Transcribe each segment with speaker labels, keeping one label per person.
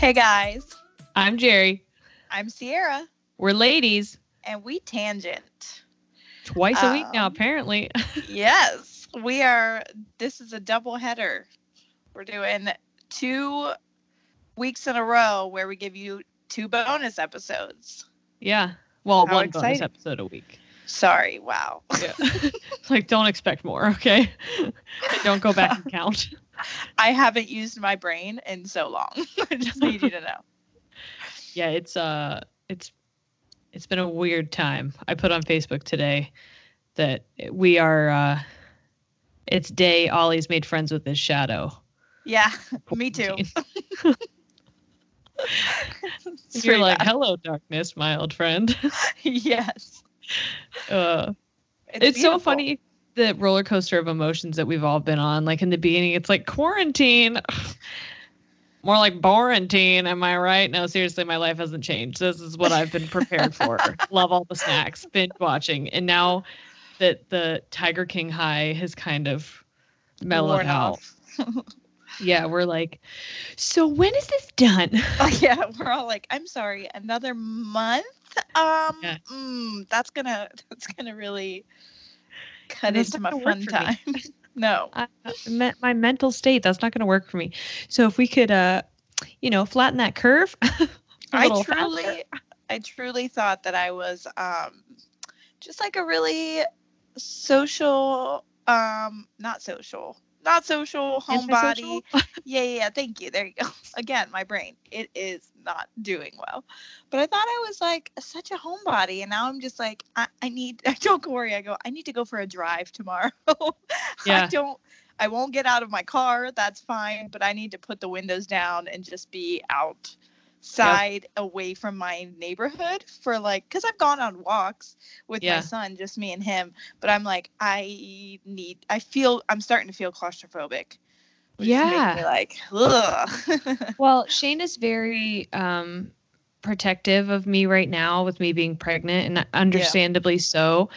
Speaker 1: Hey guys,
Speaker 2: I'm Jerry.
Speaker 1: I'm Sierra,
Speaker 2: We're ladies
Speaker 1: and we tangent.
Speaker 2: twice a week now,
Speaker 1: Um,
Speaker 2: apparently.
Speaker 1: yes, we are. This is a double header. We're doing two weeks in a row where we give you two bonus episodes.
Speaker 2: yeah. Well,
Speaker 1: How
Speaker 2: one bonus episode a week.
Speaker 1: Sorry, wow.
Speaker 2: Yeah. like, don't expect more, okay? don't go back and count.
Speaker 1: I haven't used my brain in so long. I just need you to know.
Speaker 2: Yeah, it's uh it's it's been a weird time. I put on Facebook today that we are uh it's day Ollie's made friends with his shadow.
Speaker 1: Yeah, me too.
Speaker 2: You're like,
Speaker 1: bad.
Speaker 2: "Hello darkness, my old friend."
Speaker 1: yes.
Speaker 2: uh it's, so funny the roller coaster of emotions that we've all been on. Like in the beginning, it's like quarantine. More like quarantine, am I right? No, seriously, my life hasn't changed. This is what I've been prepared for. Love all the snacks, binge watching, and now that the Tiger King high has kind of mellowed out. Yeah, we're like, so when is this done?
Speaker 1: Oh, yeah, we're all like, I'm sorry, another month. Um,
Speaker 2: Yeah.
Speaker 1: mm, that's gonna that's gonna really cut
Speaker 2: That's
Speaker 1: into my fun
Speaker 2: work for me.
Speaker 1: time. no,
Speaker 2: I, my mental state that's not going to work for me. So if we could, uh, you know, flatten that curve.
Speaker 1: I
Speaker 2: little faster.
Speaker 1: truly, I truly thought that I was um, just like a really social, um, not social, not social homebody. Yeah, yeah, yeah. Thank you. There you go. Again, my brain. It is not doing well. But I thought I was like such a homebody, and now I'm just like, I, I need. I told Corey, I go, I need to go for a drive tomorrow. I
Speaker 2: Yeah.
Speaker 1: don't. I won't get out of my car. That's fine. But I need to put the windows down and just be outside, away from my neighborhood for like, because I've gone on walks with
Speaker 2: Yeah.
Speaker 1: my son, just me and him. But I'm like, I need. I feel. I'm starting to feel claustrophobic. which is making
Speaker 2: Yeah.
Speaker 1: me like, ugh.
Speaker 2: Well, Shane is very um, protective of me right now with me being pregnant, and understandably so.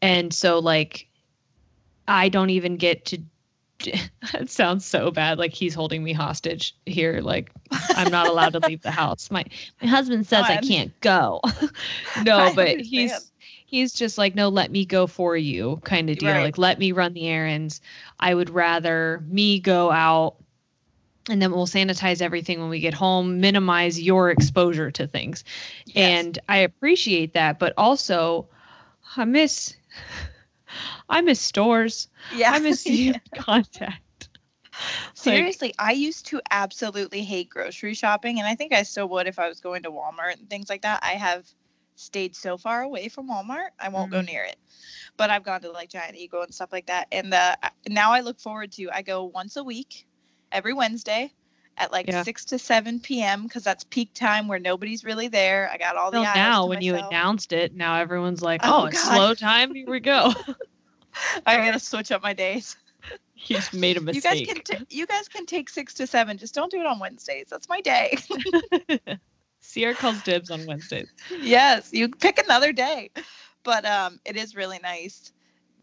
Speaker 2: And so, like, I don't even get to. It sounds so bad. Like he's holding me hostage here. Like I'm not allowed to leave the house. My my husband says I can't go. no, but he's he's just like no let me go for you kind of deal
Speaker 1: Right.
Speaker 2: like let me run the errands i would rather me go out and then we'll sanitize everything when we get home minimize your exposure to things
Speaker 1: Yes.
Speaker 2: and i appreciate that but also i miss I miss stores.
Speaker 1: Yeah.
Speaker 2: I miss
Speaker 1: Yeah.
Speaker 2: contact.
Speaker 1: Seriously, I used to absolutely hate grocery shopping, and I think I still would if I was going to Walmart and things like that. I have stayed so far away from Walmart, I won't go
Speaker 2: Mhm.
Speaker 1: near it. But I've gone to like Giant Eagle and stuff like that, and uh, now I look forward to. I go once a week, every Wednesday, at like
Speaker 2: Yeah.
Speaker 1: six to seven p.m. because that's peak time where nobody's really there. I got all the
Speaker 2: Well, now when you announced it, now everyone's like,
Speaker 1: Oh,
Speaker 2: "Oh, it's slow time. Here we go."
Speaker 1: I gotta switch up my days.
Speaker 2: you just made a mistake.
Speaker 1: You guys can ta- you guys can take six to seven. Just don't do it on Wednesdays. That's my day.
Speaker 2: Sierra calls dibs on Wednesdays.
Speaker 1: yes, you pick another day. But um it is really nice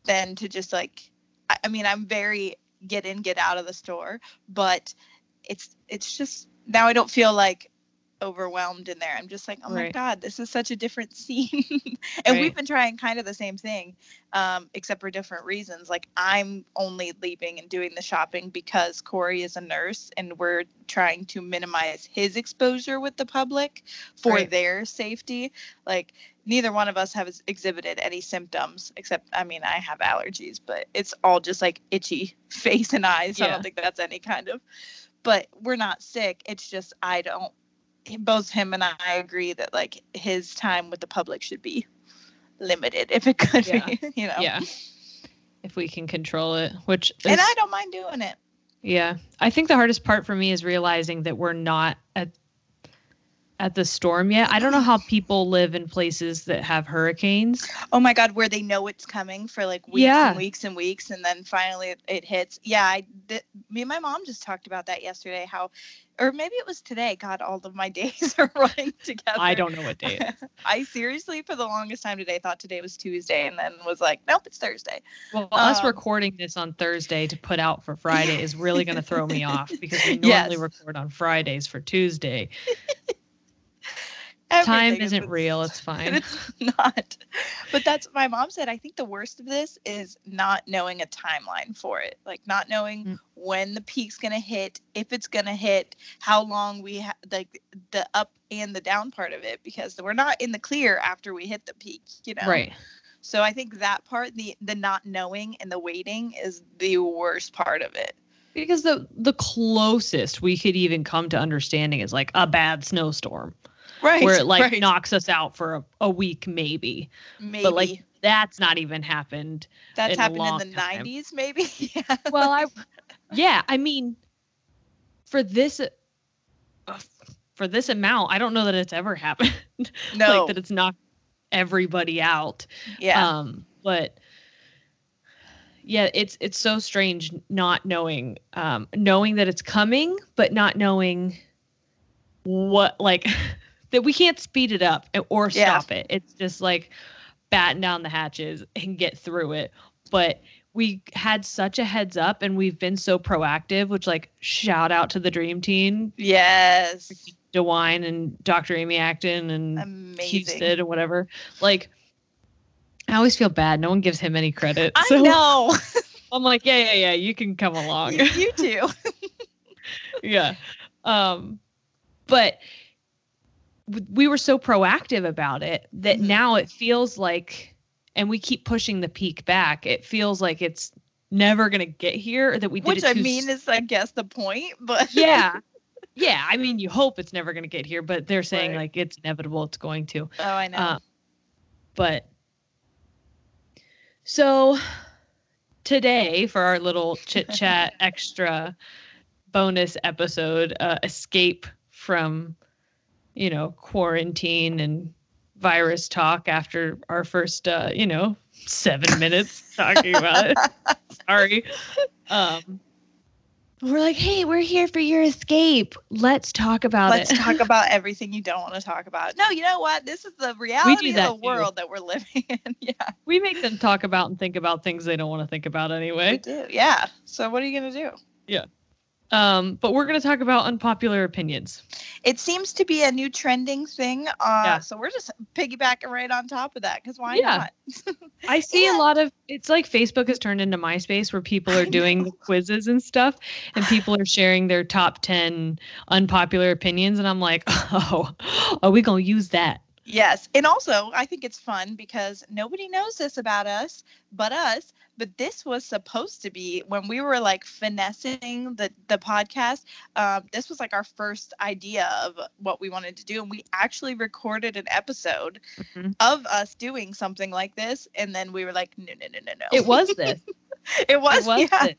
Speaker 1: then to just like I, I mean I'm very get in, get out of the store, but it's it's just now I don't feel like overwhelmed in there. I'm just like, oh my god, this is such a different scene. and we've been trying kind of the same thing, um, except for different reasons. Like I'm only leaving and doing the shopping because Corey is a nurse, and we're trying to minimize his exposure with the public for
Speaker 2: Right.
Speaker 1: their safety. Like neither one of us have exhibited any symptoms, except I mean I have allergies, but it's all just like itchy face and eyes. I
Speaker 2: Yeah.
Speaker 1: don't think that's any kind of. But we're not sick. It's just I don't both him and I agree that like his time with the public should be limited if it could
Speaker 2: Yeah.
Speaker 1: be, you know.
Speaker 2: Yeah. If we can control it, which
Speaker 1: And I don't mind doing it.
Speaker 2: Yeah. I think the hardest part for me is realizing that we're not at at the storm yet. I don't know how people live in places that have hurricanes.
Speaker 1: Oh my god, where they know it's coming for like weeks
Speaker 2: Yeah.
Speaker 1: and weeks and weeks and then finally it, it hits. Yeah, I th- me and my mom just talked about that yesterday how or maybe it was today. God, all of my days are running together.
Speaker 2: I don't know what day.
Speaker 1: I seriously for the longest time today thought today was Tuesday and then was like, nope, it's Thursday.
Speaker 2: Well, us
Speaker 1: Um,
Speaker 2: recording this on Thursday to put out for Friday is really going to throw me off because we
Speaker 1: Yes.
Speaker 2: normally record on Fridays for Tuesday. Time
Speaker 1: is
Speaker 2: isn't
Speaker 1: been
Speaker 2: real. It's fine.
Speaker 1: It's not. But that's my mom said. I think the worst of this is not knowing a timeline for it, like not knowing
Speaker 2: Mm.
Speaker 1: when the peak's gonna hit, if it's gonna hit, how long we have, like the up and the down part of it, because we're not in the clear after we hit the peak, you know.
Speaker 2: Right.
Speaker 1: So I think that part, the the not knowing and the waiting, is the worst part of it.
Speaker 2: Because the the closest we could even come to understanding is like a bad snowstorm
Speaker 1: Right.
Speaker 2: where it like
Speaker 1: right.
Speaker 2: knocks us out for a, a week maybe.
Speaker 1: maybe
Speaker 2: But like that's not even happened.
Speaker 1: that's
Speaker 2: in
Speaker 1: happened in the
Speaker 2: time.
Speaker 1: '90s, maybe. yeah.
Speaker 2: Well, I yeah, I mean for this uh, for this amount, I don't know that it's ever happened.
Speaker 1: no.
Speaker 2: like that it's knocked everybody out.
Speaker 1: yeah.
Speaker 2: Um, but yeah, it's it's so strange not knowing um knowing that it's coming, but not knowing what like that we can't speed it up or
Speaker 1: Yeah.
Speaker 2: stop it. It's just like batten down the hatches and get through it. But we had such a heads up and we've been so proactive, which like shout out to the dream team,
Speaker 1: yes.
Speaker 2: DeWine and Dr. Amy Acton and
Speaker 1: Amazing.
Speaker 2: Husted and whatever. Like, I always feel bad. No one gives him any credit.
Speaker 1: I
Speaker 2: So
Speaker 1: know.
Speaker 2: I'm like, yeah, yeah, yeah. You can come along.
Speaker 1: you, you too.
Speaker 2: yeah. Um, but we were so proactive about it that
Speaker 1: Mhm.
Speaker 2: now it feels like, and we keep pushing the peak back. It feels like it's never gonna get here. Or that we did
Speaker 1: Which I mean is, I guess, the point. But
Speaker 2: yeah. Yeah, I mean, you hope it's never going to get here, but they're saying
Speaker 1: Right.
Speaker 2: like it's inevitable, it's going to.
Speaker 1: oh, I know.
Speaker 2: Uh, but so today for our little chit chat extra bonus episode, uh, escape from you know quarantine and virus talk after our first uh, you know seven minutes talking about it. Sorry. Um, we're like, hey, we're here for your escape. Let's talk about
Speaker 1: Let's
Speaker 2: it.
Speaker 1: talk about everything you don't want to talk about. No, you know what? This is the reality of the
Speaker 2: too.
Speaker 1: world that we're living in. yeah,
Speaker 2: we make them talk about and think about things they don't want to think about anyway.
Speaker 1: we do. Yeah. So what are you gonna do?
Speaker 2: Um, but we're going to talk about unpopular opinions.
Speaker 1: It seems to be a new trending thing. Uh,
Speaker 2: Yeah.
Speaker 1: So we're just piggybacking right on top of that because why
Speaker 2: Yeah.
Speaker 1: not?
Speaker 2: I see
Speaker 1: Yeah.
Speaker 2: a lot of it's like Facebook has turned into MySpace where people are doing quizzes and stuff and people are sharing their top 10 unpopular opinions and I'm like, "Oh, are we going to use that?
Speaker 1: Yes. And also, I think it's fun because nobody knows this about us but us. But this was supposed to be when we were like finessing the, the podcast. Um, this was like our first idea of what we wanted to do. And we actually recorded an episode
Speaker 2: Mm-hmm.
Speaker 1: of us doing something like this. And then we were like, no, no, no, no, no.
Speaker 2: It was this.
Speaker 1: it was.
Speaker 2: it was
Speaker 1: yeah.
Speaker 2: this.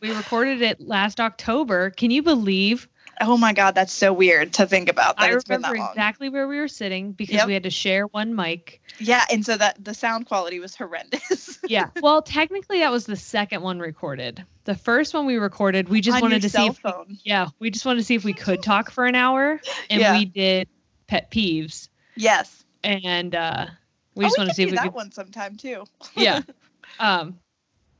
Speaker 2: We recorded it last October. Can you believe?
Speaker 1: Oh my God. That's so weird to think about.
Speaker 2: I remember
Speaker 1: that long.
Speaker 2: exactly where we were sitting because
Speaker 1: Yep.
Speaker 2: we had to share one mic.
Speaker 1: Yeah. And so that the sound quality was horrendous.
Speaker 2: Yeah. Well, technically, that was the second one recorded. The first one we recorded, we just
Speaker 1: On
Speaker 2: wanted to see if
Speaker 1: phone.
Speaker 2: Yeah, we just wanted to see if we could talk for an hour, and
Speaker 1: Yeah.
Speaker 2: we did pet peeves,
Speaker 1: Yes.
Speaker 2: and uh, we
Speaker 1: Oh,
Speaker 2: just wanted to see if we
Speaker 1: that
Speaker 2: could.
Speaker 1: one sometime too.
Speaker 2: Yeah. Um,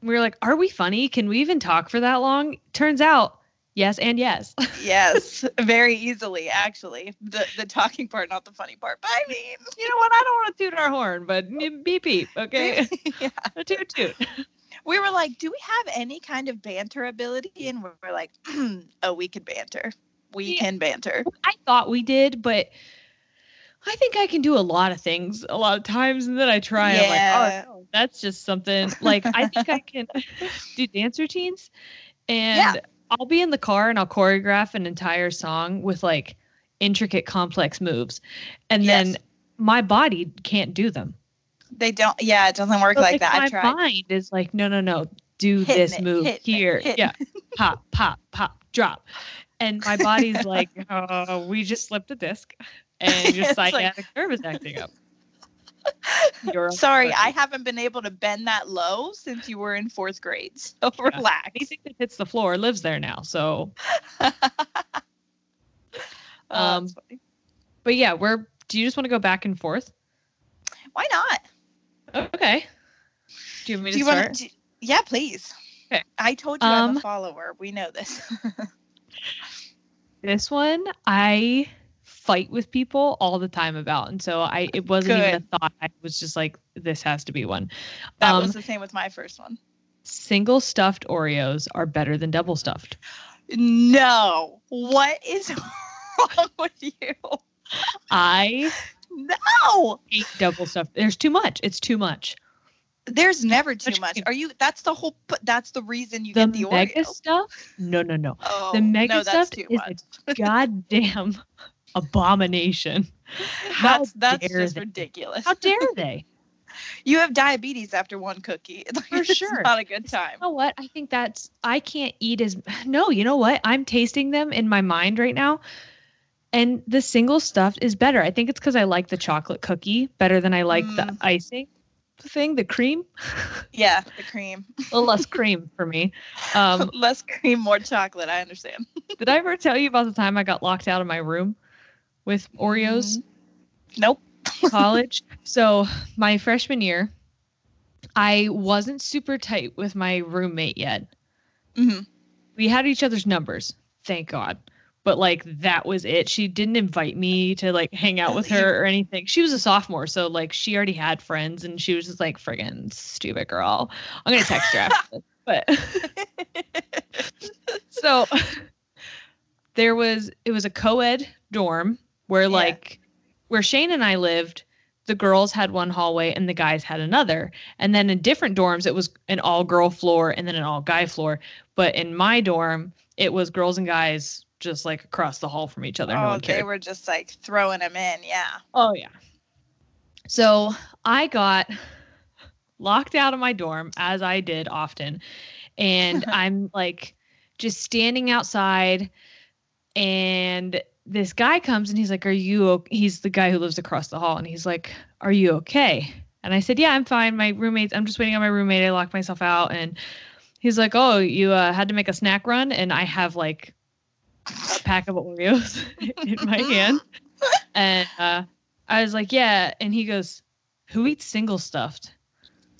Speaker 2: we were like, "Are we funny? Can we even talk for that long?" Turns out, yes, and yes.
Speaker 1: yes, very easily actually. The the talking part, not the funny part. But I mean,
Speaker 2: you know what? I don't want to toot our horn, but beep beep. Okay,
Speaker 1: yeah.
Speaker 2: toot toot.
Speaker 1: We were like, do we have any kind of banter ability? And we're like, oh, we can banter. We
Speaker 2: Yeah.
Speaker 1: can banter.
Speaker 2: I thought we did, but. I think I can do a lot of things a lot of times, and then I try. I'm
Speaker 1: Yeah.
Speaker 2: like, oh, no, that's just something. Like I think I can do dance routines, and
Speaker 1: Yeah.
Speaker 2: I'll be in the car and I'll choreograph an entire song with like intricate, complex moves, and
Speaker 1: Yes.
Speaker 2: then my body can't do them.
Speaker 1: They don't. Yeah, it doesn't work
Speaker 2: But,
Speaker 1: like that.
Speaker 2: My
Speaker 1: I tried.
Speaker 2: mind is like, no, no, no, do
Speaker 1: Hitting
Speaker 2: this
Speaker 1: it,
Speaker 2: move
Speaker 1: it,
Speaker 2: here, yeah, pop, pop, pop, drop, and my body's like, oh, we just slipped a disc, and your
Speaker 1: It's like-
Speaker 2: sciatic nerve is acting up.
Speaker 1: Sorry. I haven't been able to bend that low since you were in fourth grade. So
Speaker 2: Yeah.
Speaker 1: relax.
Speaker 2: anything that hits the floor lives there now. So,
Speaker 1: Oh,
Speaker 2: Um, but yeah, we're. Do you just want to go back and forth?
Speaker 1: Why not?
Speaker 2: Okay. Do you want me
Speaker 1: Do
Speaker 2: to
Speaker 1: you
Speaker 2: start?
Speaker 1: to? Yeah, please.
Speaker 2: Okay.
Speaker 1: I told you I'm
Speaker 2: Um,
Speaker 1: a follower. We know this.
Speaker 2: This one I fight with people all the time about, and so I it wasn't even a thought. I was just like, this has to be one.
Speaker 1: that
Speaker 2: Um,
Speaker 1: was the same with my first one.
Speaker 2: Single stuffed Oreos are better than double stuffed.
Speaker 1: No. What is wrong with you?
Speaker 2: I
Speaker 1: No.
Speaker 2: hate double stuffed. There's too much. It's too much.
Speaker 1: There's never too
Speaker 2: Much.
Speaker 1: Are you? That's the whole. That's the reason you
Speaker 2: The,
Speaker 1: get the
Speaker 2: mega
Speaker 1: Oreo.
Speaker 2: stuff? No, no, no.
Speaker 1: Oh,
Speaker 2: the mega
Speaker 1: no,
Speaker 2: stuff is
Speaker 1: much.
Speaker 2: a goddamn abomination. How
Speaker 1: That's that's just
Speaker 2: they?
Speaker 1: ridiculous.
Speaker 2: How dare they?
Speaker 1: You have diabetes after one cookie. Like,
Speaker 2: For
Speaker 1: it's
Speaker 2: sure.
Speaker 1: not a good time.
Speaker 2: You know what? I think that's I can't eat as no. You know what? I'm tasting them in my mind right now, and the single stuffed is better. I think it's because I like the chocolate cookie better than I like the
Speaker 1: Mm.
Speaker 2: icing thing, the cream.
Speaker 1: Yeah, the cream.
Speaker 2: a little less cream for me. Um,
Speaker 1: Less cream, more chocolate. I understand.
Speaker 2: did I ever tell you about the time I got locked out of my room with Oreos?
Speaker 1: Nope.
Speaker 2: college. so my freshman year, I wasn't super tight with my roommate yet.
Speaker 1: hmm
Speaker 2: We had each other's numbers, thank God. But like that was it. She didn't invite me to like hang out with her or anything. She was a sophomore, so like she already had friends, and she was just like friggin' stupid girl. I'm gonna text her after this, but so there was it was a co-ed dorm where
Speaker 1: Yeah.
Speaker 2: like where Shane and I lived, the girls had one hallway and the guys had another. And then in different dorms it was an all girl floor and then an all guy floor. But in my dorm, it was girls and guys just like across the hall from each other. no
Speaker 1: oh,
Speaker 2: cared.
Speaker 1: they were just like throwing them in. Yeah.
Speaker 2: Oh yeah. So I got locked out of my dorm as I did often. And I'm like just standing outside and this guy comes and he's like, Are you o-? he's the guy who lives across the hall and he's like, Are you okay? And I said, Yeah, I'm fine. My roommates, I'm just waiting on my roommate. I locked myself out and he's like, Oh, you uh, had to make a snack run and I have like a pack of Oreos in my hand. And uh, I was like, yeah. And he goes, who eats single stuffed?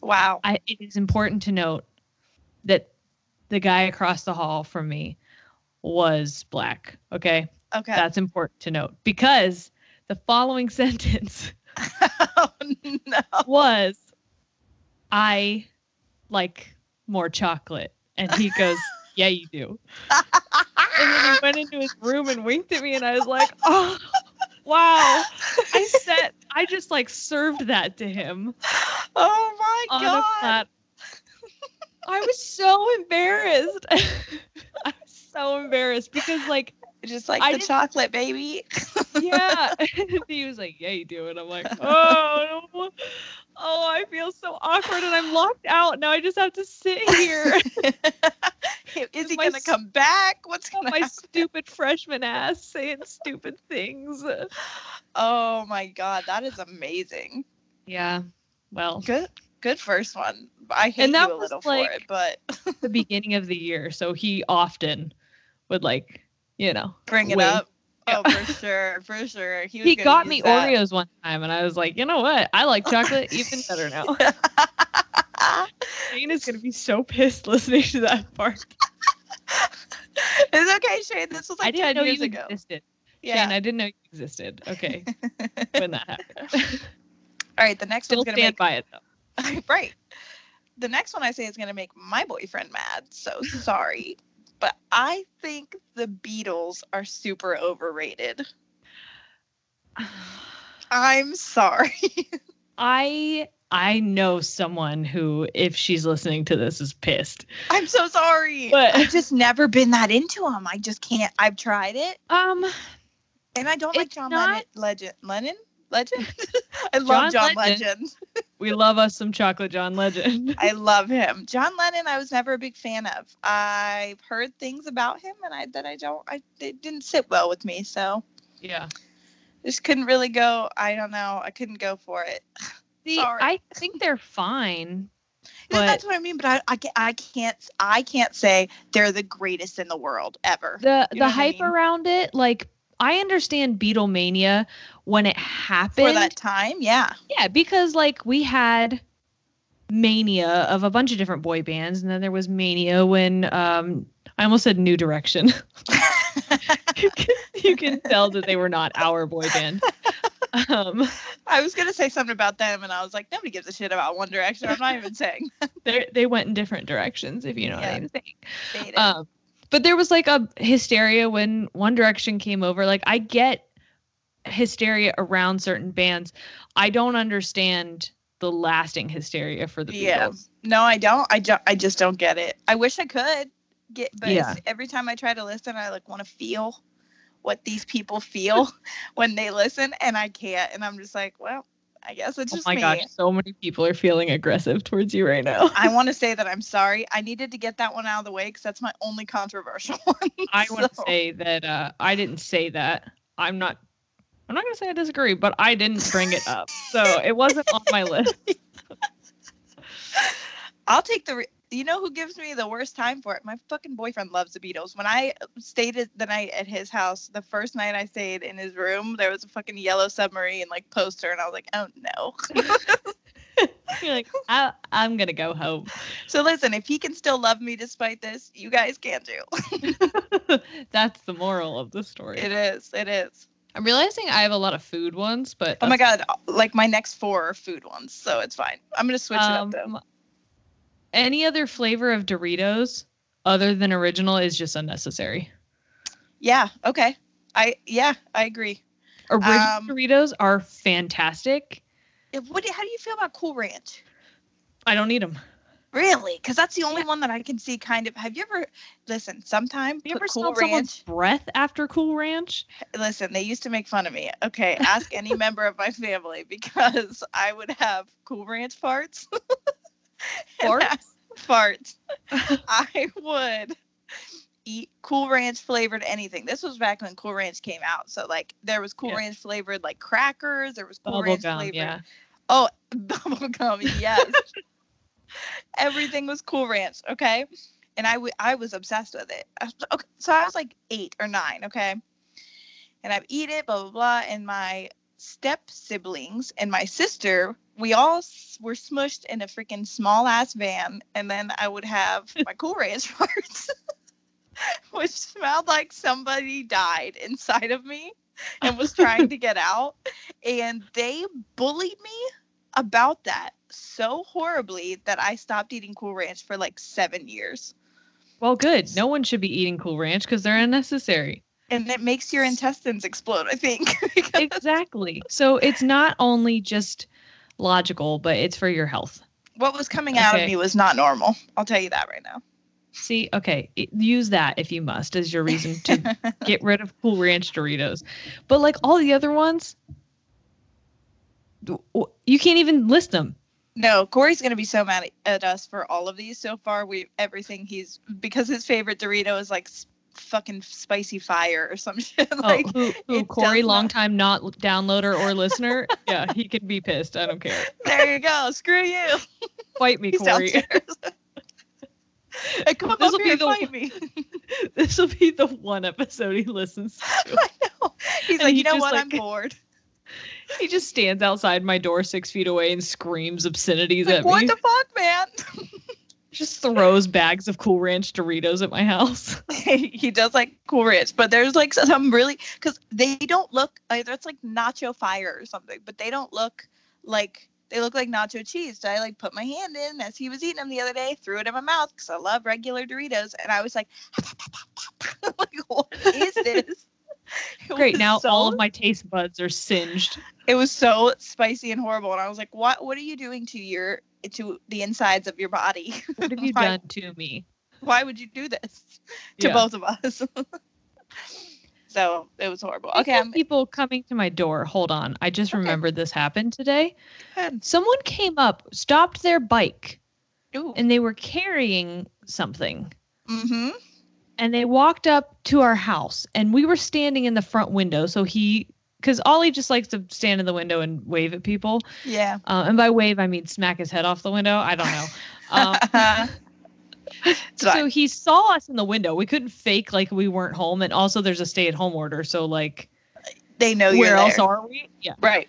Speaker 1: Wow.
Speaker 2: I, it is important to note that the guy across the hall from me was black. Okay.
Speaker 1: Okay.
Speaker 2: That's important to note because the following sentence
Speaker 1: oh, no.
Speaker 2: was, I like more chocolate. And he goes, yeah, you do. And then he went into his room and winked at me, and I was like, oh. wow. I said I just like served that to him.
Speaker 1: Oh my god.
Speaker 2: I was so embarrassed. I so embarrassed because like
Speaker 1: Just like
Speaker 2: I
Speaker 1: the chocolate baby.
Speaker 2: yeah. he was like, Yeah, you do And I'm like, oh no. Oh, I feel so awkward and I'm locked out. Now I just have to sit here.
Speaker 1: Is he gonna come back? What's gonna
Speaker 2: my
Speaker 1: happen?
Speaker 2: stupid freshman ass saying stupid things.
Speaker 1: Oh my god, that is amazing.
Speaker 2: Yeah. Well,
Speaker 1: Good good first one. I hate
Speaker 2: And that
Speaker 1: you a
Speaker 2: was,
Speaker 1: little for
Speaker 2: like-
Speaker 1: it, but
Speaker 2: the beginning of the year, so he often would like, you know,
Speaker 1: bring it up. Oh, for sure, for sure. He, was
Speaker 2: He got me
Speaker 1: that.
Speaker 2: Oreos one time, and I was like, you know what? I like chocolate even better now. Shane is gonna be so pissed listening to that part.
Speaker 1: it's okay, Shane. This was like
Speaker 2: I didn't know you
Speaker 1: ago.
Speaker 2: existed.
Speaker 1: Yeah.
Speaker 2: Shane, I didn't know you existed. Okay, when that happened.
Speaker 1: All right, the next
Speaker 2: Still
Speaker 1: one's gonna
Speaker 2: stand
Speaker 1: make
Speaker 2: by it though.
Speaker 1: right. The next one I say is gonna make my boyfriend mad. So sorry, but I think the Beatles are super overrated. I'm sorry.
Speaker 2: I I know someone who, if she's listening to this, is pissed.
Speaker 1: I'm so sorry.
Speaker 2: But-
Speaker 1: I've just never been that into them. I just can't. I've tried it,
Speaker 2: Um,
Speaker 1: and I don't like John
Speaker 2: not-
Speaker 1: Lennon. Legend. Lennon. Legend. I love
Speaker 2: John
Speaker 1: John
Speaker 2: Legend.
Speaker 1: Legend.
Speaker 2: we love us some chocolate John Legend.
Speaker 1: I love him. John Lennon, I was never a big fan of. I've heard things about him, and I that I don't. I it didn't sit well with me, so
Speaker 2: yeah.
Speaker 1: just couldn't really go. I don't know. I couldn't go for it.
Speaker 2: See,
Speaker 1: Sorry.
Speaker 2: I think they're fine. But-
Speaker 1: that's what I mean. But I, I, I can't. I can't say they're the greatest in the world ever.
Speaker 2: The
Speaker 1: You
Speaker 2: the
Speaker 1: know I
Speaker 2: hype
Speaker 1: mean?
Speaker 2: around it, like I understand Beatlemania when it happened.
Speaker 1: For that time, yeah.
Speaker 2: Yeah, because like we had mania of a bunch of different boy bands, and then there was mania when um I almost said New Direction. you, can, you can tell that they were not our boy band. Um,
Speaker 1: I was gonna say something about them, and I was like, nobody gives a shit about One Direction. I'm not even saying.
Speaker 2: they they went in different directions, if you know
Speaker 1: Yeah.
Speaker 2: what I'm saying. Um, but there was like a hysteria when One Direction came over. Like I get hysteria around certain bands. I don't understand the lasting hysteria for the Beatles. Yeah.
Speaker 1: No, I don't. I, ju- I just don't get it. I wish I could get, but
Speaker 2: Yeah.
Speaker 1: every time I try to listen, I like want to feel what these people feel when they listen, and I can't. And I'm just like, well, I guess it's just.
Speaker 2: Oh my
Speaker 1: me.
Speaker 2: gosh, so many people are feeling aggressive towards you right now.
Speaker 1: I want to say that I'm sorry. I needed to get that one out of the way because that's my only controversial one.
Speaker 2: I want to say that uh, I didn't say that. I'm not. I'm not gonna say I disagree, but I didn't bring it up, so it wasn't on my list.
Speaker 1: I'll take the. Re- you know who gives me the worst time for it? My fucking boyfriend loves the Beatles. When I stayed the night at his house, the first night I stayed in his room, there was a fucking yellow submarine like poster, and I was like, oh no.
Speaker 2: You're like, I, I'm gonna go home.
Speaker 1: so listen, if he can still love me despite this, you guys can too.
Speaker 2: That's the moral of the story.
Speaker 1: it is. It is.
Speaker 2: I'm realizing I have a lot of food ones, but
Speaker 1: Oh my god, like my next four are food ones, so it's fine. I'm gonna switch it up though.
Speaker 2: Um, Any other flavor of Doritos other than original is just unnecessary.
Speaker 1: Yeah. Okay. I yeah, I agree.
Speaker 2: Original
Speaker 1: Um,
Speaker 2: Doritos are fantastic.
Speaker 1: What? do- How do you feel about Cool Ranch?
Speaker 2: I don't need them.
Speaker 1: Really? Because that's the only
Speaker 2: Yeah.
Speaker 1: one that I can see kind of. Have you ever listen? Sometime
Speaker 2: You ever
Speaker 1: Cool
Speaker 2: smelled someone's breath after Cool Ranch?
Speaker 1: Listen, they used to make fun of me. Okay, ask any member of my family because I would have Cool Ranch farts.
Speaker 2: Farts?
Speaker 1: I- farts. I would eat Cool Ranch flavored anything. This was back when Cool Ranch came out, so like there was Cool
Speaker 2: Yeah.
Speaker 1: Ranch flavored like crackers. There was Cool
Speaker 2: Bubble
Speaker 1: Ranch
Speaker 2: gum,
Speaker 1: flavored.
Speaker 2: yeah.
Speaker 1: Oh, bubblegum, yes. Everything was Cool Ranch, okay? And I, w- I was obsessed with it. I was- Okay, so I was like eight or nine, okay? And I'd eat it, blah, blah, blah. And my step siblings and my sister, we all were smushed in a freaking small ass van. And then I would have my Cool Ranch farts, which smelled like somebody died inside of me and was trying to get out. And they bullied me about that so horribly that I stopped eating Cool Ranch for like seven years.
Speaker 2: Well, good. No one should be eating Cool Ranch because they're unnecessary.
Speaker 1: and it makes your intestines explode. I think.
Speaker 2: exactly. So it's not only just logical, but it's for your health.
Speaker 1: What was coming out of me was not normal. I'll tell you that right now.
Speaker 2: See, okay, use that if you must as your reason to get rid of Cool Ranch Doritos. But like all the other ones, you can't even list them.
Speaker 1: No, Corey's gonna be so mad at us for all of these so far. We everything he's because his favorite Dorito is like fucking spicy fire or some shit. Oh, like,
Speaker 2: oh, who, who Corey,
Speaker 1: does not-
Speaker 2: longtime not downloader or listener? yeah, he can be pissed. I don't care.
Speaker 1: there you go. Screw you.
Speaker 2: Fight me,
Speaker 1: He's
Speaker 2: Corey.
Speaker 1: Hey, come
Speaker 2: This'll
Speaker 1: here
Speaker 2: be the-
Speaker 1: fight me.
Speaker 2: this will be the one episode he listens to.
Speaker 1: I know. He's
Speaker 2: And
Speaker 1: like,
Speaker 2: he
Speaker 1: you know what?
Speaker 2: like-
Speaker 1: I'm bored.
Speaker 2: He just stands outside my door six feet away and screams obscenities
Speaker 1: Like,
Speaker 2: at
Speaker 1: what
Speaker 2: me.
Speaker 1: What the fuck, man?
Speaker 2: Just throws bags of Cool Ranch Doritos at my house.
Speaker 1: he does like Cool Ranch, but there's like some really because they don't look uh, either. It's like nacho fire or something, but they don't look like they look like nacho cheese. So I like put my hand in as he was eating them the other day, threw it in my mouth because I love regular Doritos, and I was like, like what is this?
Speaker 2: Great, now all of my taste buds are singed.
Speaker 1: it was so spicy and horrible, and I was like, what? What are you doing to your to the insides of your body?
Speaker 2: What have you
Speaker 1: Why-
Speaker 2: done to me?
Speaker 1: Why would you do this to
Speaker 2: Yeah.
Speaker 1: both of us? so it was horrible. Okay, I'm
Speaker 2: people coming to my door. Hold on, I just
Speaker 1: Okay.
Speaker 2: remembered this happened today. Someone came up, stopped their bike,
Speaker 1: Ooh.
Speaker 2: and they were carrying something.
Speaker 1: Mm-hmm.
Speaker 2: And they walked up to our house, and we were standing in the front window. So he, because Ollie just likes to stand in the window and wave at people.
Speaker 1: Yeah.
Speaker 2: Uh, and by wave, I mean smack his head off the window. I don't know. Um, so he saw us in the window. We couldn't fake like we weren't home, and also there's a stay-at-home order. So like,
Speaker 1: they know
Speaker 2: where else
Speaker 1: there.
Speaker 2: are we? Yeah.
Speaker 1: Right.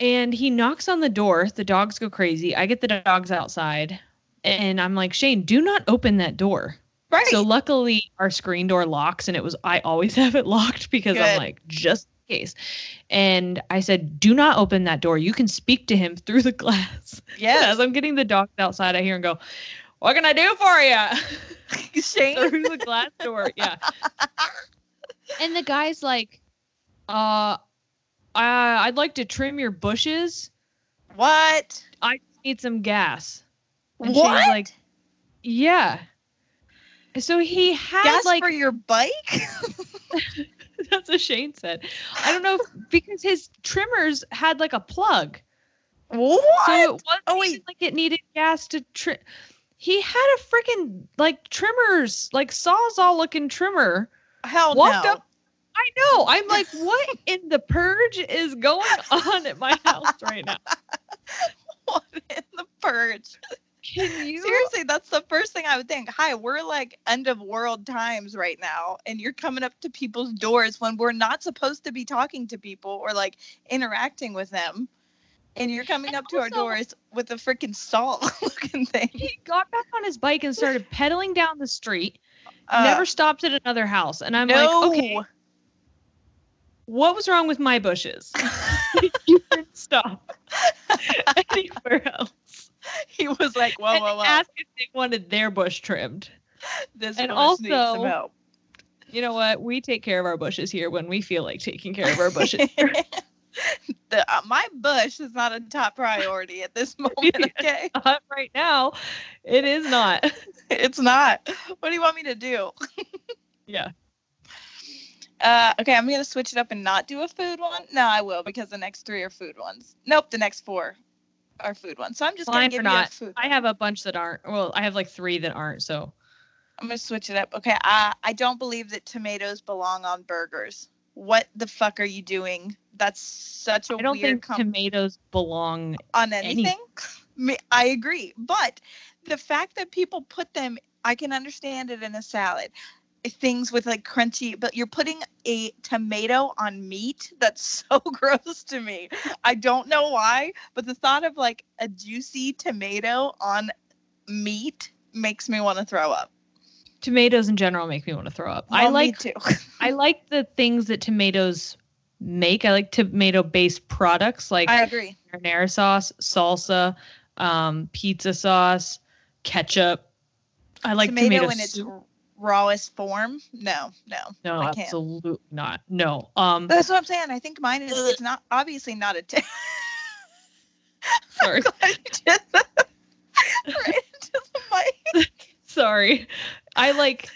Speaker 2: And he knocks on the door. The dogs go crazy. I get the dogs outside, and I'm like, Shane, do not open that door.
Speaker 1: Right.
Speaker 2: So luckily, our screen door locks, and it was I always have it locked because I'm like just in case. And I said, do not open that door. You can speak to him through the glass.
Speaker 1: yes.
Speaker 2: As I'm getting the dogs outside, I hear him go, "What can I do for you?"
Speaker 1: Shane.
Speaker 2: through the glass door. Yeah. And the guy's like, uh, I, I'd like to trim your bushes.
Speaker 1: What?
Speaker 2: I need some gas. And
Speaker 1: what?
Speaker 2: Shane's like, yeah. So he had
Speaker 1: Gas
Speaker 2: like
Speaker 1: for your bike?
Speaker 2: that's what Shane said. I don't know if, because his trimmers had like a plug.
Speaker 1: what?
Speaker 2: So it wasn't
Speaker 1: Oh, wait.
Speaker 2: like it needed gas to trim. He had a freaking like trimmers, like sawzall looking trimmer.
Speaker 1: Hell
Speaker 2: walked
Speaker 1: no.
Speaker 2: up- I know. I'm like, what in the purge is going on at my house right now?
Speaker 1: What in the purge?
Speaker 2: Can you?
Speaker 1: Seriously, that's the first thing I would think. Hi, we're like end of world times right now, and you're coming up to people's doors when we're not supposed to be talking to people or like interacting with them. And you're coming
Speaker 2: And
Speaker 1: up to our doors with a freaking saw looking thing.
Speaker 2: He got back on his bike and started pedaling down the street.
Speaker 1: Uh,
Speaker 2: never stopped at another house, and I'm
Speaker 1: no.
Speaker 2: like, okay, what was wrong with my bushes? you didn't stop anywhere else.
Speaker 1: he was like, whoa, whoa, whoa.
Speaker 2: asked if they wanted their bush trimmed.
Speaker 1: this
Speaker 2: and
Speaker 1: bush needs
Speaker 2: also-
Speaker 1: some help.
Speaker 2: You know what? We take care of our bushes here when we feel like taking care of our bushes.
Speaker 1: the, uh, my bush is not a top priority at this moment. Okay,
Speaker 2: right now, it is not.
Speaker 1: it's not. What do you want me to do?
Speaker 2: Yeah.
Speaker 1: Uh, okay, I'm gonna switch it up and not do a food one. No, I will because the next three are food ones. Nope, the next four are food ones. So I'm just gonna give
Speaker 2: are
Speaker 1: you
Speaker 2: not.
Speaker 1: food.
Speaker 2: I have a bunch that aren't. Well, I have like three that aren't. So
Speaker 1: I'm gonna switch it up. Okay, I I don't believe that tomatoes belong on burgers. What the fuck are you doing? That's such a
Speaker 2: I don't
Speaker 1: weird
Speaker 2: think
Speaker 1: com-
Speaker 2: tomatoes belong.
Speaker 1: on
Speaker 2: any-
Speaker 1: anything. Me- I agree, but the fact that people put them, I can understand it in a salad. Things with like crunchy, but you're putting a tomato on meat. That's so gross to me. I don't know why, but the thought of like a juicy tomato on meat makes me want to throw up.
Speaker 2: Tomatoes in general make me want to throw up. I
Speaker 1: Well, me
Speaker 2: like
Speaker 1: too.
Speaker 2: I like the things that tomatoes make. I like tomato based products like
Speaker 1: I agree.
Speaker 2: marinara sauce, salsa, um, pizza sauce, ketchup. I like
Speaker 1: tomato,
Speaker 2: tomato, soup.
Speaker 1: Rawest form, no, no,
Speaker 2: No,
Speaker 1: I can't.
Speaker 2: absolutely not. No. Um
Speaker 1: That's what I'm saying. I think mine is. It's not obviously not a. T-
Speaker 2: sorry.
Speaker 1: Glad you just right into the mic.
Speaker 2: Sorry. I like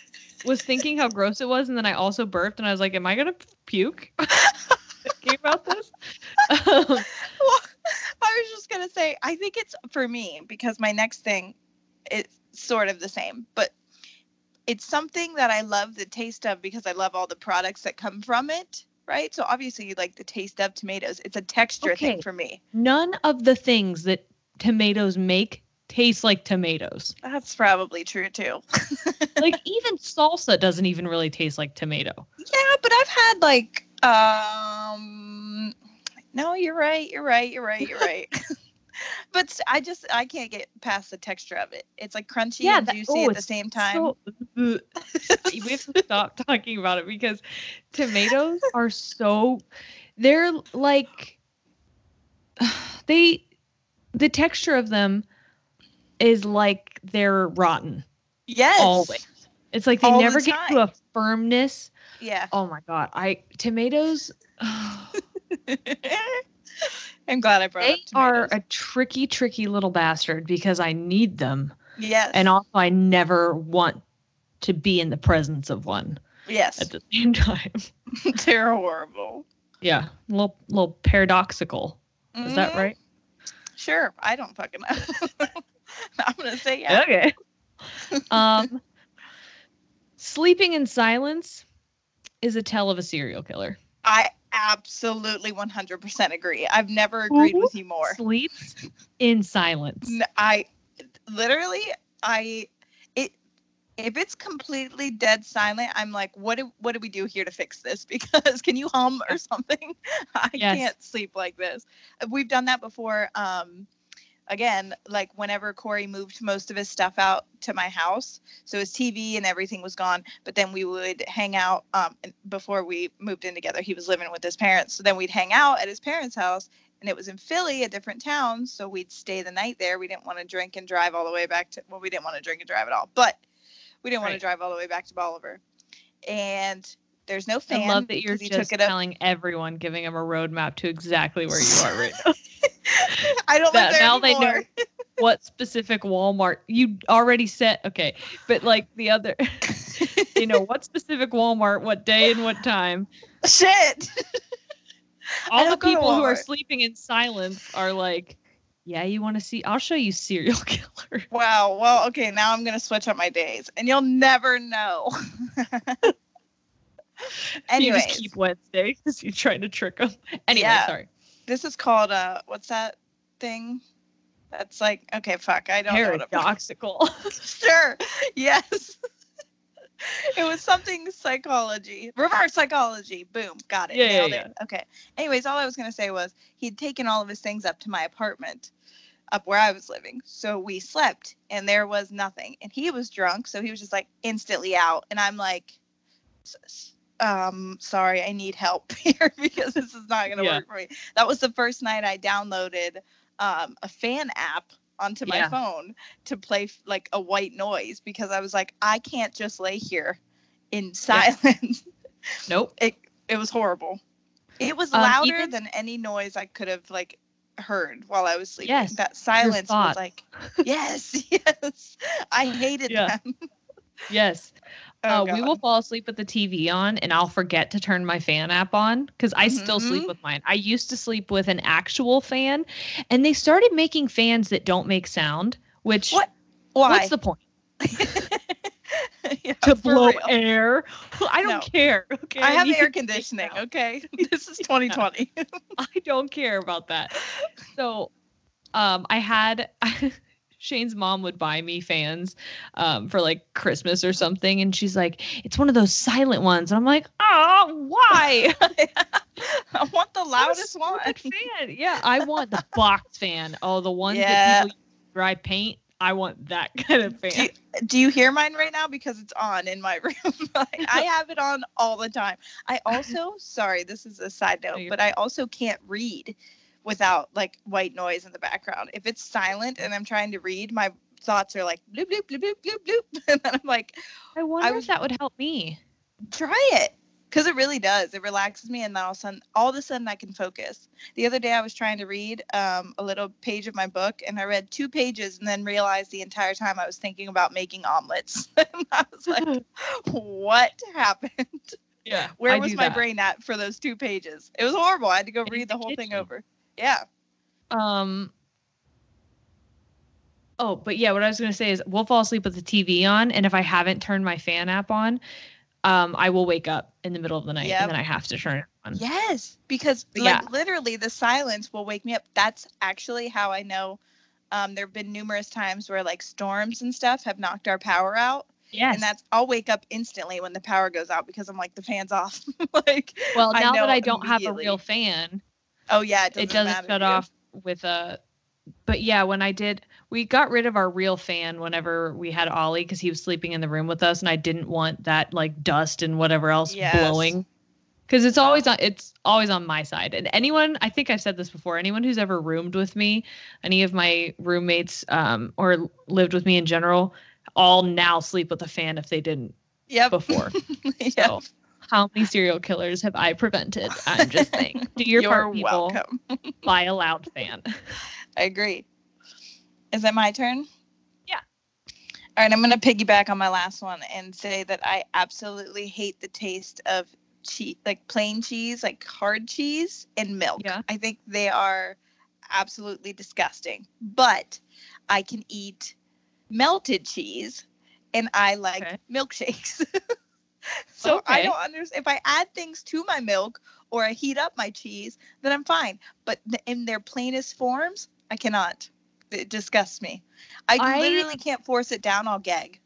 Speaker 2: was thinking how gross it was and then I also burped and I was like, am I gonna puke? Thinking about this. Um,
Speaker 1: Well, I was just gonna say, I think it's for me because my next thing is sort of the same, but it's something that I love the taste of because I love all the products that come from it. Right. So obviously you like the taste of tomatoes. It's a texture
Speaker 2: Okay.
Speaker 1: thing for me.
Speaker 2: none of the things that tomatoes make taste like tomatoes.
Speaker 1: That's probably true too.
Speaker 2: Like even salsa doesn't even really taste like tomato.
Speaker 1: Yeah, but I've had like um no, you're right, you're right, you're right, you're right. but I just I can't get past the texture of it. It's like crunchy
Speaker 2: Yeah,
Speaker 1: and
Speaker 2: that-
Speaker 1: juicy
Speaker 2: oh,
Speaker 1: at the same time.
Speaker 2: So, we have to stop talking about it because tomatoes are so they're like they the texture of them is like they're rotten
Speaker 1: yes.
Speaker 2: always. It's like they
Speaker 1: All the
Speaker 2: never get to a firmness.
Speaker 1: Yeah.
Speaker 2: Oh my god, I tomatoes
Speaker 1: I'm glad I brought
Speaker 2: they
Speaker 1: up
Speaker 2: They
Speaker 1: are
Speaker 2: a tricky tricky little bastard because I need them
Speaker 1: yes.
Speaker 2: and also I never want to be in the presence of one
Speaker 1: yes.
Speaker 2: at the same time.
Speaker 1: They're horrible.
Speaker 2: Yeah, a little little paradoxical. Is that
Speaker 1: Mhm.
Speaker 2: right?
Speaker 1: Sure. I don't fucking know. I'm gonna say yeah.
Speaker 2: Okay. um, sleeping in silence is a tell of a serial killer.
Speaker 1: I absolutely 100% agree. I've never agreed
Speaker 2: Who
Speaker 1: with you more.
Speaker 2: Sleeps in silence.
Speaker 1: I literally I it if it's completely dead silent, I'm like, what do what do we do here to fix this? Because can you hum or something? I
Speaker 2: Yes.
Speaker 1: can't sleep like this. We've done that before. Um again, like whenever Corey moved most of his stuff out to my house, so his TV and everything was gone. But then we would hang out. Um, before we moved in together, he was living with his parents. So then we'd hang out at his parents' house, and it was in Philly, a different town. So we'd stay the night there. We didn't want to drink and drive all the way back to. Well, we didn't want to drink and drive at all, but we didn't want to drive all the way back to Bolivar. And there's no fan.
Speaker 2: I love that you're just telling everyone, giving them a roadmap to exactly where you are right now.
Speaker 1: I don't
Speaker 2: That- now they know. what specific Walmart you already set? Okay, but like the other, you know, what specific Walmart, what day and what time?
Speaker 1: Shit.
Speaker 2: all the
Speaker 1: to
Speaker 2: people who are sleeping in silence are like, yeah, you want to see? I'll show you serial killer.
Speaker 1: Wow. Well, okay. Now I'm gonna switch up my days, and you'll never know.
Speaker 2: you just keep Wednesday because you're trying to trick them. Anyway,
Speaker 1: Yeah.
Speaker 2: sorry.
Speaker 1: this is called uh, what's that thing? That's like okay, fuck. I don't know. What I'm,
Speaker 2: Paradoxical.
Speaker 1: sure. Yes. it was something psychology, reverse psychology. Boom, got it.
Speaker 2: Yeah, yeah, yeah.
Speaker 1: it. Okay. Anyways, all I was gonna say was he'd taken all of his things up to my apartment, up where I was living. So we slept, and there was nothing. And he was drunk, so he was just like instantly out. And I'm like, "S- s- um, sorry, I need help here because this is not gonna
Speaker 2: Yeah.
Speaker 1: work for me. That was the first night I downloaded um, a fan app onto my
Speaker 2: Yeah.
Speaker 1: phone to play like a white noise because I was like, I can't just lay here in silence.
Speaker 2: nope.
Speaker 1: it it was horrible. It was
Speaker 2: Um,
Speaker 1: louder
Speaker 2: even-
Speaker 1: than any noise I could have like heard while I was sleeping.
Speaker 2: Yes,
Speaker 1: that silence was like, yes, yes. I hated
Speaker 2: Yeah.
Speaker 1: them.
Speaker 2: Yes.
Speaker 1: Oh,
Speaker 2: uh, we will fall asleep with the TV on, and I'll forget to turn my fan app on because I still sleep with mine. I used to sleep with an actual fan, and they started making fans that don't make sound. Which
Speaker 1: What? Why?
Speaker 2: what's the point?
Speaker 1: Yeah,
Speaker 2: To blow
Speaker 1: real.
Speaker 2: air? I don't
Speaker 1: No.
Speaker 2: care. Okay.
Speaker 1: I have
Speaker 2: need
Speaker 1: air
Speaker 2: it to make
Speaker 1: conditioning. Okay, this is 2020.
Speaker 2: I don't care about that. So, um, I had Shane's mom would buy me fans, um, for like Christmas or something, and she's like, "It's one of those silent ones," and I'm like, "Oh, why?"
Speaker 1: I want the loudest one.
Speaker 2: fan. Yeah, I want the box fan. Oh, the ones
Speaker 1: Yeah.
Speaker 2: that people use dry paint. I want that kind of fan.
Speaker 1: Do you, do you hear mine right now? Because it's on in my room. Like, I have it on all the time. I also, sorry, this is a side note, but I also can't read without like white noise in the background. If it's silent and I'm trying to read, my thoughts are like bloop bloop bloop bloop bloop bloop, and then I'm like,
Speaker 2: I
Speaker 1: what
Speaker 2: wonder
Speaker 1: was-
Speaker 2: if that would help me.
Speaker 1: Try it. Because it really does. It relaxes me, and then all of a sudden, all of a sudden, I can focus. The other day, I was trying to read um, a little page of my book, and I read two pages, and then realized the entire time I was thinking about making omelets. and I was like, "What happened?
Speaker 2: Yeah.
Speaker 1: Where
Speaker 2: I
Speaker 1: was my
Speaker 2: that.
Speaker 1: brain at for those two pages? It was horrible. I had to go read
Speaker 2: the
Speaker 1: the whole thing over. Yeah.
Speaker 2: Um. Oh, but yeah, what I was gonna say is we'll fall asleep with the TV on, and if I haven't turned my fan app on, um, I will wake up in the middle of the night,
Speaker 1: Yep.
Speaker 2: and then I have to turn it on.
Speaker 1: Yes, because
Speaker 2: But
Speaker 1: like
Speaker 2: yeah.
Speaker 1: literally the silence will wake me up. That's actually how I know. Um, there have been numerous times where like storms and stuff have knocked our power out,
Speaker 2: Yes.
Speaker 1: and that's I'll wake up instantly when the power goes out because I'm like the fan's off. like,
Speaker 2: well,
Speaker 1: I
Speaker 2: now that I don't have a real fan,
Speaker 1: oh yeah, it doesn't,
Speaker 2: it doesn't shut off with a. But yeah, when I did, we got rid of our real fan whenever we had Ollie because he was sleeping in the room with us, and I didn't want that like dust and whatever else
Speaker 1: Yes.
Speaker 2: blowing. Because it's always on, it's always on my side. And anyone, I think I've said this before. Anyone who's ever roomed with me, any of my roommates, um, or lived with me in general, all now sleep with a fan if they didn't
Speaker 1: Yep.
Speaker 2: before.
Speaker 1: Yep.
Speaker 2: So, how many serial killers have I prevented? I'm just saying. Do your
Speaker 1: You're
Speaker 2: part, people.
Speaker 1: welcome.
Speaker 2: Buy a loud fan.
Speaker 1: I agree. Is it my turn?
Speaker 2: Yeah.
Speaker 1: All right, I'm going to piggyback on my last one and say that I absolutely hate the taste of cheese, like plain cheese, like hard cheese and milk.
Speaker 2: Yeah.
Speaker 1: I think they are absolutely disgusting. But I can eat melted cheese and I like
Speaker 2: Okay.
Speaker 1: milkshakes. so I don't understand if I add things to my milk or I heat up my cheese, then I'm fine. But in their plainest forms, I cannot. It disgusts me. I,
Speaker 2: I-
Speaker 1: literally can't force it down. I'll gag.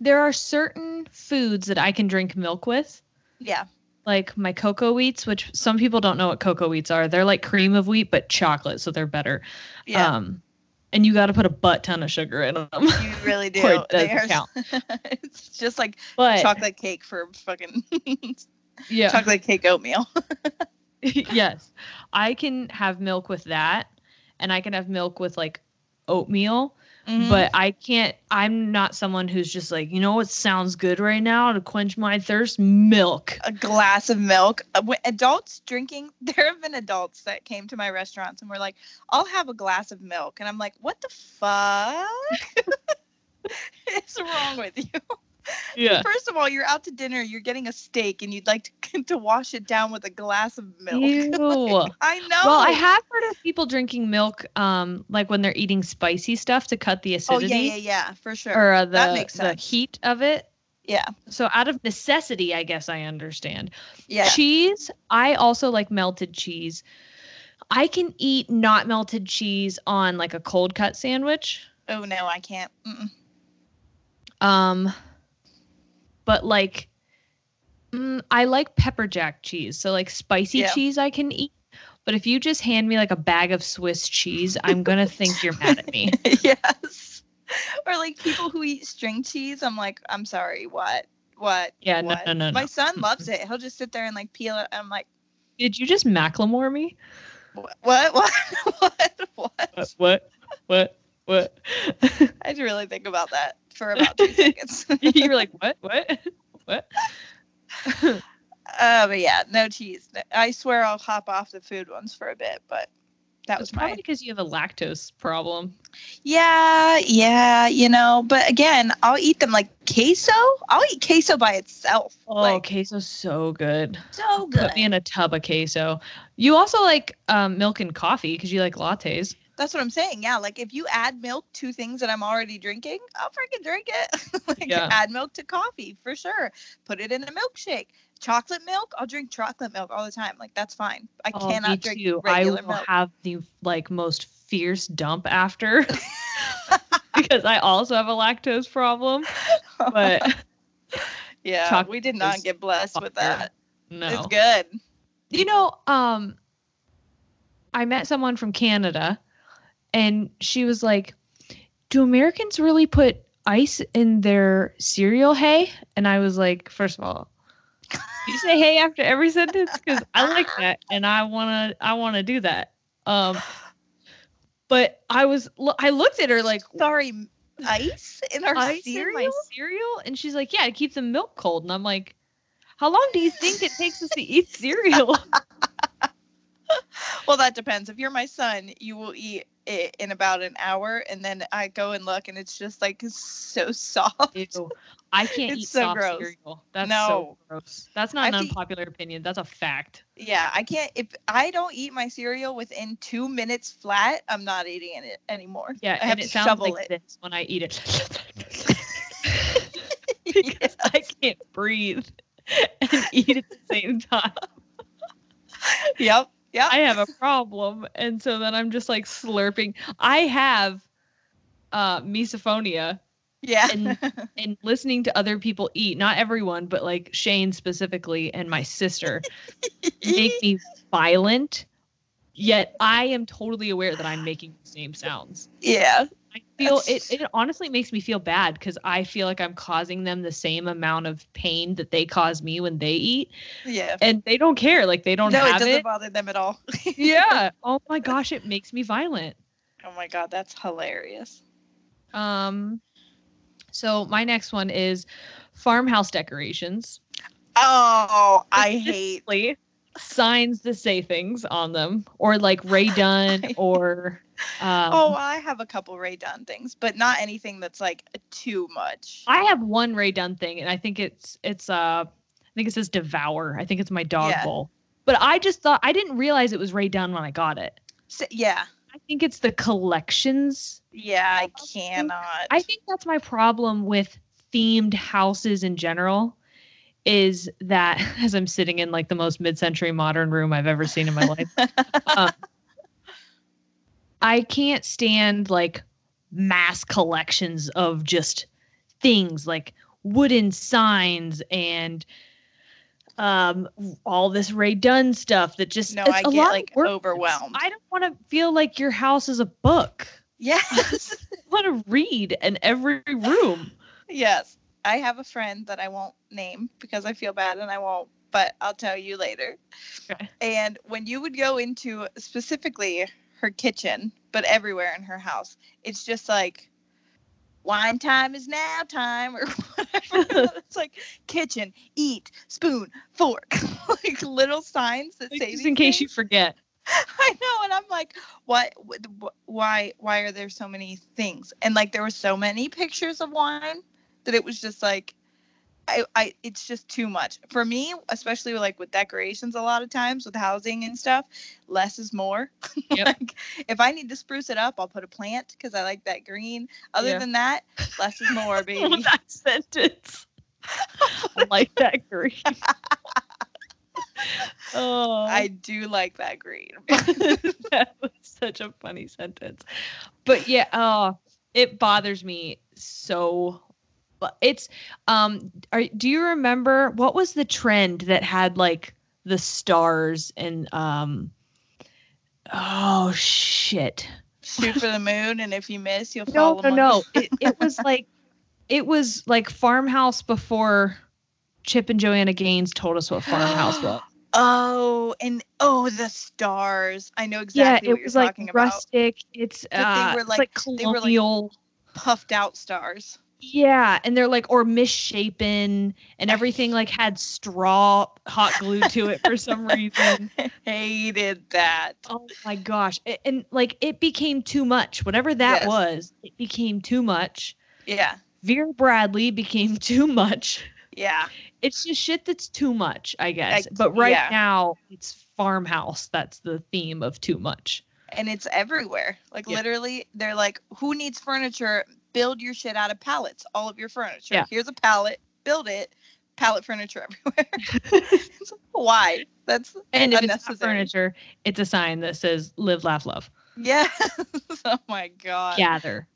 Speaker 2: There are certain foods that I can drink milk with,
Speaker 1: Yeah.
Speaker 2: like my Coco Wheats, which some people don't know what Coco Wheats are. They're like cream of wheat, but chocolate, so they're better.
Speaker 1: Yeah.
Speaker 2: Um, and you got to put a butt ton of sugar in them.
Speaker 1: you really do.
Speaker 2: it
Speaker 1: They
Speaker 2: doesn't
Speaker 1: are-
Speaker 2: count.
Speaker 1: it's just like
Speaker 2: But
Speaker 1: chocolate cake for fucking
Speaker 2: yeah,
Speaker 1: chocolate cake oatmeal.
Speaker 2: yes, I can have milk with that, and I can have milk with like oatmeal.
Speaker 1: Mhm.
Speaker 2: But I can't. I'm not someone who's just like, you know what sounds good right now to quench my thirst? Milk.
Speaker 1: a glass of milk. Uh, adults drinking, there have been adults that came to my restaurants and were like, "I'll have a glass of milk," and I'm like, "What the fuck is wrong with you?"
Speaker 2: Yeah.
Speaker 1: First of all, you're out to dinner, you're getting a steak, and you'd like to, to wash it down with a glass of milk.
Speaker 2: Ew.
Speaker 1: I know.
Speaker 2: Well, I have heard of people drinking milk, um, like when they're eating spicy stuff to cut the acidity.
Speaker 1: Oh yeah, yeah, yeah, for sure.
Speaker 2: or uh, the
Speaker 1: That makes
Speaker 2: the heat of it.
Speaker 1: yeah,
Speaker 2: So out of necessity, I guess I understand.
Speaker 1: yeah.
Speaker 2: Cheese, I also like melted cheese. I can eat not melted cheese on like a cold cut sandwich.
Speaker 1: Oh no, I can't. Mm-mm.
Speaker 2: Um, but like, mm, I like pepper jack cheese. So like spicy
Speaker 1: Yeah.
Speaker 2: cheese, I can eat. But if you just hand me like a bag of Swiss cheese, I'm gonna think you're mad at me.
Speaker 1: yes. Or like people who eat string cheese, I'm like, I'm sorry, what? What?
Speaker 2: Yeah, no,
Speaker 1: what?
Speaker 2: no, no,
Speaker 1: My
Speaker 2: no.
Speaker 1: son loves it. He'll just sit there and like peel it. I'm like,
Speaker 2: Did you just Macklemore me?
Speaker 1: what? What? What? what? what?
Speaker 2: What? What? What?
Speaker 1: I had to really think about that for about two seconds.
Speaker 2: you were like, what? What? What?
Speaker 1: uh, but yeah, no cheese. I swear I'll hop off the food ones for a bit, but that was
Speaker 2: probably
Speaker 1: my
Speaker 2: because you have a lactose problem.
Speaker 1: Yeah, yeah, you know, but again, I'll eat them like queso. I'll eat queso by itself.
Speaker 2: Oh,
Speaker 1: like
Speaker 2: queso's so good.
Speaker 1: so good.
Speaker 2: Put me in a tub of queso. You also like um, milk and coffee because you like lattes.
Speaker 1: That's what I'm saying. Yeah, like if you add milk to things that I'm already drinking, I'll freaking drink it. like
Speaker 2: Yeah.
Speaker 1: add milk to coffee for sure. Put it in a milkshake. Chocolate milk, I'll drink chocolate milk all the time. Like that's fine. I
Speaker 2: Oh, me
Speaker 1: cannot drink
Speaker 2: too. I will
Speaker 1: milk.
Speaker 2: have the like most fierce dump after because I also have a lactose problem. But
Speaker 1: yeah, we did not get blessed with that.
Speaker 2: no,
Speaker 1: It's good.
Speaker 2: you know, um, I met someone from Canada, and she was like, "Do Americans really put ice in their cereal hay?" And I was like, first of all, you say "hey" after every sentence because I like that, and I wanna, I wanna do that. Um, but I was, I looked at her like,
Speaker 1: Sorry, ice in our
Speaker 2: ice
Speaker 1: cereal?
Speaker 2: in my cereal? And she's like, yeah, it keeps the milk cold. And I'm like, how long do you think it takes us to eat cereal?
Speaker 1: well, that depends. If you're my son, you will eat it in about an hour, and then I go and look, and it's just like so soft.
Speaker 2: Ew. I can't
Speaker 1: It's
Speaker 2: eat
Speaker 1: so
Speaker 2: soft
Speaker 1: gross.
Speaker 2: cereal. That's
Speaker 1: No.
Speaker 2: so gross. That's not an unpopular opinion. That's a fact.
Speaker 1: Yeah, I can't. If I don't eat my cereal within two minutes flat, I'm not eating it anymore.
Speaker 2: Yeah,
Speaker 1: I have
Speaker 2: and it
Speaker 1: to
Speaker 2: sounds
Speaker 1: shovel
Speaker 2: like
Speaker 1: it.
Speaker 2: this when I eat it. because I can't breathe and eat at the same time.
Speaker 1: Yep. Yep.
Speaker 2: I have a problem. And so then I'm just like slurping. I have uh misophonia
Speaker 1: yeah.
Speaker 2: and- and listening to other people eat, not everyone, but like Shane specifically and my sister make me violent. Yet I am totally aware that I'm making the same sounds.
Speaker 1: yeah.
Speaker 2: Feel it, it honestly makes me feel bad because I feel like I'm causing them the same amount of pain that they cause me when they eat.
Speaker 1: Yeah.
Speaker 2: And they don't care. Like they don't
Speaker 1: no, it doesn't
Speaker 2: it.
Speaker 1: bother them at all.
Speaker 2: yeah. Oh my gosh, it makes me violent.
Speaker 1: Oh my god, that's hilarious.
Speaker 2: Um so my next one is farmhouse decorations.
Speaker 1: Oh, I hate.
Speaker 2: Signs that say things on them or like Rae Dunn or um,
Speaker 1: oh, I have a couple Rae Dunn things, but not anything that's like too much.
Speaker 2: I have one Rae Dunn thing, and I think it's it's uh I think it says devour. I think it's my dog
Speaker 1: Yeah.
Speaker 2: bowl. But I just thought I didn't realize it was Rae Dunn when I got it.
Speaker 1: So, yeah.
Speaker 2: I think it's the collections.
Speaker 1: Yeah, I cannot.
Speaker 2: I think that's my problem with themed houses in general. Is that as I'm sitting in like the most mid-century modern room I've ever seen in my life, um, I can't stand like mass collections of just things like wooden signs and um all this Rae Dunn stuff that just
Speaker 1: No,
Speaker 2: it's
Speaker 1: I get, like, overwhelmed.
Speaker 2: I don't want to feel like your house is a book.
Speaker 1: yes.
Speaker 2: I want to read in every room.
Speaker 1: yes. I have a friend that I won't name because I feel bad and I won't, but I'll tell you later.
Speaker 2: Okay.
Speaker 1: And when you would go into specifically her kitchen, but everywhere in her house, it's just like wine time is now time or whatever. it's like kitchen, eat, spoon, fork. like little signs that
Speaker 2: Like,
Speaker 1: say
Speaker 2: just in case you forget.
Speaker 1: I know, and I'm like, what? wh- Why? Why are there so many things? And like, there were so many pictures of wine that it was just like, I, I, it's just too much for me, especially like with decorations. A lot of times with housing and stuff, less is more.
Speaker 2: Yep.
Speaker 1: like, if I need to spruce it up, I'll put a plant because I like that green. Other
Speaker 2: Yeah.
Speaker 1: than that, less is more, baby.
Speaker 2: that sentence. I like that green. oh,
Speaker 1: I do like that green.
Speaker 2: that was such a funny sentence. But yeah, oh, it bothers me so. But It's um. Are, do you remember what was the trend that had like the stars and um? Oh shit!
Speaker 1: Shoot for the moon, and if you miss, you'll
Speaker 2: No,
Speaker 1: fall.
Speaker 2: no,
Speaker 1: among
Speaker 2: no. It, it was like it was like farmhouse before Chip and Joanna Gaines told us what farmhouse was.
Speaker 1: Oh, and oh, the stars. I know exactly.
Speaker 2: Yeah, it
Speaker 1: what
Speaker 2: was
Speaker 1: you're
Speaker 2: like
Speaker 1: talking about.
Speaker 2: rustic. It's
Speaker 1: they
Speaker 2: uh,
Speaker 1: were
Speaker 2: it's
Speaker 1: like-
Speaker 2: like
Speaker 1: they were like-
Speaker 2: colonial.
Speaker 1: Puffed out stars.
Speaker 2: Yeah, and they're like or misshapen, and everything like had straw hot glue to it for some reason.
Speaker 1: Hated that.
Speaker 2: Oh my gosh! A- And, like it became too much. Whatever that
Speaker 1: Yes.
Speaker 2: was, it became too much.
Speaker 1: Yeah.
Speaker 2: Vera Bradley became too much.
Speaker 1: Yeah.
Speaker 2: it's just shit that's too much, I guess.
Speaker 1: Like,
Speaker 2: but right
Speaker 1: yeah.
Speaker 2: now, it's farmhouse. That's the theme of too much.
Speaker 1: And it's everywhere. Like
Speaker 2: Yeah.
Speaker 1: literally, they're like, who needs furniture? Build your shit out of pallets. All of your furniture.
Speaker 2: Yeah.
Speaker 1: Here's a pallet. Build it. Pallet furniture everywhere. Why? That's
Speaker 2: And if it's not
Speaker 1: unnecessary.
Speaker 2: furniture, it's a sign that says "Live, Laugh, Love."
Speaker 1: Yes. oh my god.
Speaker 2: Gather.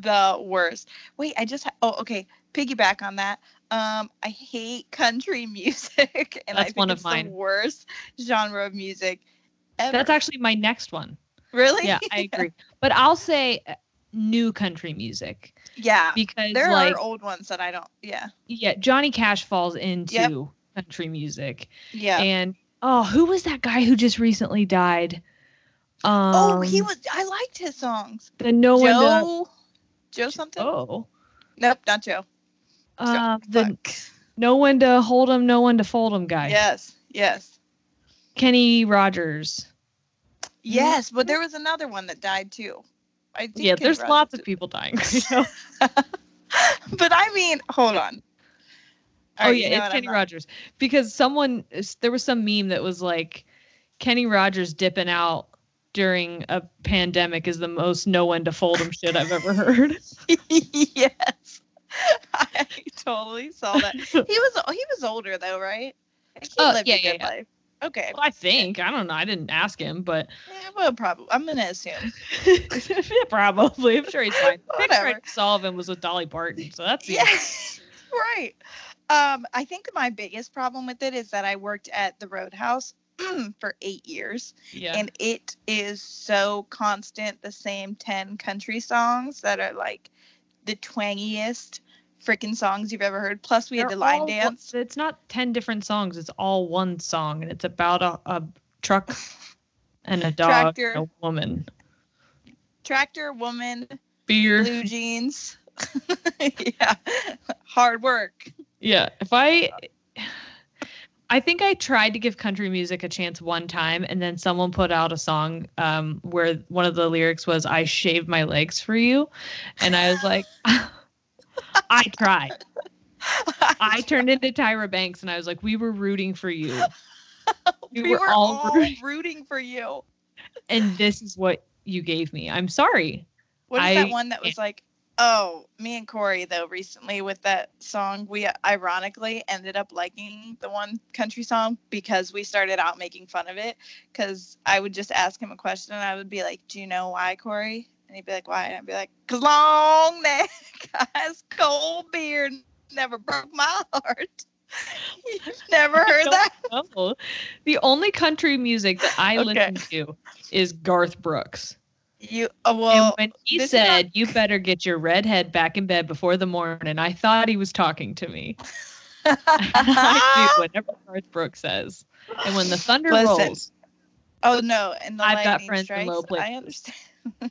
Speaker 1: the worst. Wait, I just ha- oh okay. Piggyback on that. Um, I hate country music, and I think
Speaker 2: one of
Speaker 1: it's
Speaker 2: mine.
Speaker 1: the worst genre of music ever.
Speaker 2: That's actually my next one.
Speaker 1: really
Speaker 2: Yeah, I agree. But I'll say new country music
Speaker 1: yeah,
Speaker 2: because,
Speaker 1: there
Speaker 2: like,
Speaker 1: are old ones that I don't. Yeah,
Speaker 2: yeah, Johnny Cash falls into country music,
Speaker 1: yeah.
Speaker 2: and oh, who was that guy who just recently died? Um,
Speaker 1: oh, he was. I liked his songs.
Speaker 2: the no one.
Speaker 1: Joe. Joe something?
Speaker 2: Oh.
Speaker 1: Nope, not Joe.
Speaker 2: Uh,
Speaker 1: Joe.
Speaker 2: the
Speaker 1: Fuck.
Speaker 2: no one to hold him, no one to fold him guy.
Speaker 1: Yes, yes.
Speaker 2: Kenny Rogers.
Speaker 1: Yes, but there was another one that died too. I think
Speaker 2: Yeah, there's lots of people dying.
Speaker 1: but I mean, hold on.
Speaker 2: oh
Speaker 1: right, you
Speaker 2: yeah,
Speaker 1: know
Speaker 2: it's Kenny Rogers because someone there was some meme that was like Kenny Rogers dipping out during a pandemic is the most no one to fold him shit I've ever heard.
Speaker 1: yes, I totally saw that. He was he was older though, right? He
Speaker 2: Uh,
Speaker 1: lived
Speaker 2: yeah,
Speaker 1: a
Speaker 2: yeah,
Speaker 1: good
Speaker 2: yeah.
Speaker 1: life. Okay,
Speaker 2: I think I don't know. I didn't ask him, but
Speaker 1: yeah, well, probably. I'm gonna assume.
Speaker 2: yeah, probably I'm sure he's fine.
Speaker 1: Whatever.
Speaker 2: Fred Sullivan was with Dolly Parton, so that's
Speaker 1: Yeah, right. Um, I think my biggest problem with it is that I worked at the Roadhouse for eight years,
Speaker 2: yeah.
Speaker 1: and it is so constant. The same ten country songs that are like the twangiest freaking songs you've ever heard. Plus, we had the line
Speaker 2: all-
Speaker 1: dance.
Speaker 2: It's not ten different songs. It's all one song, and it's about a, a truck and a dog
Speaker 1: Tractor.
Speaker 2: and a woman.
Speaker 1: Tractor woman,
Speaker 2: Beer.
Speaker 1: blue jeans. yeah, hard work.
Speaker 2: Yeah. If I I think I tried to give country music a chance one time and then someone put out a song um where one of the lyrics was I shaved my legs for you and I was like I tried. I turned into Tyra Banks and I was like we were rooting for you
Speaker 1: we,
Speaker 2: We
Speaker 1: were,
Speaker 2: were all
Speaker 1: all
Speaker 2: rooting.
Speaker 1: rooting for you.
Speaker 2: and this is what you gave me. I'm sorry.
Speaker 1: What is
Speaker 2: I
Speaker 1: that one that was like, oh, me and Corey though recently with that song, we ironically ended up liking the one country song because we started out making fun of it. Because I would just ask him a question and I would be like, "Do you know why, Corey?" And he'd be like, "Why?" And I'd be like, "Cause long neck has cold beard, never broke my heart." You've never heard that?
Speaker 2: No. The only country music that I
Speaker 1: Okay.
Speaker 2: listen to is Garth Brooks.
Speaker 1: You uh, well,
Speaker 2: and when he
Speaker 1: is not-
Speaker 2: said, "You better get your red head back in bed before the morning," I thought he was talking to me. I do whenever Garth Brooks says, and when the thunder
Speaker 1: Listen,
Speaker 2: rolls,
Speaker 1: Oh no, and the
Speaker 2: I've got friends in low places.
Speaker 1: I understand.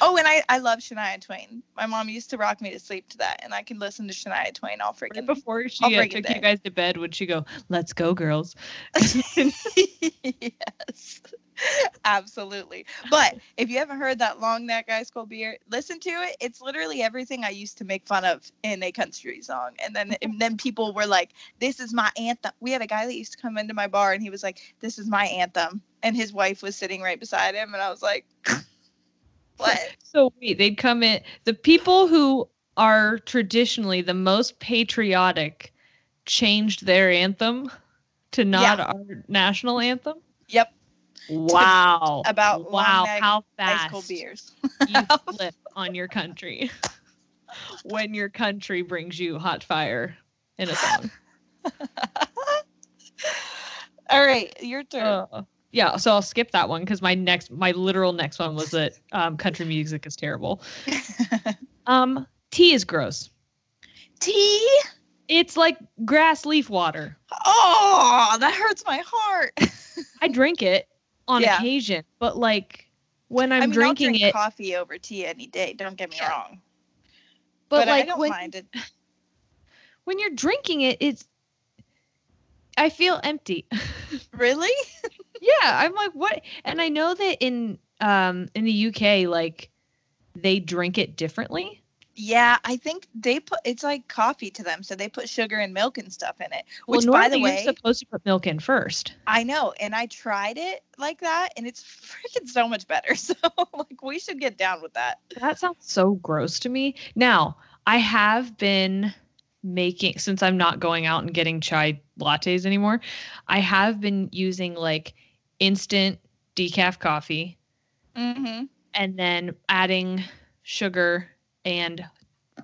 Speaker 1: oh, and I I love Shania Twain. My mom used to rock me to sleep to that, and I can listen to Shania Twain all freaking.
Speaker 2: before she uh, took you guys to bed, would she go, "Let's go, girls"?
Speaker 1: yes, absolutely. But if you haven't heard that long neck ice cold beer, listen to it. It's literally everything I used to make fun of in a country song. And then and then people were like, "This is my anthem." We had a guy that used to come into my bar, and he was like, "This is my anthem," and his wife was sitting right beside him, and I was like, "What?"
Speaker 2: So wait, they'd come in. The people who are traditionally the most patriotic changed their anthem to not
Speaker 1: Yeah.
Speaker 2: our national anthem.
Speaker 1: Yep.
Speaker 2: Wow.
Speaker 1: about
Speaker 2: wow, how
Speaker 1: Ice
Speaker 2: fast
Speaker 1: cold beers.
Speaker 2: you flip on your country when your country brings you hot fire in a song.
Speaker 1: All right, your turn.
Speaker 2: Uh, yeah, so I'll skip that one because my next, my literal next one was that um, country music is terrible. Um, tea is gross.
Speaker 1: Tea.
Speaker 2: It's like grass leaf water.
Speaker 1: Oh, that hurts my heart.
Speaker 2: I drink it on
Speaker 1: Yeah.
Speaker 2: occasion, but like when I'm
Speaker 1: I mean,
Speaker 2: drinking
Speaker 1: I'll drink
Speaker 2: it,
Speaker 1: coffee over tea any day. Don't get me
Speaker 2: Yeah.
Speaker 1: wrong.
Speaker 2: but,
Speaker 1: But,
Speaker 2: like
Speaker 1: I don't
Speaker 2: when
Speaker 1: mind it.
Speaker 2: when you're drinking it, it's I feel empty.
Speaker 1: Really?
Speaker 2: yeah, I'm like what? And I know that in um in the UK, like they drink it differently.
Speaker 1: Yeah, I think they put it's like coffee to them, so they put sugar and milk and stuff in it.
Speaker 2: Well,
Speaker 1: Which, by the way,
Speaker 2: you're supposed to put milk in first.
Speaker 1: I know, and I tried it like that, and it's freaking so much better. So, like, we should get down with that.
Speaker 2: That sounds so gross to me. Now, I have been making since I'm not going out and getting chai lattes anymore. I have been using like instant decaf coffee
Speaker 1: Mm-hmm.
Speaker 2: and then adding sugar and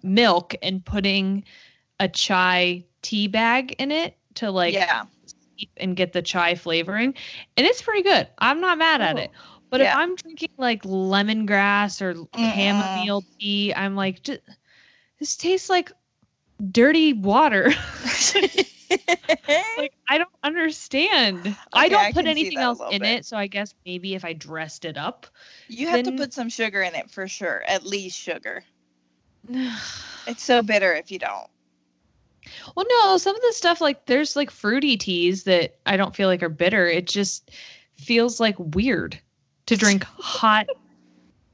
Speaker 2: milk and putting a chai tea bag in it to like
Speaker 1: yeah,
Speaker 2: steep and get the chai flavoring. And it's pretty good. I'm not mad at it. But if I'm drinking like lemongrass or chamomile tea, I'm like, this tastes like dirty water. like I don't understand. I don't put
Speaker 1: see
Speaker 2: anything else in
Speaker 1: bit.
Speaker 2: it, so I guess maybe if I dressed it up.
Speaker 1: you have to put some sugar in it for sure. At least sugar. It's so bitter if you don't.
Speaker 2: Well, no, some of the stuff like there's like fruity teas that I don't feel like are bitter. It just feels like weird to drink hot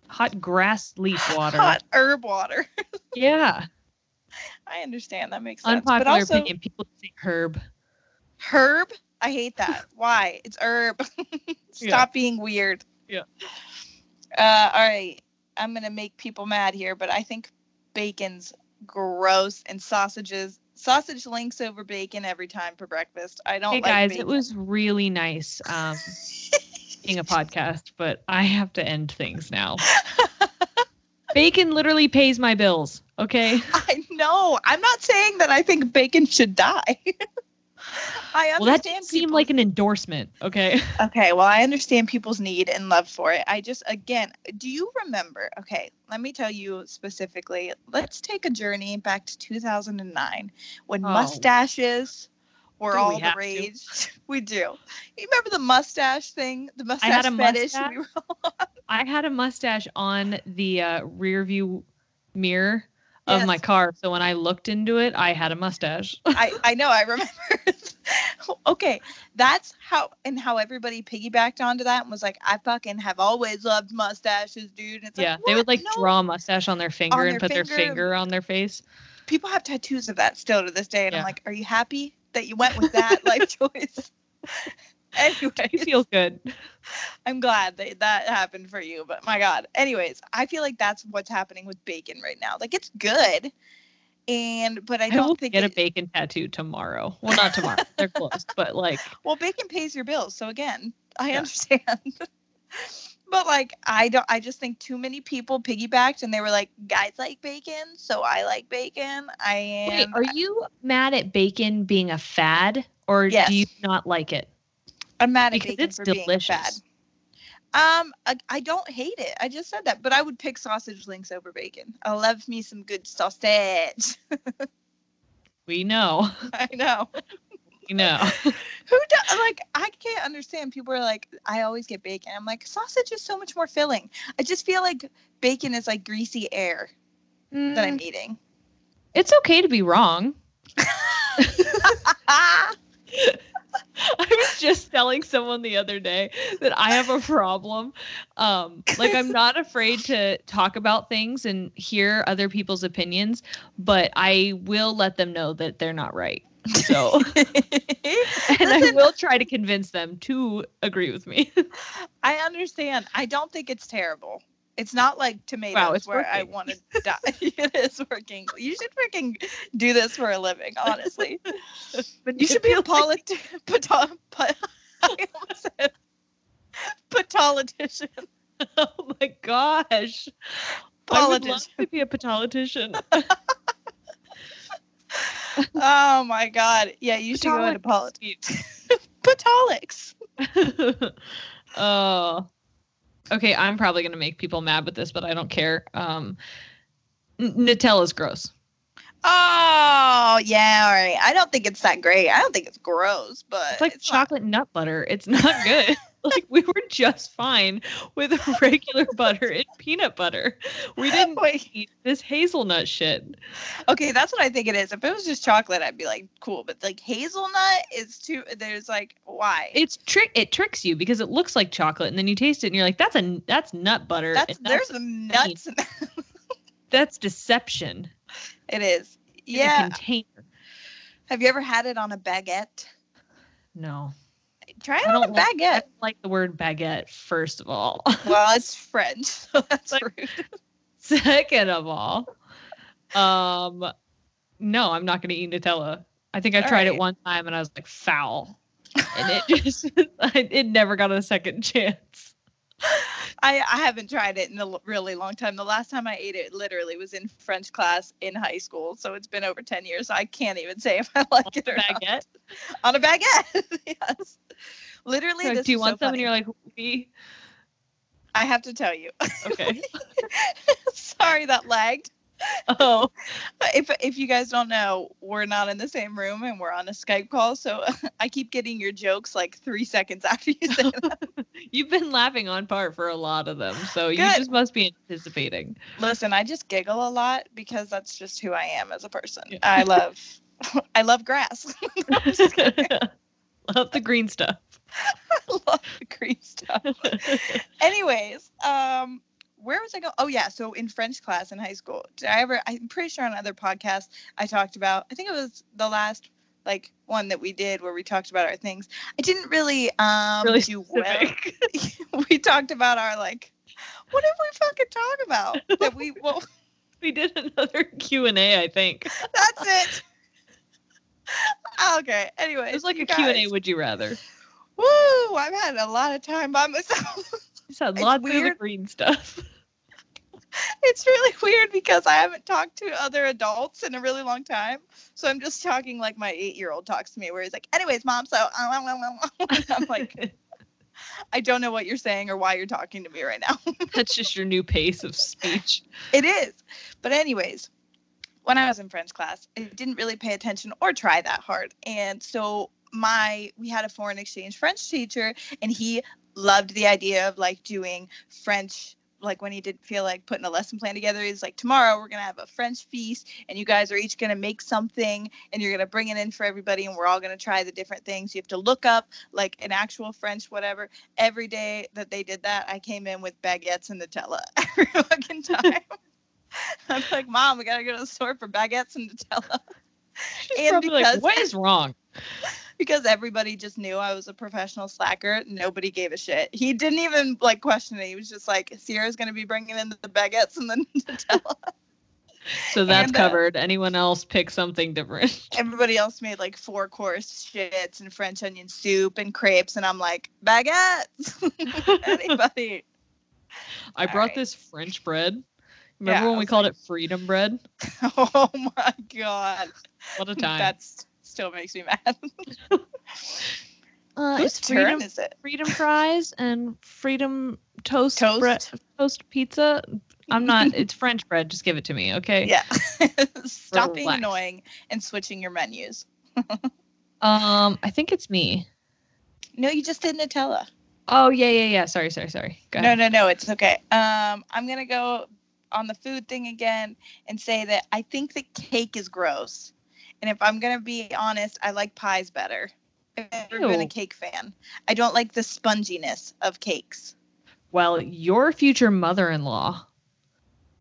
Speaker 2: hot grass leaf water.
Speaker 1: Hot herb water.
Speaker 2: Yeah.
Speaker 1: I understand. That makes sense.
Speaker 2: Unpopular
Speaker 1: but also,
Speaker 2: opinion. People say herb.
Speaker 1: herb. I hate that. Why? It's herb. Stop
Speaker 2: Yeah.
Speaker 1: being weird.
Speaker 2: Yeah.
Speaker 1: Uh, all right. I'm gonna make people mad here, but I think bacon's gross and sausages. Sausage links over bacon every time for breakfast. I don't
Speaker 2: Hey
Speaker 1: like
Speaker 2: guys,
Speaker 1: bacon.
Speaker 2: it was really nice um being a podcast, but I have to end things now. Bacon literally pays my bills, okay?
Speaker 1: I know. I'm not saying that I think bacon should die. I understand.
Speaker 2: Well, that didn't seem like an endorsement, okay?
Speaker 1: Okay, well, I understand people's need and love for it. I just, again, do you remember? Okay, let me tell you specifically. Let's take a journey back to 2009 when
Speaker 2: Oh.
Speaker 1: mustaches were
Speaker 2: Do we
Speaker 1: all the
Speaker 2: have to?
Speaker 1: rage. We do. You remember the mustache thing? The mustache I
Speaker 2: had a
Speaker 1: fetish?
Speaker 2: mustache.
Speaker 1: We
Speaker 2: I had a mustache on the uh, rear view mirror of my car, so when I looked into it, I had a mustache.
Speaker 1: I, I know, I remember. okay, that's how and how everybody piggybacked onto that and was like, I fucking have always loved mustaches, dude. It's
Speaker 2: yeah,
Speaker 1: like,
Speaker 2: they would like
Speaker 1: No,
Speaker 2: draw a mustache on their finger and
Speaker 1: their
Speaker 2: put their
Speaker 1: finger.
Speaker 2: finger on their face.
Speaker 1: people have tattoos of that still to this day, and I'm like, are you happy that you went with that life choice?
Speaker 2: You feel good.
Speaker 1: I'm glad that that happened for you, but my God. Anyways, I feel like that's what's happening with bacon right now. Like it's good, and but I
Speaker 2: I,
Speaker 1: don't
Speaker 2: will
Speaker 1: think
Speaker 2: get
Speaker 1: it,
Speaker 2: a bacon tattoo tomorrow. Well, not tomorrow. They're closed, but like
Speaker 1: well, bacon pays your bills, so again, I
Speaker 2: Yeah.
Speaker 1: understand. but like, I don't. I just think too many people piggybacked, and they were like, guys like bacon, so I like bacon. I am.
Speaker 2: Wait, are you mad at bacon being a fad, or
Speaker 1: Yes.
Speaker 2: do you not like it?
Speaker 1: I'm mad at
Speaker 2: Because
Speaker 1: bacon
Speaker 2: it's
Speaker 1: for being
Speaker 2: delicious.
Speaker 1: fad. Um, I, I don't hate it. I just said that, but I would pick sausage links over bacon. I love me some good sausage.
Speaker 2: We know.
Speaker 1: I know.
Speaker 2: We know.
Speaker 1: Who does like? I can't understand. People are like, I always get bacon. I'm like, sausage is so much more filling. I just feel like bacon is like greasy air that I'm
Speaker 2: Mm,
Speaker 1: eating.
Speaker 2: it's okay to be wrong. I was just telling someone the other day that I have a problem. Um, like I'm not afraid to talk about things and hear other people's opinions, but I will let them know that they're not right. So, and I will try to convince them to agree with me.
Speaker 1: I understand. I don't think it's terrible. It's not like tomatoes
Speaker 2: it's
Speaker 1: where I want to die. it is working. You should freaking do this for a living, honestly.
Speaker 2: But
Speaker 1: You should be a politi- pata- pa- I almost said politician.
Speaker 2: Oh my gosh. I would love to be a politician.
Speaker 1: Oh my god. Yeah, you should go into politics. Patolics.
Speaker 2: oh. Okay, I'm probably gonna make people mad with this, but I don't care. Um, Nutella's gross.
Speaker 1: Oh yeah, all right. I don't think it's that great. I don't think it's gross, but
Speaker 2: It's like
Speaker 1: not-
Speaker 2: chocolate nut butter. It's not good. like we were just fine with regular butter and peanut butter. We didn't
Speaker 1: Wait.
Speaker 2: eat this hazelnut shit.
Speaker 1: Okay, that's what I think it is. If it was just chocolate, I'd be like, cool. But like hazelnut is too. There's like, why?
Speaker 2: It's trick. It tricks you because it looks like chocolate, and then you taste it, and you're like, "That's a that's nut butter."
Speaker 1: that's there's
Speaker 2: that's,
Speaker 1: some nuts. In
Speaker 2: that's deception.
Speaker 1: it is. Yeah.
Speaker 2: container.
Speaker 1: Have you ever had it on a baguette?
Speaker 2: No.
Speaker 1: Try it on a
Speaker 2: like, I
Speaker 1: baguette.
Speaker 2: don't like the word baguette, first of all.
Speaker 1: well, it's French, so that's
Speaker 2: Like-
Speaker 1: rude.
Speaker 2: Second of all, um, no, I'm not going to eat Nutella. I think I
Speaker 1: All
Speaker 2: tried it one time and I was like, foul. And it just it never got a second chance.
Speaker 1: I, I haven't tried it in a l- really long time. The last time I ate it literally was in French class in high school, so it's been over 10 years. So I can't even say if I like it or not.
Speaker 2: Baguette.
Speaker 1: On a baguette. yes. Literally, this
Speaker 2: do you want
Speaker 1: so
Speaker 2: some? And you're like, we.
Speaker 1: I have to tell you.
Speaker 2: Okay.
Speaker 1: Sorry that lagged.
Speaker 2: Oh,
Speaker 1: if if you guys don't know, we're not in the same room and we're on a Skype call, so I keep getting your jokes like three seconds after you say them.
Speaker 2: you've been laughing on part for a lot of them, so you just must be anticipating.
Speaker 1: Listen, I just giggle a lot because that's just who I am as a person.
Speaker 2: Yeah.
Speaker 1: I love I love grass. I'm just kidding.
Speaker 2: Love the green stuff.
Speaker 1: I love the green stuff. Anyways, um, where was I going? Oh yeah, so in French class in high school, did I ever? I'm pretty sure on other podcasts I talked about. I think it was the last like one that we did where we talked about our things. I didn't really um
Speaker 2: Really
Speaker 1: do well. we talked about our like, what did we fucking talk about? That we well,
Speaker 2: We did another Q and A, I think.
Speaker 1: that's it. okay. Anyway,
Speaker 2: It was like a Q and A. Would you rather?
Speaker 1: Woo! I've had a lot of time by myself.
Speaker 2: Just had lots of the
Speaker 1: weird.
Speaker 2: green stuff.
Speaker 1: it's really weird because I haven't talked to other adults in a really long time. So I'm just talking like my eight year old talks to me, where he's like, anyways, mom, so uh, and I'm like, I don't know what you're saying or why you're talking to me right now.
Speaker 2: That's just your new pace of speech.
Speaker 1: it is. But, anyways, when I was in French class, I didn't really pay attention or try that hard. And so my we had a foreign exchange French teacher and he loved the idea of like doing French like when he did feel like putting a lesson plan together he's like tomorrow we're going to have a french feast and you guys are each going to make something and you're going to bring it in for everybody and we're all going to try the different things. You have to look up like an actual french whatever. Every day that they did that i came in with baguettes and nutella every fucking time. I'm like mom we got to go to the store for baguettes and nutella.
Speaker 2: She's
Speaker 1: And because-
Speaker 2: like, what is wrong?
Speaker 1: because everybody just knew I was a professional slacker. Nobody gave a shit. He didn't even like question it. He was just like, Sierra's gonna be bringing in the baguettes and the Nutella.
Speaker 2: So that's
Speaker 1: And, uh,
Speaker 2: covered. Anyone else pick something different?
Speaker 1: Everybody else made like four course shits and French onion soup and crepes, and I'm like, baguettes. Anybody?
Speaker 2: I
Speaker 1: All
Speaker 2: brought
Speaker 1: right.
Speaker 2: this French bread. Remember
Speaker 1: Yeah,
Speaker 2: when we
Speaker 1: was
Speaker 2: called
Speaker 1: like-
Speaker 2: it freedom bread?
Speaker 1: Oh my god.
Speaker 2: What a time.
Speaker 1: That still makes me mad.
Speaker 2: uh,
Speaker 1: Whose
Speaker 2: it's
Speaker 1: turn
Speaker 2: freedom,
Speaker 1: is it?
Speaker 2: freedom fries and freedom toast
Speaker 1: Toast?
Speaker 2: bread, toast pizza. I'm not. It's French bread. Just give it to me, okay?
Speaker 1: Yeah. Stop being annoying and switching your menus.
Speaker 2: Um, I think it's me.
Speaker 1: No, you just did Nutella.
Speaker 2: Oh yeah, yeah, yeah. Sorry, sorry, sorry. Go
Speaker 1: No,
Speaker 2: ahead.
Speaker 1: no, no, it's okay. Um, I'm gonna go on the food thing again and say that I think that cake is gross. And if I'm gonna be honest, I like pies better. I've never been a cake fan. I don't like the sponginess of cakes.
Speaker 2: Well, your future mother-in-law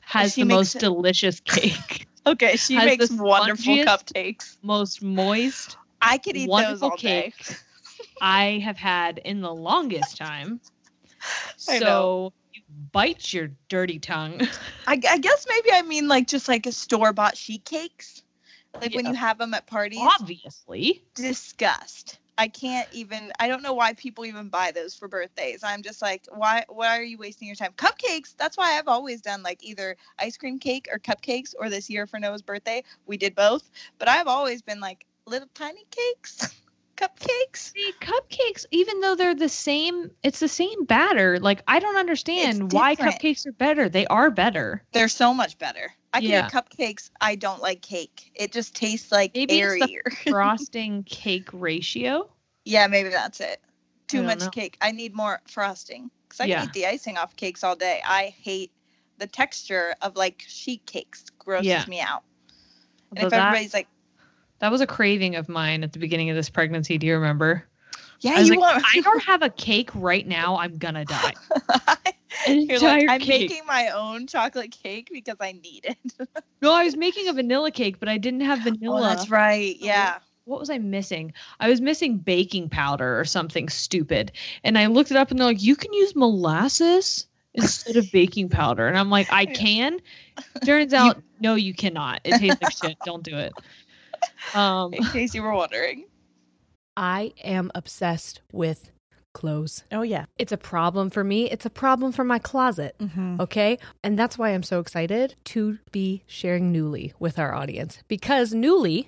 Speaker 2: has
Speaker 1: She
Speaker 2: the most
Speaker 1: it-
Speaker 2: delicious cake,
Speaker 1: Okay, she
Speaker 2: Has
Speaker 1: makes wonderful cupcakes.
Speaker 2: most moist
Speaker 1: I could eat those all day.
Speaker 2: cake I have had in the longest time. So you bite your dirty tongue.
Speaker 1: I, I guess maybe I mean like just like a store bought sheet cakes, like when you have them at parties.
Speaker 2: Obviously.
Speaker 1: disgust. I can't even I don't know why people even buy those for birthdays. I'm just like, why why are you wasting your time? Cupcakes, that's why I've always done like either ice cream cake or cupcakes or this year for Noah's birthday, we did both. But I've always been like little tiny cakes, cupcakes.
Speaker 2: See, cupcakes, even though they're the same, it's the same batter. Like, I don't understand why cupcakes are better. They are better.
Speaker 1: They're so much better. I can
Speaker 2: Yeah.
Speaker 1: do cupcakes. I don't like cake. It just tastes like
Speaker 2: Maybe it's the
Speaker 1: airier.
Speaker 2: Frosting cake ratio.
Speaker 1: yeah, maybe that's it. Too much
Speaker 2: know.
Speaker 1: cake. I need more frosting because I
Speaker 2: Yeah.
Speaker 1: can eat the icing off cakes all day. I hate the texture of like sheet cakes. Grosses
Speaker 2: Yeah.
Speaker 1: me out. And
Speaker 2: Although
Speaker 1: if
Speaker 2: that,
Speaker 1: everybody's like,
Speaker 2: that was a craving of mine at the beginning of this pregnancy. Do you remember?
Speaker 1: "Yeah,
Speaker 2: I
Speaker 1: you
Speaker 2: like,
Speaker 1: want,"
Speaker 2: I don't have a cake right now. I'm gonna die.
Speaker 1: You're like, I'm
Speaker 2: cake.
Speaker 1: making my own chocolate cake because I need it.
Speaker 2: No, I was making a vanilla cake, but I didn't have vanilla.
Speaker 1: Oh, that's right. Yeah.
Speaker 2: what was I missing? I was missing baking powder or something stupid. And I looked it up and they're like, you can use molasses instead of baking powder. And I'm like, I can. Turns out, no, you cannot. It tastes like shit. Don't do it. Um,
Speaker 1: In case you were wondering.
Speaker 3: I am obsessed with clothes.
Speaker 4: Oh yeah.
Speaker 3: It's a problem for me. It's a problem for my closet.
Speaker 4: Mm-hmm.
Speaker 3: Okay. And that's why I'm so excited to be sharing Nuuly with our audience because Nuuly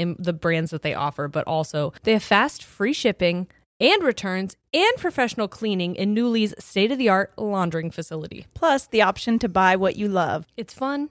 Speaker 3: in the brands that they offer, but also they have fast, free shipping and returns and professional cleaning in Nuuly's state of the art laundering facility.
Speaker 1: Plus, the option to buy what you love.
Speaker 3: It's fun,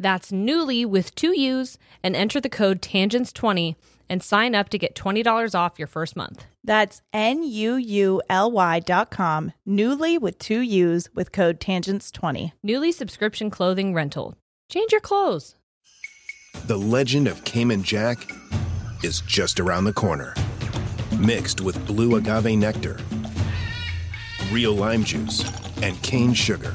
Speaker 3: That's Nuuly with two U's and enter the code TANGENTS20 and sign up to get $20 off your first month.
Speaker 1: That's N-U-U-L-Y dot com, Nuuly with two U's with code TANGENTS20.
Speaker 3: Nuuly subscription clothing rental. Change your clothes.
Speaker 5: The legend of Cayman Jack is just around the corner. Mixed with blue agave nectar, real lime juice, and cane sugar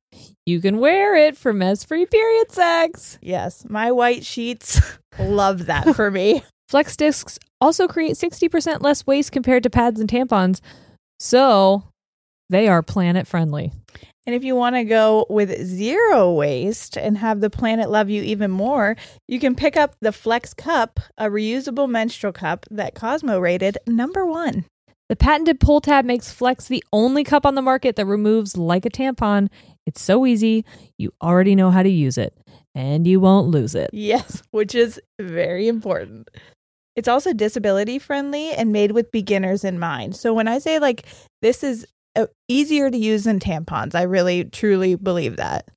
Speaker 2: you can wear it for mess free period sex.
Speaker 1: Yes, my white sheets love that for me.
Speaker 2: Flex discs also create 60% less waste compared to pads and tampons. So they are planet friendly.
Speaker 1: And if you want to go with zero waste and have the planet love you even more, you can pick up the Flex Cup, a reusable menstrual cup that Cosmo rated number one.
Speaker 2: The patented pull tab makes Flex the only cup on the market that removes like a tampon. It's so easy, you already know how to use it, and you won't lose it.
Speaker 1: Yes, which is very important. It's also disability friendly and made with beginners in mind. So when I say like this is uh, easier to use than tampons, I really truly believe that.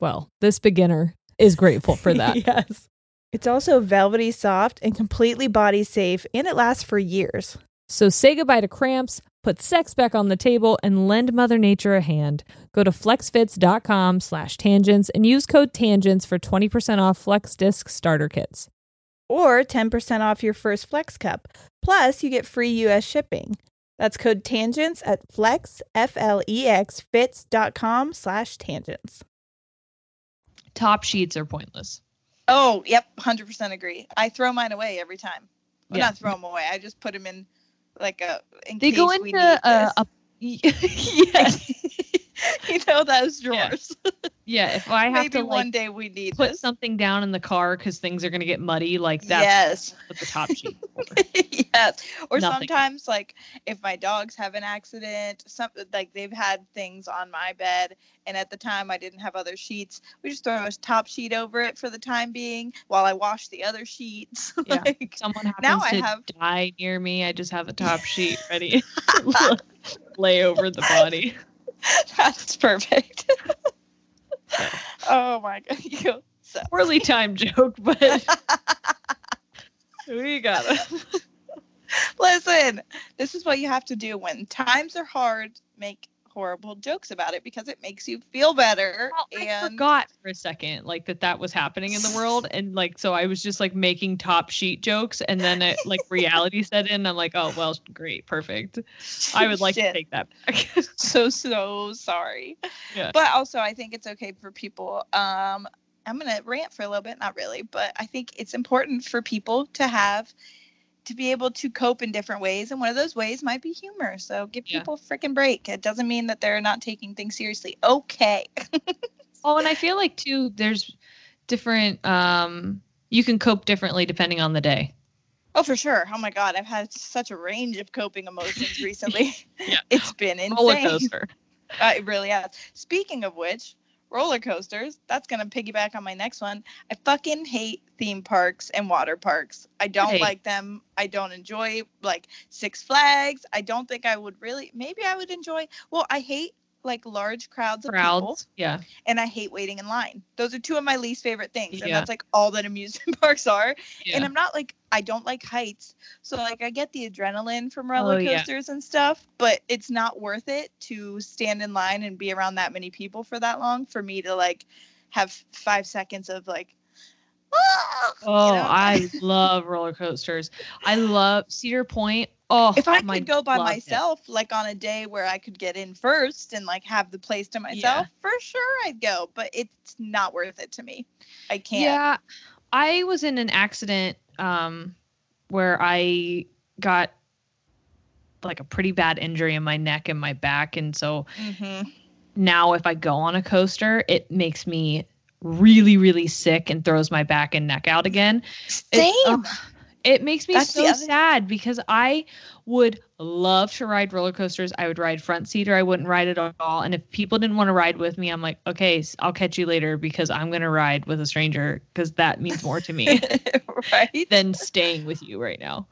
Speaker 2: Well, this beginner is grateful for that.
Speaker 1: yes. It's also velvety soft and completely body safe and it lasts for years.
Speaker 2: So say goodbye to cramps, put sex back on the table, and lend Mother Nature a hand. Go to flexfits.com slash tangents and use code tangents for 20% off Flex Disc starter kits.
Speaker 1: Or 10% off your first Flex Cup. Plus, you get free US shipping. That's code tangents at flex, F L E X, fits.com slash tangents.
Speaker 6: Top sheets are pointless.
Speaker 1: Oh, yep, hundred percent agree. I throw mine away every time. Well,
Speaker 2: Yeah.
Speaker 1: not throw them away. I just put them in like a. In
Speaker 2: They
Speaker 1: case
Speaker 2: go
Speaker 1: we
Speaker 2: into
Speaker 1: need
Speaker 2: a, a yes.
Speaker 1: you know those
Speaker 2: Yeah.
Speaker 1: drawers.
Speaker 2: Yeah, if I have
Speaker 1: Maybe
Speaker 2: to
Speaker 1: one
Speaker 2: like
Speaker 1: day we need
Speaker 2: put
Speaker 1: this.
Speaker 2: something down in the car because things are gonna get muddy, like that.
Speaker 1: yes.
Speaker 2: what the top sheet.
Speaker 1: yes. Or
Speaker 2: Nothing.
Speaker 1: sometimes like if my dogs have an accident, some like they've had things on my bed and at the time I didn't have other sheets, we just throw a top sheet over it for the time being while I wash the other sheets.
Speaker 2: Yeah.
Speaker 1: like,
Speaker 2: Someone happens
Speaker 1: Now I
Speaker 2: to
Speaker 1: have-
Speaker 2: die near me, I just have a top sheet ready, lay over the body.
Speaker 1: that's perfect. oh my god. You so
Speaker 2: Poorly timed joke, but we got it.
Speaker 1: Listen, this is what you have to do when times are hard. Make horrible jokes about it because it makes you feel better.
Speaker 2: Well, I
Speaker 1: and
Speaker 2: forgot for a second, like that that was happening in the world, and like so I was just like making top sheet jokes, and then it, like reality set in. I'm like, oh well, great, perfect. I would like to take that back.
Speaker 1: so so sorry.
Speaker 2: Yeah.
Speaker 1: But also, I think it's okay for people. Um, I'm gonna rant for a little bit, not really, but I think it's important for people to have to be able to cope in different ways, and one of those ways might be humor. So give
Speaker 2: Yeah.
Speaker 1: people a freaking break. It doesn't mean that they're not taking things seriously. Okay.
Speaker 2: Oh, and I feel like too, there's different. um You can cope differently depending on the day.
Speaker 1: Oh, for sure. Oh my God, I've had such a range of coping emotions recently.
Speaker 2: Yeah.
Speaker 1: It's been insane.
Speaker 2: Roller coaster.
Speaker 1: Uh, it really has. Speaking of which, roller coasters. That's gonna piggyback on my next one. I fucking hate theme parks and water parks. I don't
Speaker 2: Hey.
Speaker 1: like them. I don't enjoy like Six Flags. I don't think I would really. Maybe I would enjoy. Well, I hate like large crowds of people,
Speaker 2: Crowds. Yeah.
Speaker 1: and I hate waiting in line. Those are two of my least favorite things, and
Speaker 2: Yeah.
Speaker 1: that's like all that amusement parks are.
Speaker 2: Yeah.
Speaker 1: And I'm not like I don't like heights, so like I get the adrenaline from roller
Speaker 2: Oh, yeah.
Speaker 1: coasters and stuff, but it's not worth it to stand in line and be around that many people for that long for me to like have five seconds of like. "Ah," you
Speaker 2: Oh,
Speaker 1: know?
Speaker 2: I love roller coasters. I love Cedar Point. Oh,
Speaker 1: if I could go by
Speaker 2: loved it.
Speaker 1: myself, like on a day where I could get in first and like have the place to myself, for sure I'd go. But it's not worth it to me. I can't.
Speaker 2: Yeah, I was in an accident um, where I got like a pretty bad injury in my neck and my back, and so
Speaker 1: hmm
Speaker 2: now if I go on a coaster, it makes me really, really sick and throws my back and neck out again.
Speaker 1: Same.
Speaker 2: It, it makes me
Speaker 1: That's
Speaker 2: so sad because I would love to ride roller coasters. I would ride front seat or I wouldn't ride at all. And if people didn't want to ride with me, I'm like, okay, I'll catch you later because I'm going to ride with a stranger because that means more to me
Speaker 1: right.
Speaker 2: than staying with you right now.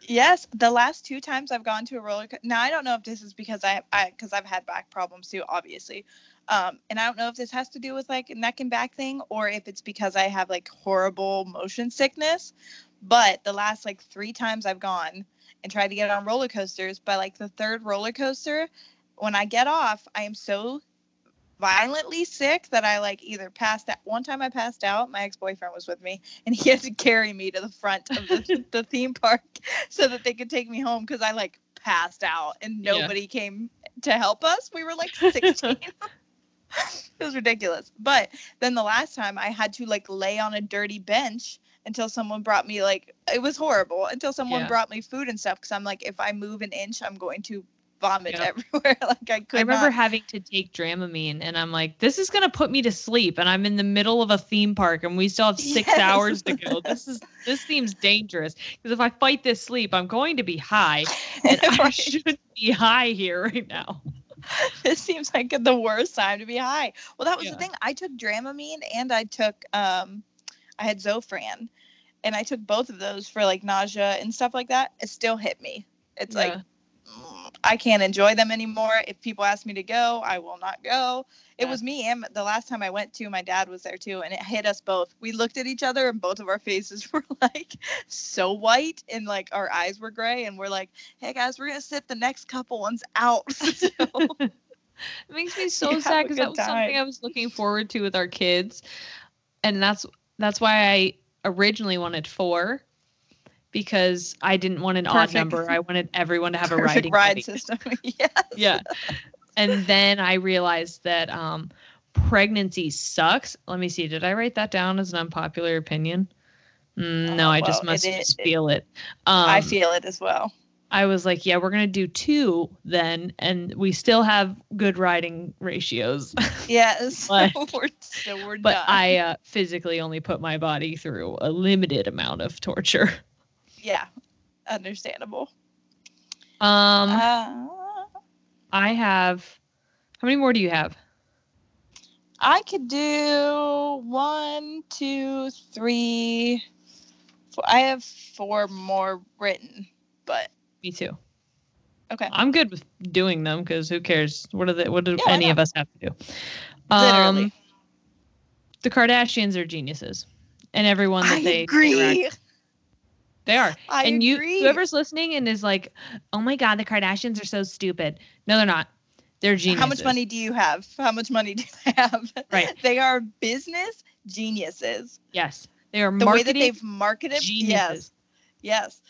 Speaker 1: Yes, the last two times I've gone to a roller coaster. Now I don't know if this is because I, I, because I've had back problems too, obviously. Um, and I don't know if this has to do with like neck and back thing or if it's because I have like horrible motion sickness. But the last like three times I've gone and tried to get on roller coasters, by like the third roller coaster, when I get off, I am so violently sick that I like either passed out. One time I passed out. My ex boyfriend was with me, and he had to carry me to the front of the, the theme park so that they could take me home because I like passed out and
Speaker 2: Yeah.
Speaker 1: nobody came to help us. We were like 16. it was ridiculous. But then the last time I had to like lay on a dirty bench until someone brought me like it was horrible until someone
Speaker 2: Yeah.
Speaker 1: brought me food and stuff because I'm like if I move an inch I'm going to vomit
Speaker 2: Yeah.
Speaker 1: everywhere like I could
Speaker 2: I remember
Speaker 1: not.
Speaker 2: having to take Dramamine, and I'm like, this is gonna put me to sleep, and I'm in the middle of a theme park, and we still have six
Speaker 1: Yes.
Speaker 2: hours to go. This is this seems dangerous because if I fight this sleep, I'm going to be high, and I shouldn't be high here right now.
Speaker 1: this seems like the worst time to be high. Well, that was
Speaker 2: Yeah.
Speaker 1: the thing. I took Dramamine and I took um, I had Zofran, and I took both of those for like nausea and stuff like that. It still hit me. It's like
Speaker 2: Yeah.
Speaker 1: mm, I can't enjoy them anymore. If people ask me to go, I will not go. It
Speaker 2: Yeah.
Speaker 1: was me and the last time I went to, my dad was there too, and it hit us both. We looked at each other, and both of our faces were like so white, and like our eyes were gray, and we're like, "Hey guys, we're gonna sit the next couple ones out." So-
Speaker 2: It makes me so sad because that was something. I was looking forward to with our kids, and that's that's why I originally wanted four because I didn't want an odd number. I wanted everyone to have a
Speaker 1: Perfect
Speaker 2: riding
Speaker 1: ride
Speaker 2: buddy.
Speaker 1: system. yeah.
Speaker 2: yeah. And then I realized that um pregnancy sucks. Let me see. Did I write that down as an unpopular opinion? Mm, no,
Speaker 1: Oh,
Speaker 2: I just must
Speaker 1: it is-
Speaker 2: feel it. Um,
Speaker 1: I feel it as well.
Speaker 2: I was like, yeah, we're gonna do two then, and we still have good riding ratios.
Speaker 1: Yes.
Speaker 2: But-
Speaker 1: we're, so we're
Speaker 2: but
Speaker 1: done.
Speaker 2: I uh, physically only put my body through a limited amount of torture.
Speaker 1: yeah, understandable.
Speaker 2: Um,
Speaker 1: Uh,
Speaker 2: I have. How many more do you have?
Speaker 1: I could do one, two, three. Four. I have four more written, but
Speaker 2: Me too.
Speaker 1: okay.
Speaker 2: I'm good with doing them because who cares? What do they? What do
Speaker 1: Yeah,
Speaker 2: any of us have to do?
Speaker 1: Literally.
Speaker 2: Um, the Kardashians are geniuses, and everyone that
Speaker 1: I
Speaker 2: they
Speaker 1: agree.
Speaker 2: they are.
Speaker 1: I
Speaker 2: and you,
Speaker 1: agree.
Speaker 2: whoever's listening and is like, "Oh my God, the Kardashians are so stupid." No, they're not. They're geniuses.
Speaker 1: How much money do you have? How much money do they have?
Speaker 2: Right.
Speaker 1: They are business geniuses.
Speaker 2: Yes, they are
Speaker 1: The way that they've marketed, yes, yes.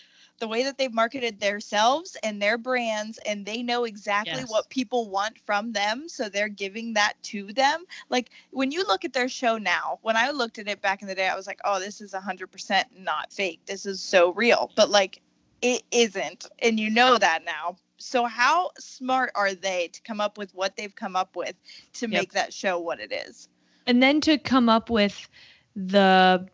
Speaker 1: The way that they've marketed themselves and their brands, and they know exactly
Speaker 2: Yes.
Speaker 1: what people want from them, so they're giving that to them. Like when you look at their show now, when I looked at it back in the day, I was like, "Oh, this is 100% not fake. This is so real." But like, it isn't, and you know that now. So how smart are they to come up with what they've come up with to
Speaker 2: Yep.
Speaker 1: make that show what it is?
Speaker 2: and then to come up with the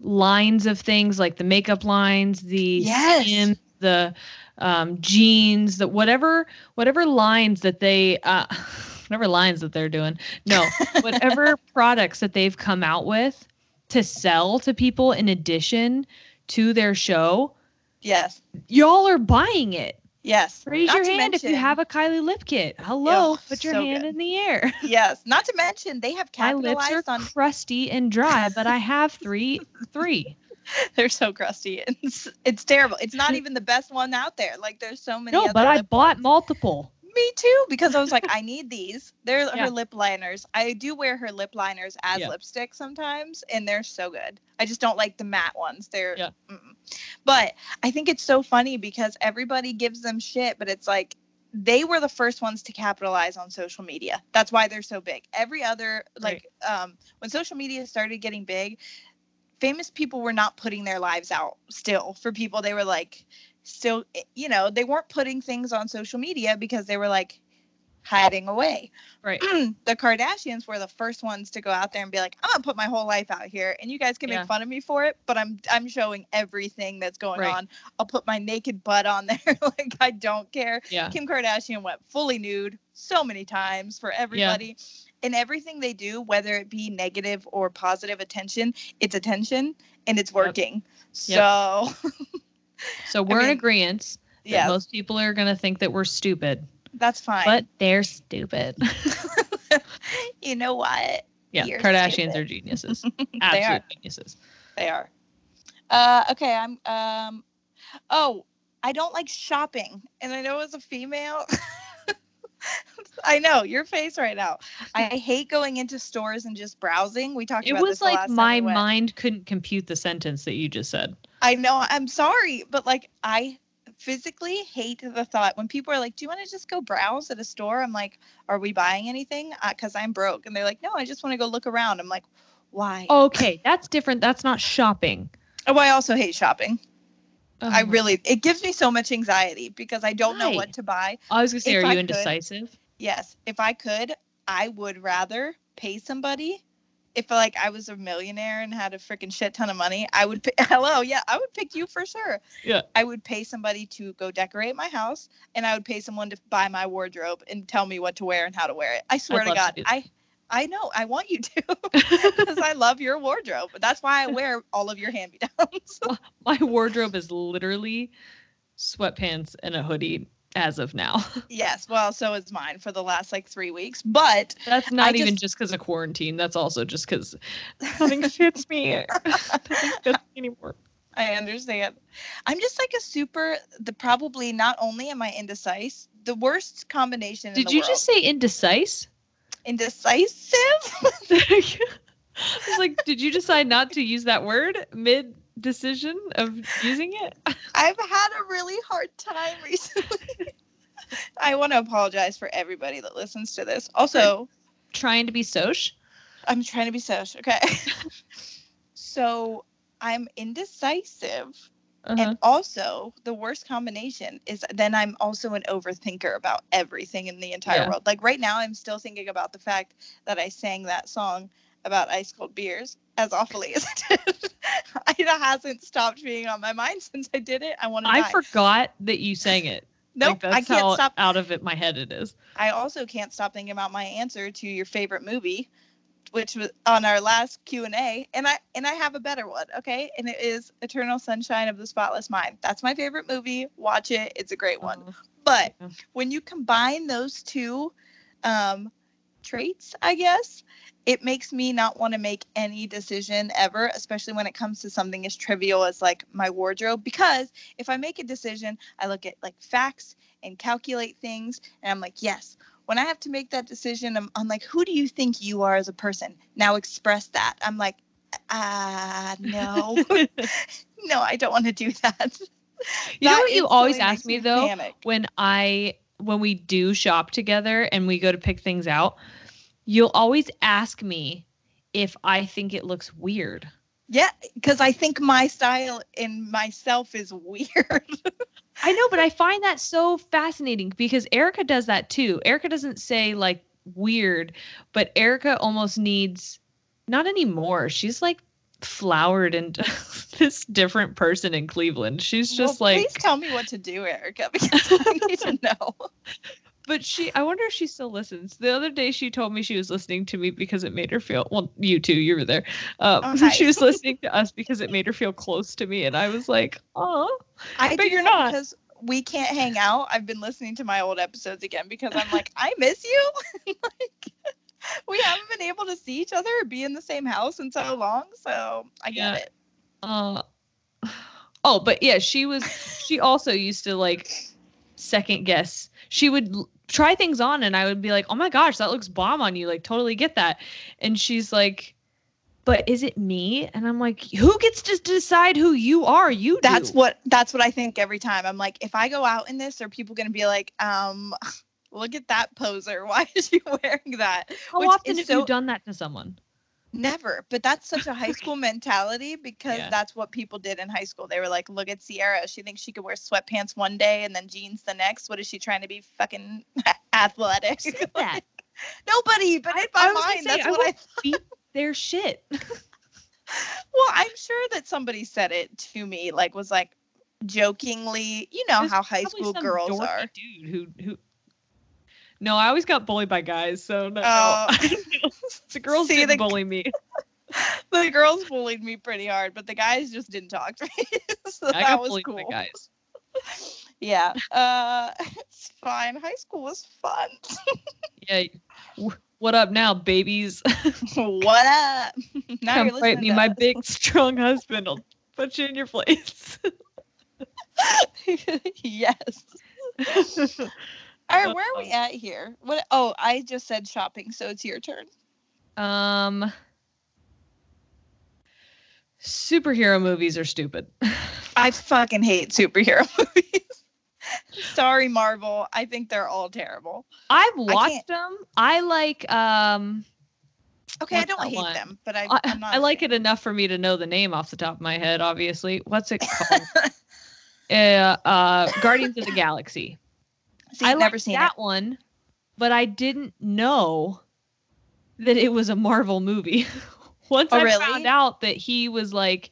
Speaker 2: lines of things like the makeup lines the
Speaker 1: Yes.
Speaker 2: skin the um, jeans the whatever whatever lines that they uh, whatever lines that they're doing. No whatever products that they've come out with to sell to people in addition to their show
Speaker 1: Yes,
Speaker 2: y'all are buying it
Speaker 1: yes.
Speaker 2: raise
Speaker 1: Not
Speaker 2: your hand if you have a kylie lip kit hello
Speaker 1: Ugh,
Speaker 2: put your
Speaker 1: so
Speaker 2: hand
Speaker 1: good.
Speaker 2: in the air
Speaker 1: yes. Not to mention they have capitalized
Speaker 2: my lips are
Speaker 1: on
Speaker 2: crusty and dry, but I have three, three.
Speaker 1: They're so crusty. It's it's terrible. It's not even the best one out there. Like there's so many.
Speaker 2: No, but I bought
Speaker 1: ones.
Speaker 2: multiple.
Speaker 1: Me too, because I was like, I need these. They're
Speaker 2: Yeah.
Speaker 1: her lip liners. I do wear her lip liners as
Speaker 2: Yeah.
Speaker 1: lipstick sometimes, and they're so good. I just don't like the matte ones. They're.
Speaker 2: Yeah.
Speaker 1: mm-mm. But I think it's so funny because everybody gives them shit, but it's like they were the first ones to capitalize on social media. That's why they're so big. Every other like um when social media started getting big, famous people were not putting their lives out still for people. They were like still eh, you know, they weren't putting things on social media because they were like hiding away.
Speaker 2: Right.
Speaker 1: the Kardashians were the first ones to go out there and be like, I'm gonna put my whole life out here and you guys can
Speaker 2: Yeah.
Speaker 1: make fun of me for it, but I'm I'm showing everything that's going
Speaker 2: Right.
Speaker 1: on. I'll put my naked butt on there. like I don't care.
Speaker 2: Yeah.
Speaker 1: Kim Kardashian went fully nude so many times for everybody. yeah And everything they do, whether it be negative or positive attention, it's attention and it's working. So
Speaker 2: So we're in
Speaker 1: mean,
Speaker 2: agreement
Speaker 1: yeah,
Speaker 2: most people are gonna think that we're stupid,
Speaker 1: that's fine.
Speaker 2: but they're stupid.
Speaker 1: you know what?
Speaker 2: yeah,
Speaker 1: You're
Speaker 2: Kardashians
Speaker 1: stupid.
Speaker 2: are geniuses.
Speaker 1: They
Speaker 2: Absolute
Speaker 1: are.
Speaker 2: geniuses.
Speaker 1: They are. Uh, okay, I'm. Um, oh, I don't like shopping, and I know as a female. I know your face right now. I hate going into stores and just browsing. We talked about It was
Speaker 2: like my
Speaker 1: we
Speaker 2: mind couldn't compute the sentence that you just said.
Speaker 1: I know. I'm sorry, but like I physically hate the thought when people are like, "Do you want to just go browse at a store?" I'm like, "Are we buying anything?" Because I'm broke, and they're like, "No, I just want to go look around." I'm like, "Why?"
Speaker 2: Okay, that's different. That's not shopping.
Speaker 1: Oh, I also hate shopping. I
Speaker 2: Oh,
Speaker 1: really, it gives me so much anxiety because I don't know what to buy.
Speaker 2: I was gonna say,
Speaker 1: if
Speaker 2: are
Speaker 1: I
Speaker 2: you
Speaker 1: could-
Speaker 2: indecisive?
Speaker 1: Yes, if I could, I would rather pay somebody. If like I was a millionaire and had a freaking shit ton of money, I would. Pay, hello, yeah, I would pick you for sure.
Speaker 2: Yeah.
Speaker 1: I would pay somebody to go decorate my house, and I would pay someone to buy my wardrobe and tell me what to wear and how to wear it. I swear to
Speaker 2: love to
Speaker 1: God,
Speaker 2: that.
Speaker 1: I. I know. I want you to because I love your wardrobe. That's why I wear all of your hand me downs.
Speaker 2: My wardrobe is literally sweatpants and a hoodie as of now.
Speaker 1: yes. Well, so is mine for the last like three weeks. But
Speaker 2: That's not
Speaker 1: I
Speaker 2: even
Speaker 1: just-
Speaker 2: because of quarantine. That's also just because nothing fits me. nothing fits me anymore.
Speaker 1: I understand. I'm just like a super. The probably not only am I indecisive, the worst combination. in
Speaker 2: Did
Speaker 1: the
Speaker 2: you
Speaker 1: world.
Speaker 2: just say indecisive?
Speaker 1: Indecisive?
Speaker 2: I was like, did you decide not to use that word mid decision of using it?
Speaker 1: I've had a really hard time recently. I want to apologize for everybody that listens to this. Also,
Speaker 2: trying to be soch?
Speaker 1: I'm trying to be soch. Okay. so I'm indecisive.
Speaker 2: Uh-huh.
Speaker 1: And also, the worst combination is then I'm also an overthinker about everything in the entire
Speaker 2: Yeah.
Speaker 1: world. Like right now, I'm still thinking about the fact that I sang that song about ice cold beers, as awfully as I did. it hasn't stopped being on my mind since I did it. I want to
Speaker 2: I
Speaker 1: die.
Speaker 2: forgot that you sang it.
Speaker 1: Nope,
Speaker 2: like, that's
Speaker 1: I can't stop.
Speaker 2: out of it my head it is.
Speaker 1: I also can't stop thinking about my answer to your favorite movie, which was on our last Q and A, and I and I have a better one, okay? And it is Eternal Sunshine of the Spotless Mind. That's my favorite movie. Watch it; it's a great one.
Speaker 2: Oh,
Speaker 1: But
Speaker 2: yeah.
Speaker 1: when you combine those two um, traits, I guess, it makes me not want to make any decision ever, especially when it comes to something as trivial as like my wardrobe. Because if I make a decision, I look at like facts and calculate things, and I'm like, yes. When I have to make that decision, I'm, I'm like, who do you think you are as a person? Now express that. I'm like, ah, no, no, I don't want to do that.
Speaker 2: You know what you always ask me though
Speaker 1: panic.
Speaker 2: when I when we do shop together and we go to pick things out, you'll always ask me if I think it looks weird.
Speaker 1: Yeah, because I think my style in myself is weird.
Speaker 2: I know, but I find that so fascinating because Erica does that too. Erica doesn't say like weird, but Erica almost needs not anymore. She's like flowered into this different person in Cleveland. She's just
Speaker 1: Well,
Speaker 2: like
Speaker 1: please tell me what to do, Erica, because I need to know.
Speaker 2: But she, I wonder if she still listens. The other day, she told me she was listening to me because it made her feel. Well, you too, you were there. Uh,
Speaker 1: Oh, hi.
Speaker 2: she was listening to us because it made her feel close to me, and I was like, "Oh,
Speaker 1: I
Speaker 2: But you're not.
Speaker 1: because we can't hang out. I've been listening to my old episodes again because I'm like, I miss you. like, we haven't been able to see each other or be in the same house in so long, so I get
Speaker 2: Yeah.
Speaker 1: it.
Speaker 2: uh." Oh, but yeah, she was. She also used to like second guess. She would try things on, and I would be like, "Oh my gosh, that looks bomb on you!" Like, totally get that. And she's like. But is it me? And I'm like, who gets to decide who you are? You do.
Speaker 1: That's what that's what I think every time. I'm like, if I go out in this, are people gonna be like, um, look at that poser. Why is she wearing that?
Speaker 2: How
Speaker 1: which
Speaker 2: often have
Speaker 1: so-
Speaker 2: you done that to someone?
Speaker 1: Never, but that's such a high school mentality because
Speaker 2: Yeah.
Speaker 1: that's what people did in high school. They were like, "Look at Sierra. She thinks she could wear sweatpants one day and then jeans the next. What is she trying to be fucking athletic?"
Speaker 2: that.
Speaker 1: Nobody, but in
Speaker 2: I
Speaker 1: my mind,
Speaker 2: say,
Speaker 1: that's
Speaker 2: I
Speaker 1: what I.
Speaker 2: would beat their shit.
Speaker 1: Well, I'm sure that somebody said it to me, like was like jokingly. You know
Speaker 2: There's
Speaker 1: how high school girls are.
Speaker 2: Dude who who. No, I always got bullied by guys, so no.
Speaker 1: Oh.
Speaker 2: the girls
Speaker 1: See,
Speaker 2: didn't
Speaker 1: the-
Speaker 2: bully me.
Speaker 1: The girls bullied me pretty hard, but the guys just didn't talk to me. so
Speaker 2: I
Speaker 1: that
Speaker 2: got
Speaker 1: was
Speaker 2: bullied
Speaker 1: cool.
Speaker 2: by guys.
Speaker 1: Yeah, uh, it's fine. High school was fun.
Speaker 2: Yeah. What up now, babies?
Speaker 1: what up? Now
Speaker 2: Come
Speaker 1: you're
Speaker 2: fight me. My
Speaker 1: us.
Speaker 2: big, strong husband will put you in your place.
Speaker 1: yes. All right, where are we at here? What? Oh, I just said shopping, so it's your turn.
Speaker 2: um. Superhero movies are stupid.
Speaker 1: I fucking hate superhero movies. Sorry, Marvel. I think they're all terrible.
Speaker 2: I've watched them. I like um
Speaker 1: Okay, I don't hate
Speaker 2: one?
Speaker 1: them, but I,
Speaker 2: I,
Speaker 1: I'm not.
Speaker 2: I like it enough for me to know the name off the top of my head, obviously. What's it called? uh, uh Guardians of the Galaxy.
Speaker 1: See,
Speaker 2: I
Speaker 1: I've never seen
Speaker 2: that
Speaker 1: it.
Speaker 2: one, but I didn't know that it was a Marvel movie. Once
Speaker 1: Oh,
Speaker 2: I
Speaker 1: really?
Speaker 2: found out that he was like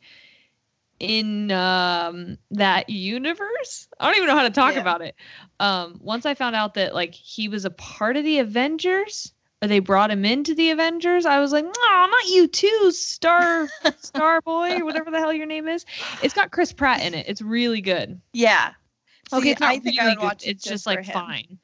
Speaker 2: in um that universe. I don't even know how to talk
Speaker 1: Yeah.
Speaker 2: about it. Um once I found out that like he was a part of the Avengers or they brought him into the Avengers, I was like, "No, not you too, Star Star Boy or whatever the hell your name is." It's got Chris Pratt in it. It's really good.
Speaker 1: Yeah.
Speaker 2: Okay, it's not
Speaker 1: I think I
Speaker 2: really
Speaker 1: would
Speaker 2: good.
Speaker 1: watch it
Speaker 2: It's
Speaker 1: just
Speaker 2: just like
Speaker 1: him.
Speaker 2: fine.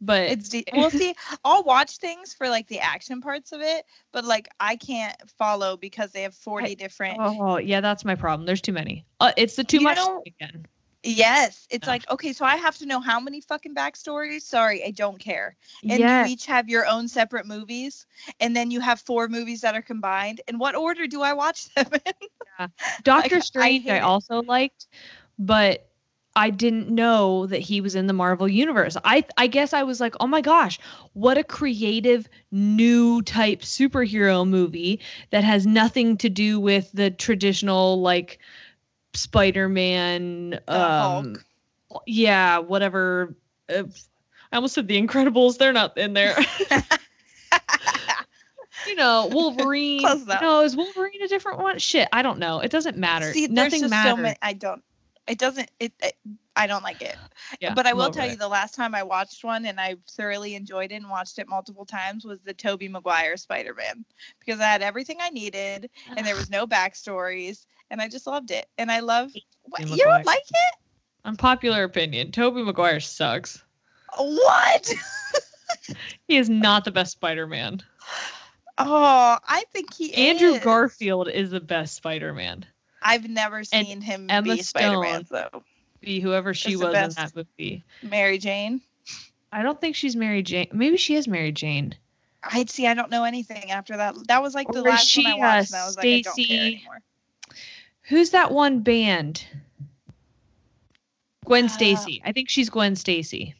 Speaker 2: But
Speaker 1: It's de- well, see, I'll watch things for like the action parts of it, but like I can't follow because they have 40 different.
Speaker 2: Oh yeah, that's my problem. There's too many. Uh, it's the too
Speaker 1: You
Speaker 2: much
Speaker 1: know-
Speaker 2: again.
Speaker 1: Yes, it's
Speaker 2: Yeah.
Speaker 1: like okay, so I have to know how many fucking backstories. Sorry, I don't care. And
Speaker 2: Yeah,
Speaker 1: you each have your own separate movies, and then you have four movies that are combined. In what order do I watch them in?
Speaker 2: Doctor
Speaker 1: I
Speaker 2: Strange I,
Speaker 1: it.
Speaker 2: also liked, but I didn't know that he was in the Marvel universe. I I guess I was like, "Oh my gosh, what a creative new type superhero movie that has nothing to do with the traditional like Spider-Man um yeah, whatever uh, I almost said the Incredibles, they're not in there. you know, Wolverine. No, is Wolverine a different one? Shit, I don't know. It doesn't matter.
Speaker 1: See,
Speaker 2: Nothing matters.
Speaker 1: so many. I don't. It doesn't. It. it I don't like it.
Speaker 2: Yeah,
Speaker 1: but I will tell
Speaker 2: it.
Speaker 1: you, the last time I watched one and I thoroughly enjoyed it and watched it multiple times was the Tobey Maguire Spider-Man because I had everything I needed and there was no backstories and I just loved it. And I love. What, you don't like it?
Speaker 2: Unpopular opinion. Tobey Maguire sucks.
Speaker 1: What?
Speaker 2: He is not the best Spider-Man.
Speaker 1: oh, I think he
Speaker 2: Andrew
Speaker 1: is.
Speaker 2: Garfield is the best Spider-Man.
Speaker 1: I've never seen him
Speaker 2: Emma
Speaker 1: be Spider-Man though.
Speaker 2: Be whoever she
Speaker 1: the
Speaker 2: was in that movie.
Speaker 1: Mary Jane.
Speaker 2: I don't think she's Mary Jane. Maybe she is Mary Jane.
Speaker 1: I'd see. I don't know anything after that. That was like the
Speaker 2: Or
Speaker 1: last one I
Speaker 2: she,
Speaker 1: watched,
Speaker 2: uh,
Speaker 1: and I was like, I don't care anymore.
Speaker 2: Who's that one band? Gwen
Speaker 1: Uh,
Speaker 2: Stacy. I think she's Gwen Stacy.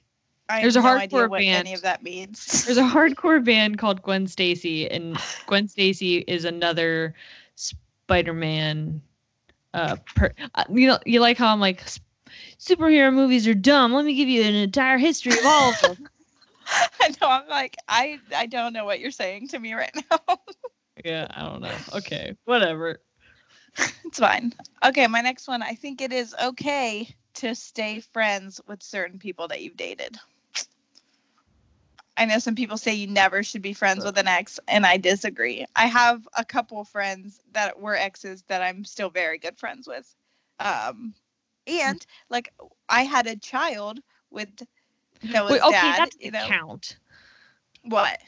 Speaker 1: I
Speaker 2: There's
Speaker 1: have
Speaker 2: a
Speaker 1: no idea
Speaker 2: hardcore
Speaker 1: what
Speaker 2: band.
Speaker 1: any of that means.
Speaker 2: There's a hardcore band called Gwen Stacy, and Gwen Stacy is another Spider-Man. Uh, per, uh, you know, you like how I'm like, superhero movies are dumb. Let me give you an entire history of all of them.
Speaker 1: I know. I'm like, I I don't know what you're saying to me right now.
Speaker 2: yeah, I don't know. Okay, whatever.
Speaker 1: it's fine. Okay, my next one. I think it is okay to stay friends with certain people that you've dated. I know some people say you never should be friends with an ex, and I disagree. I have a couple friends that were exes that I'm still very good friends with. Um, and like I had a child with Noah's
Speaker 2: Wait, okay,
Speaker 1: dad.
Speaker 2: that
Speaker 1: you
Speaker 2: doesn't
Speaker 1: know
Speaker 2: count.
Speaker 1: what?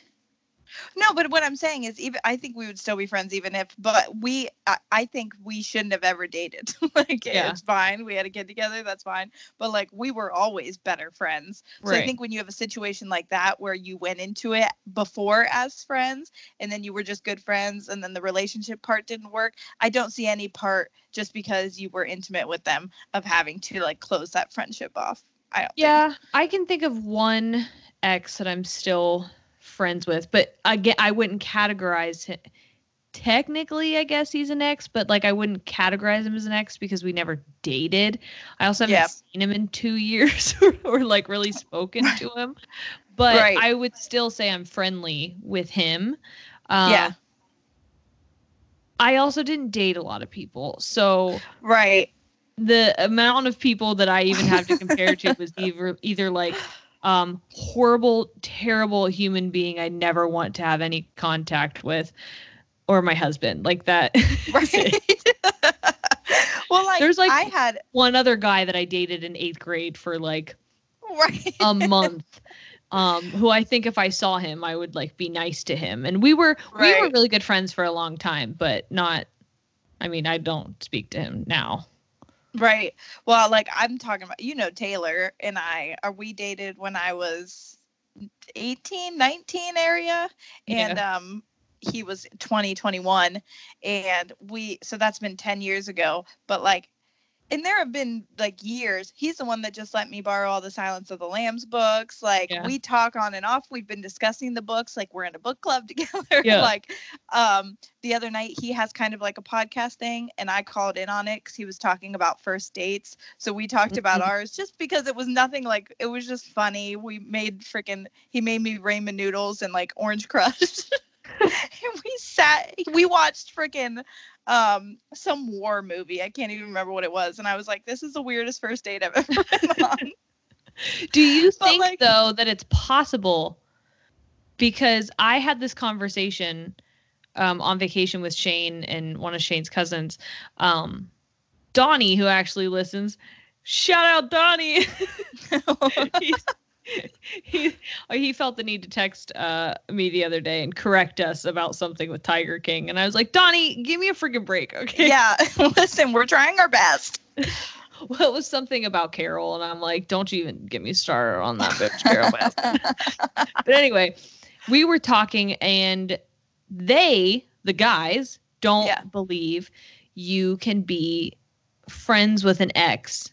Speaker 1: No, but what I'm saying is, even I think we would still be friends, even if. But we, I, I think we shouldn't have ever dated. like
Speaker 2: Yeah.
Speaker 1: it's fine. We had a kid together. That's fine. But like we were always better friends. So I think when you have a situation like that where you went into it before as friends and then you were just good friends and then the relationship part didn't work, I don't see any part just because you were intimate with them of having to like close that friendship off. I don't. think.
Speaker 2: Yeah, I can think of one ex that I'm still friends with, but again, I wouldn't categorize him. Technically, I guess he's an ex, but like I wouldn't categorize him as an ex because we never dated. I also haven't
Speaker 1: Yeah.
Speaker 2: seen him in two years or, like really spoken to him. But
Speaker 1: Right.
Speaker 2: I would still say I'm friendly with him. Um,
Speaker 1: Yeah.
Speaker 2: I also didn't date a lot of people, so
Speaker 1: Right.
Speaker 2: the amount of people that I even have to compare to was either either like um horrible, terrible human being I never want to have any contact with, or my husband. Like that.
Speaker 1: Right. well, like,
Speaker 2: There's, like,
Speaker 1: I had
Speaker 2: One other guy that I dated in eighth grade for like
Speaker 1: right.
Speaker 2: a month. Um, who I think if I saw him, I would like be nice to him, and we were we were really good friends for a long time, but not. I mean, I don't speak to him now.
Speaker 1: Right. Well, like I'm talking about, you know, Taylor and I are we dated when I was 18, 19 area, and um, he was 20, 21, and we. So that's been 10 years ago. But like, and there have been like years. He's the one that just let me borrow all the Silence of the Lambs books. Like
Speaker 2: Yeah.
Speaker 1: we talk on and off. We've been discussing the books. Like we're in a book club together.
Speaker 2: Yeah.
Speaker 1: like um the other night he has kind of like a podcast thing and I called in on it because he was talking about first dates. So we talked about
Speaker 2: Mhm.
Speaker 1: ours just because it was nothing like it was just funny. We made freaking he made me ramen noodles and like orange crush. and we sat we watched freaking um some war movie. I can't even remember what it was. And I was like, this is the weirdest first date I've ever been on.
Speaker 2: Do you
Speaker 1: But,
Speaker 2: think
Speaker 1: like-
Speaker 2: though that it's possible? Because I had this conversation um, on vacation with Shane and one of Shane's cousins, um, Donnie, who actually listens. Shout out Donnie. he, he felt the need to text uh, me the other day and correct us about something with Tiger King, and I was like, Donnie, give me a freaking break, okay?
Speaker 1: yeah. Listen, we're trying our best.
Speaker 2: Well, it was something about Carol, and I'm like, don't you even get me started on that bitch, Carol but anyway, we were talking, and they, the guys, don't
Speaker 1: Yeah.
Speaker 2: believe you can be friends with an ex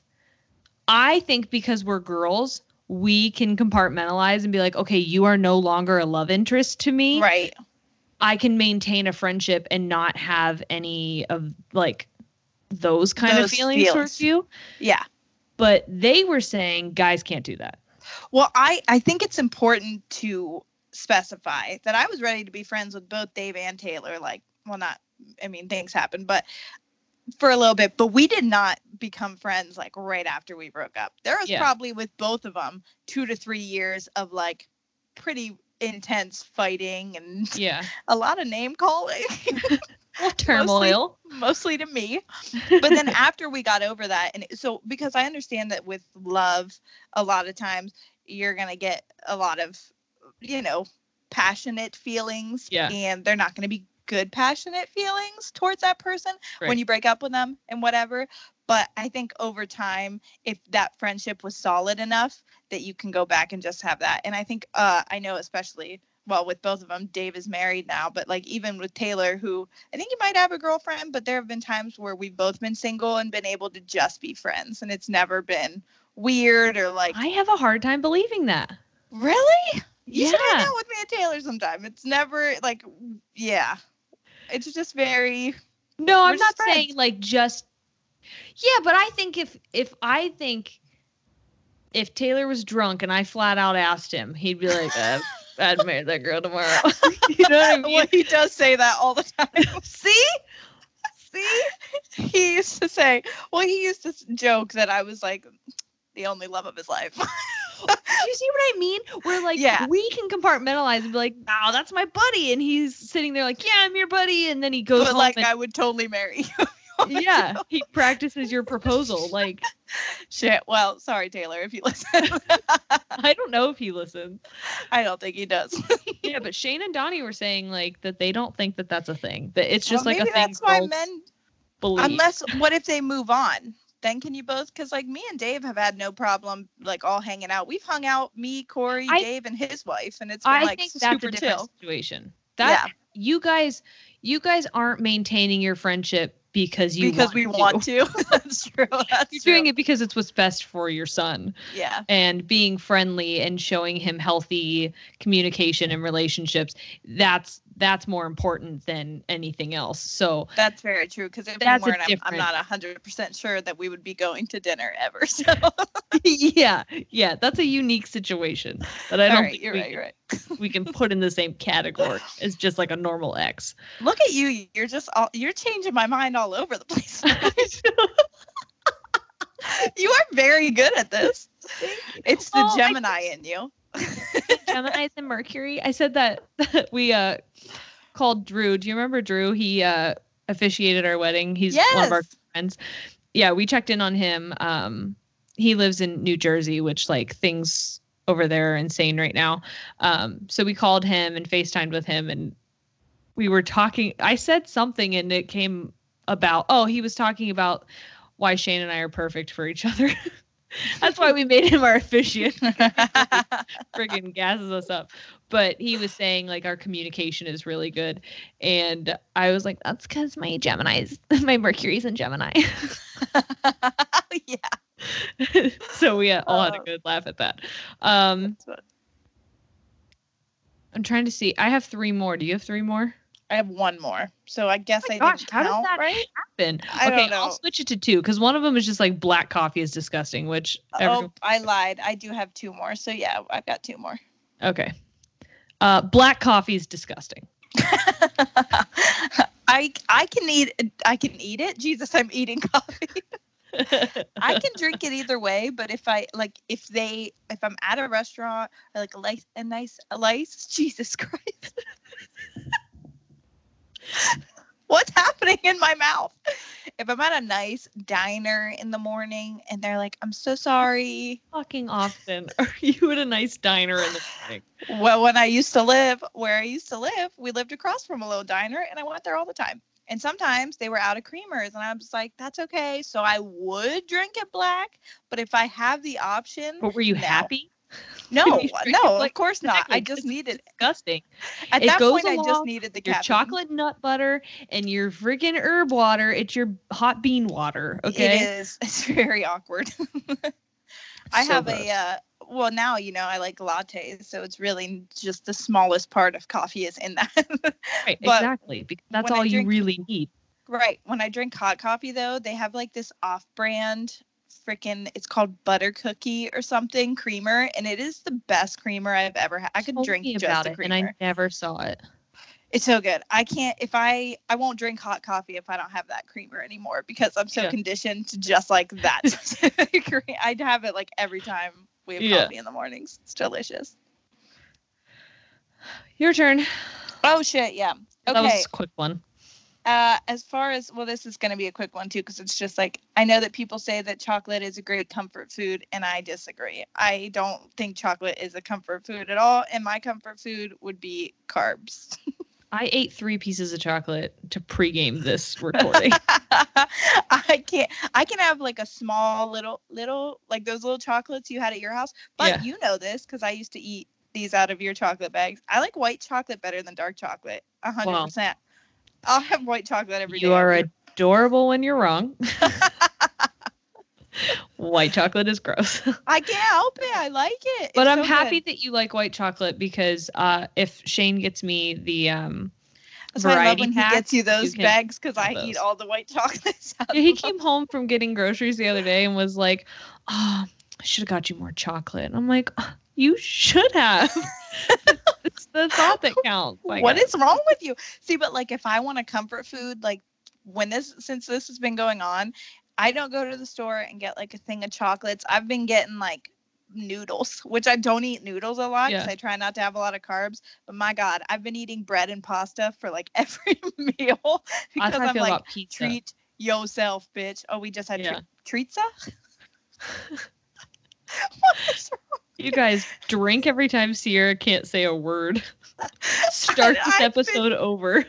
Speaker 2: I think because we're girls, we can compartmentalize and be like, okay, you are no longer a love interest to me.
Speaker 1: Right.
Speaker 2: I can maintain a friendship and not have any of like those kind
Speaker 1: Those
Speaker 2: of feelings,
Speaker 1: feelings.
Speaker 2: towards you.
Speaker 1: Yeah.
Speaker 2: But they were saying guys can't do that.
Speaker 1: Well, I I think it's important to specify that I was ready to be friends with both Dave and Taylor. Like, well, not. I mean, things happen, but for a little bit. But we did not become friends like right after we broke up. There was
Speaker 2: Yeah.
Speaker 1: probably with both of them two to three years of like pretty intense fighting and
Speaker 2: Yeah.
Speaker 1: a lot of name calling.
Speaker 2: Turmoil.
Speaker 1: mostly to me. But then after we got over that, and so because I understand that with love, a lot of times you're gonna get a lot of, you know, passionate feelings,
Speaker 2: Yeah.
Speaker 1: and they're not gonna be good passionate feelings towards that person
Speaker 2: Right.
Speaker 1: when you break up with them and whatever. But I think over time, if that friendship was solid enough, that you can go back and just have that. And I think uh, I know especially well with both of them, Dave is married now, but like even with Taylor, who I think he might have a girlfriend, but there have been times where we've both been single and been able to just be friends, and it's never been weird or like
Speaker 2: I have a hard time believing that.
Speaker 1: really. You should hang
Speaker 2: Yeah.
Speaker 1: out with me and Taylor sometime. It's never like yeah, it's just very
Speaker 2: No, I'm not
Speaker 1: friends.
Speaker 2: saying like just Yeah, but I think if if I think if Taylor was drunk and I flat out asked him, he'd be like, uh, I'd marry that girl tomorrow. you know what I mean?
Speaker 1: well, he does say that all the time. See? See? He used to say, well, he used to joke that I was like the only love of his life.
Speaker 2: Do you see what I mean? Where like
Speaker 1: Yeah.
Speaker 2: we can compartmentalize and be like, "Wow, that's my buddy," and he's sitting there like, "Yeah, I'm your buddy," and then he goes
Speaker 1: but like,
Speaker 2: and,
Speaker 1: I would totally marry you.
Speaker 2: yeah, he practices your proposal. Like,
Speaker 1: Shit. Well, sorry, Taylor, if you listen.
Speaker 2: I don't know if he listens.
Speaker 1: I don't think he does.
Speaker 2: Yeah, but Shane and Donnie were saying like that they don't think that that's a thing. That it's just
Speaker 1: Well,
Speaker 2: like a thing.
Speaker 1: that's why men.
Speaker 2: believe.
Speaker 1: Unless, what if they move on? Then can you both? Because like me and Dave have had no problem like all hanging out. We've hung out, me, Corey,
Speaker 2: I-
Speaker 1: Dave, and his wife, and it's been
Speaker 2: I
Speaker 1: like
Speaker 2: think
Speaker 1: super
Speaker 2: that's a different
Speaker 1: chill.
Speaker 2: situation. That you guys, you guys aren't maintaining your friendship because you
Speaker 1: because
Speaker 2: want
Speaker 1: we
Speaker 2: to.
Speaker 1: want to. That's true. That's
Speaker 2: You're
Speaker 1: true.
Speaker 2: doing it because it's what's best for your son.
Speaker 1: Yeah.
Speaker 2: and being friendly and showing him healthy communication and relationships that's that's more important than anything else so
Speaker 1: That's very true. Because if
Speaker 2: That's
Speaker 1: we weren't, I'm, I'm not hundred percent sure that we would be going to dinner ever. So
Speaker 2: yeah yeah that's a unique situation that i don't
Speaker 1: right,
Speaker 2: think
Speaker 1: you're
Speaker 2: we,
Speaker 1: right, you're right.
Speaker 2: we can put in the same category as just like a normal ex
Speaker 1: Look at you. You're just all, you're changing my mind all over the place. you are very good at this. It's the
Speaker 2: I
Speaker 1: Gemini in you.
Speaker 2: gemini's and mercury. I said that we uh called drew. Do you remember drew? He uh officiated our wedding. He's one of our friends. Yeah we checked in on him. Um he lives in new jersey which like things over there are insane right now. Um so we called him and facetimed with him and we were talking. I said something and it came about oh he was talking about why shane and i are perfect for each other that's why we made him our officiant friggin' gasses us up. But he was saying like our communication is really good, and I was like, that's because my Gemini's, my Mercury's in Gemini.
Speaker 1: yeah.
Speaker 2: so we uh, all had a
Speaker 1: Oh.
Speaker 2: good laugh at that. Um, I'm trying to see. I have three more. Do you have three more?
Speaker 1: I have one more. So I guess
Speaker 2: Oh
Speaker 1: I
Speaker 2: gosh, how does that
Speaker 1: right?
Speaker 2: Happen.
Speaker 1: I
Speaker 2: okay, I'll switch it to two because one of them is just like black coffee is disgusting. Which everyone-
Speaker 1: Oh, I lied. I do have two more. So yeah, I've got two more.
Speaker 2: okay, uh, black coffee is disgusting.
Speaker 1: I I can eat I can eat it. Jesus, I'm eating coffee. I can drink it either way, but if I like if they if I'm at a restaurant or like a nice a nice a nice Jesus Christ. What's happening in my mouth? If I'm at a nice diner in the morning and they're like, I'm so sorry.
Speaker 2: Fucking often are you at a nice diner in the morning?
Speaker 1: Well, when I used to live where I used to live, we lived across from a little diner and I went there all the time. And sometimes they were out of creamers and I was like, that's okay. So I would drink it black, but if I have the option,
Speaker 2: But were you
Speaker 1: No.
Speaker 2: happy?
Speaker 1: No,
Speaker 2: drink
Speaker 1: no,
Speaker 2: black?
Speaker 1: of course not. I just needed
Speaker 2: disgusting.
Speaker 1: at
Speaker 2: it
Speaker 1: that point I just needed the
Speaker 2: Your
Speaker 1: caffeine.
Speaker 2: chocolate nut butter and your freaking herb water. It's your hot bean water. Okay.
Speaker 1: It is. It's very awkward. I
Speaker 2: So
Speaker 1: have
Speaker 2: gross.
Speaker 1: a uh, well now you know I like lattes, so it's really just the smallest part of coffee is in that.
Speaker 2: Right, exactly. Because that's all you really need.
Speaker 1: right when I drink hot coffee though, they have like this off-brand freaking it's called butter cookie or something creamer, and it is the best creamer I've ever had. I could
Speaker 2: Told
Speaker 1: drink
Speaker 2: about
Speaker 1: the
Speaker 2: it,
Speaker 1: creamer.
Speaker 2: and I never saw it.
Speaker 1: It's so good. I can't if I I won't drink hot coffee if I don't have that creamer anymore because I'm so
Speaker 2: Yeah.
Speaker 1: conditioned to just like that. I'd have it like every time we have
Speaker 2: Yeah.
Speaker 1: coffee in the mornings. It's delicious.
Speaker 2: Your turn.
Speaker 1: Oh shit, yeah.
Speaker 2: That
Speaker 1: Okay.
Speaker 2: was a quick one.
Speaker 1: Uh, as far as well, this is going to be a quick one too, because it's just like I know that people say that chocolate is a great comfort food, and I disagree. I don't think chocolate is a comfort food at all, and my comfort food would be carbs.
Speaker 2: I ate three pieces of chocolate to pregame this recording.
Speaker 1: I can't. I can have like a small little little like those little chocolates you had at your house, but
Speaker 2: Yeah.
Speaker 1: you know this because I used to eat these out of your chocolate bags. I like white chocolate better than dark chocolate. A hundred
Speaker 2: Wow.
Speaker 1: percent. I'll have white chocolate every day.
Speaker 2: you are adorable when you're wrong. white chocolate is gross.
Speaker 1: I can't help it. I like it.
Speaker 2: but
Speaker 1: It's
Speaker 2: I'm
Speaker 1: so
Speaker 2: happy
Speaker 1: good.
Speaker 2: that you like white chocolate because uh, if Shane gets me the um,
Speaker 1: That's why I love when he gets you those
Speaker 2: can
Speaker 1: bags because I
Speaker 2: those.
Speaker 1: eat all the white chocolates.
Speaker 2: Yeah, he came home from getting groceries the other day and was like, "Oh, I should have got you more chocolate." And I'm like, "Oh, "You should have." it's the thought that counts.
Speaker 1: What is wrong with you? See, but like if I want a comfort food, like when this since this has been going on, I don't go to the store and get like a thing of chocolates. I've been getting like noodles, which I don't eat noodles a lot because
Speaker 2: Yeah.
Speaker 1: I try not to have a lot of carbs. But my God, I've been eating bread and pasta for like every meal because
Speaker 2: That's how I
Speaker 1: I'm like treat yourself, bitch. Oh, we just had
Speaker 2: Yeah.
Speaker 1: tre- treatza. what is wrong?
Speaker 2: You guys drink every time Sierra can't say a word. Start this
Speaker 1: I've been-
Speaker 2: episode over.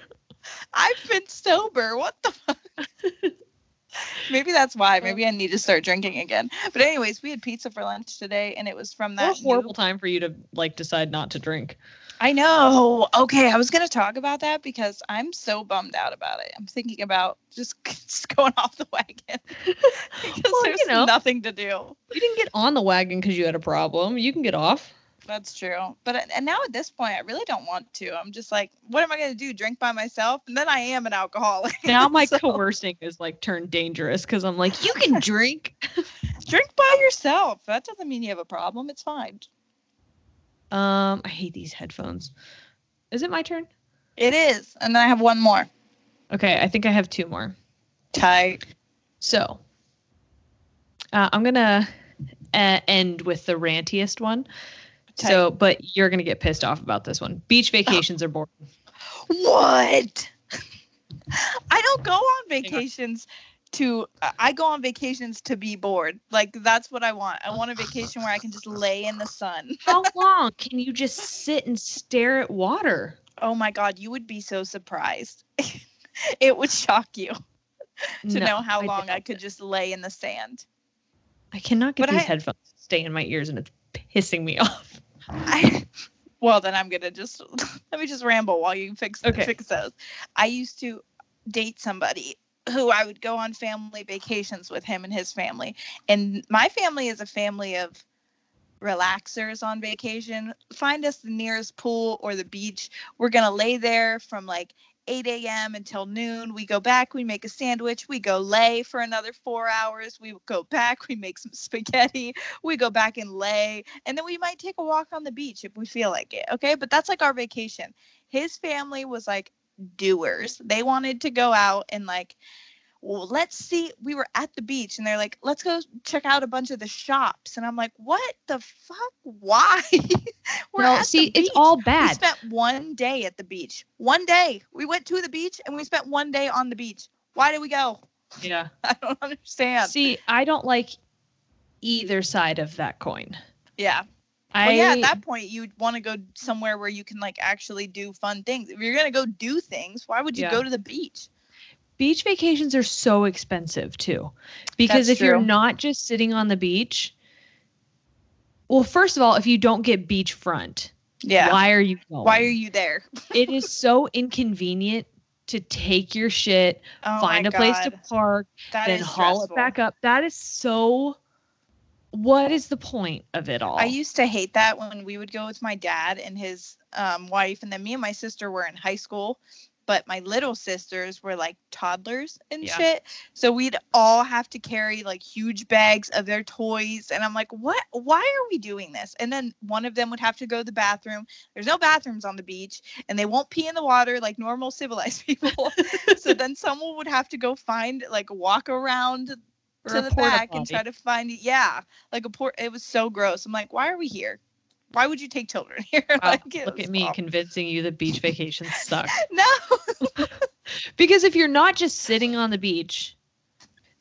Speaker 1: I've been sober. What the fuck? Maybe that's why. Uh, Maybe I need to start drinking again. But anyways, we had pizza for lunch today, and it was from
Speaker 2: What a
Speaker 1: that
Speaker 2: horrible
Speaker 1: new-
Speaker 2: time for you to like decide not to drink.
Speaker 1: I know. Okay, I was gonna talk about that because I'm so bummed out about it. I'm thinking about just, just going off the wagon because
Speaker 2: Well,
Speaker 1: there's
Speaker 2: you know.
Speaker 1: nothing to do.
Speaker 2: You didn't get on the wagon because you had a problem. You can get off.
Speaker 1: That's true. But uh, and now at this point, I really don't want to. I'm just like, what am I gonna do? Drink by myself? And then I am an alcoholic.
Speaker 2: Now my
Speaker 1: So,
Speaker 2: coercing is like turned dangerous because I'm like, you can drink.
Speaker 1: drink by yourself. That doesn't mean you have a problem. It's fine.
Speaker 2: Um, I hate these headphones. Is it my turn?
Speaker 1: It is. And then I have one more.
Speaker 2: Okay, I think I have two more.
Speaker 1: Tight.
Speaker 2: So, uh, I'm gonna uh, end with the rantiest one. So, but you're gonna get pissed off about this one. Beach vacations are boring.
Speaker 1: What? I don't go on vacations to I go on vacations to be bored. Like that's what I want. I want a vacation where I can just lay in the sun.
Speaker 2: How long can you just sit and stare at water?
Speaker 1: Oh my god, you would be so surprised. it would shock you to
Speaker 2: No,
Speaker 1: know how long I could just lay in the sand.
Speaker 2: I cannot get
Speaker 1: But
Speaker 2: these
Speaker 1: I-
Speaker 2: headphones to stay in my ears, and it's pissing me off.
Speaker 1: I well then I'm gonna just let me just ramble while you fix
Speaker 2: Okay.
Speaker 1: fix those. I used to date somebody who I would go on family vacations with him and his family. And my family is a family of relaxers on vacation. Find us the nearest pool or the beach. We're gonna lay there from like 8 a.m. until noon. We go back, we make a sandwich, we go lay for another four hours. We go back, we make some spaghetti, we go back and lay, and then we might take a walk on the beach if we feel like it. Okay. But that's like our vacation. His family was like doers. They wanted to go out and like, well, let's see. We were at the beach and they're like, let's go check out a bunch of the shops. And I'm like, what the fuck? Why? we're
Speaker 2: no,
Speaker 1: at the
Speaker 2: see, it's all bad.
Speaker 1: We spent one day at the beach. One day. We went to the beach and we spent one day on the beach. Why did we go?
Speaker 2: yeah.
Speaker 1: I don't understand.
Speaker 2: See, I don't like either side of that coin.
Speaker 1: yeah.
Speaker 2: I
Speaker 1: Well, yeah, at that point, you'd want to go somewhere where you can like actually do fun things. If you're gonna go do things, why would you
Speaker 2: Yeah.
Speaker 1: go to the beach?
Speaker 2: beach vacations are so expensive too because
Speaker 1: That's
Speaker 2: if you're not just sitting on the beach well first of all if you don't get beachfront
Speaker 1: Yeah.
Speaker 2: why are you going
Speaker 1: Why are you there?
Speaker 2: it is so inconvenient to take your shit
Speaker 1: Oh
Speaker 2: find a place to park
Speaker 1: That
Speaker 2: then haul it back up that is so what is the point of it all?
Speaker 1: I used to hate that when we would go with my dad and his um, wife, and then me and my sister were in high school, but my little sisters were like toddlers and
Speaker 2: Yeah.
Speaker 1: shit. So we'd all have to carry like huge bags of their toys, and I'm like, what? Why are we doing this? And then one of them would have to go to the bathroom. There's no bathrooms on the beach, and they won't pee in the water like normal civilized people. so then someone would have to go find like walk around to the back and try to find it. Yeah, like a port. It was so gross. I'm like, why are we here? Why would you take children here? Like,
Speaker 2: look at me
Speaker 1: awful.
Speaker 2: convincing you that beach vacations suck.
Speaker 1: No.
Speaker 2: Because if you're not just sitting on the beach,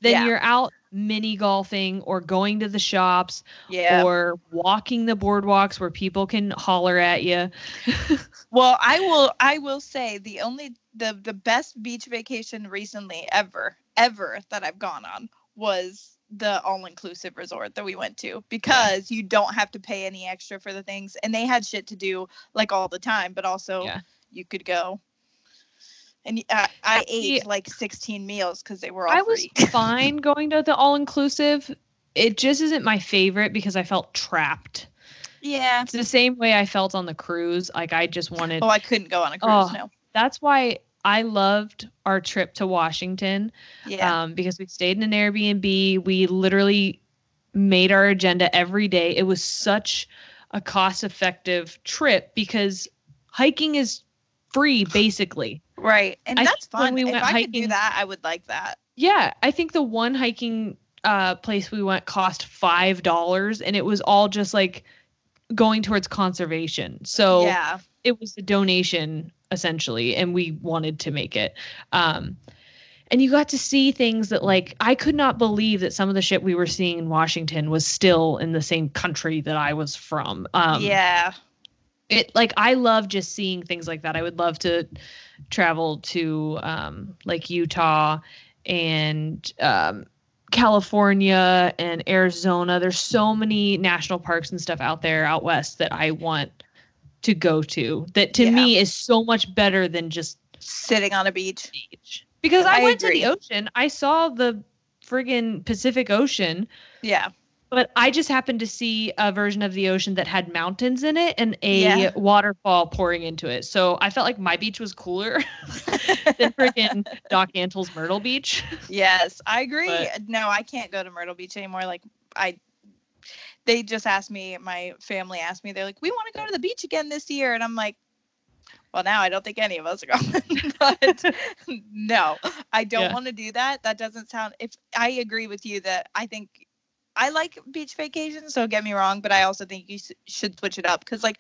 Speaker 2: then
Speaker 1: Yeah.
Speaker 2: you're out mini golfing or going to the shops
Speaker 1: Yeah.
Speaker 2: or walking the boardwalks where people can holler at you.
Speaker 1: well, I will. I will say the only the the best beach vacation recently ever ever that I've gone on was the all inclusive resort that we went to because you don't have to pay any extra for the things and they had shit to do like all the time, but also
Speaker 2: Yeah.
Speaker 1: you could go. And uh, I ate like 16 meals because they were all
Speaker 2: I was fine going to the all inclusive. It just isn't my favorite because I felt trapped.
Speaker 1: yeah.
Speaker 2: It's the same way I felt on the cruise. Like I just wanted
Speaker 1: Oh, I couldn't go on a cruise.
Speaker 2: Oh,
Speaker 1: no.
Speaker 2: that's why I loved our trip to Washington.
Speaker 1: Yeah.
Speaker 2: Um, because we stayed in an Airbnb. We literally made our agenda every day. It was such a cost effective trip because hiking is free basically.
Speaker 1: right. And
Speaker 2: I
Speaker 1: that's fun.
Speaker 2: we
Speaker 1: if
Speaker 2: went
Speaker 1: I could do
Speaker 2: hiking-
Speaker 1: that, I would like that.
Speaker 2: Yeah, I think the one hiking uh place we went cost five dollars and it was all just like going towards conservation. So
Speaker 1: yeah.
Speaker 2: it was a donation essentially and we wanted to make it um and you got to see things that like i could not believe that some of the shit we were seeing in washington was still in the same country that i was from um
Speaker 1: yeah.
Speaker 2: it like i love just seeing things like that i would love to travel to um like utah and um california and arizona there's so many national parks and stuff out there out west that i want to go to that to
Speaker 1: Yeah.
Speaker 2: me is so much better than just
Speaker 1: Sitting on a beach.
Speaker 2: beach because i,
Speaker 1: I
Speaker 2: went
Speaker 1: agree.
Speaker 2: to the ocean i saw the friggin pacific ocean
Speaker 1: Yeah.
Speaker 2: But I just happened to see a version of the ocean that had mountains in it and a
Speaker 1: Yeah.
Speaker 2: waterfall pouring into it. So I felt like my beach was cooler than freaking Doc Antle's Myrtle Beach.
Speaker 1: Yes, I agree.
Speaker 2: But-
Speaker 1: no, I can't go to Myrtle Beach anymore. Like I they just asked me, my family asked me, they're like, We want to go to the beach again this year. And I'm like, Well now I don't think any of us are going. but no, I don't
Speaker 2: Yeah.
Speaker 1: want to do that. That doesn't sound if I agree with you that I think I like beach vacations, so get me wrong, but I also think you should switch it up because like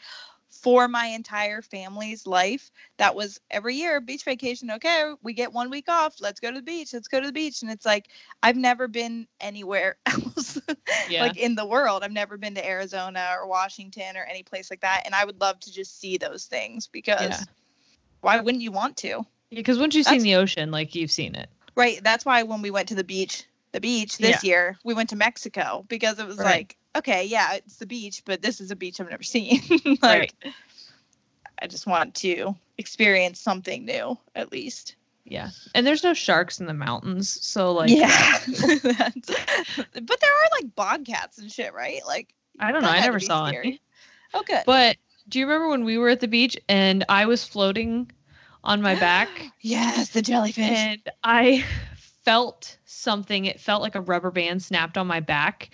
Speaker 1: for my entire family's life, that was every year beach vacation. Okay, we get one week off. Let's go to the beach. Let's go to the beach. And it's like I've never been anywhere else,
Speaker 2: Yeah.
Speaker 1: like in the world. I've never been to Arizona or Washington or any place like that. And I would love to just see those things because
Speaker 2: Yeah.
Speaker 1: why wouldn't you want to?
Speaker 2: Because once you've seen the ocean, like you've seen it.
Speaker 1: Right. That's why when we went to the beach, the beach this year, we went to Mexico because it was
Speaker 2: Right.
Speaker 1: like, okay, yeah, it's the beach, but this is a beach I've never seen. like, I just want to experience something new at least.
Speaker 2: Yeah. And there's no sharks in the mountains. So like
Speaker 1: yeah. But there are like bobcats and shit, right? Like,
Speaker 2: I don't know. I never saw
Speaker 1: scary.
Speaker 2: any.
Speaker 1: Oh, okay.
Speaker 2: But do you remember when we were at the beach and I was floating on my back?
Speaker 1: yes, the jellyfish.
Speaker 2: and I felt something. It felt like a rubber band snapped on my back.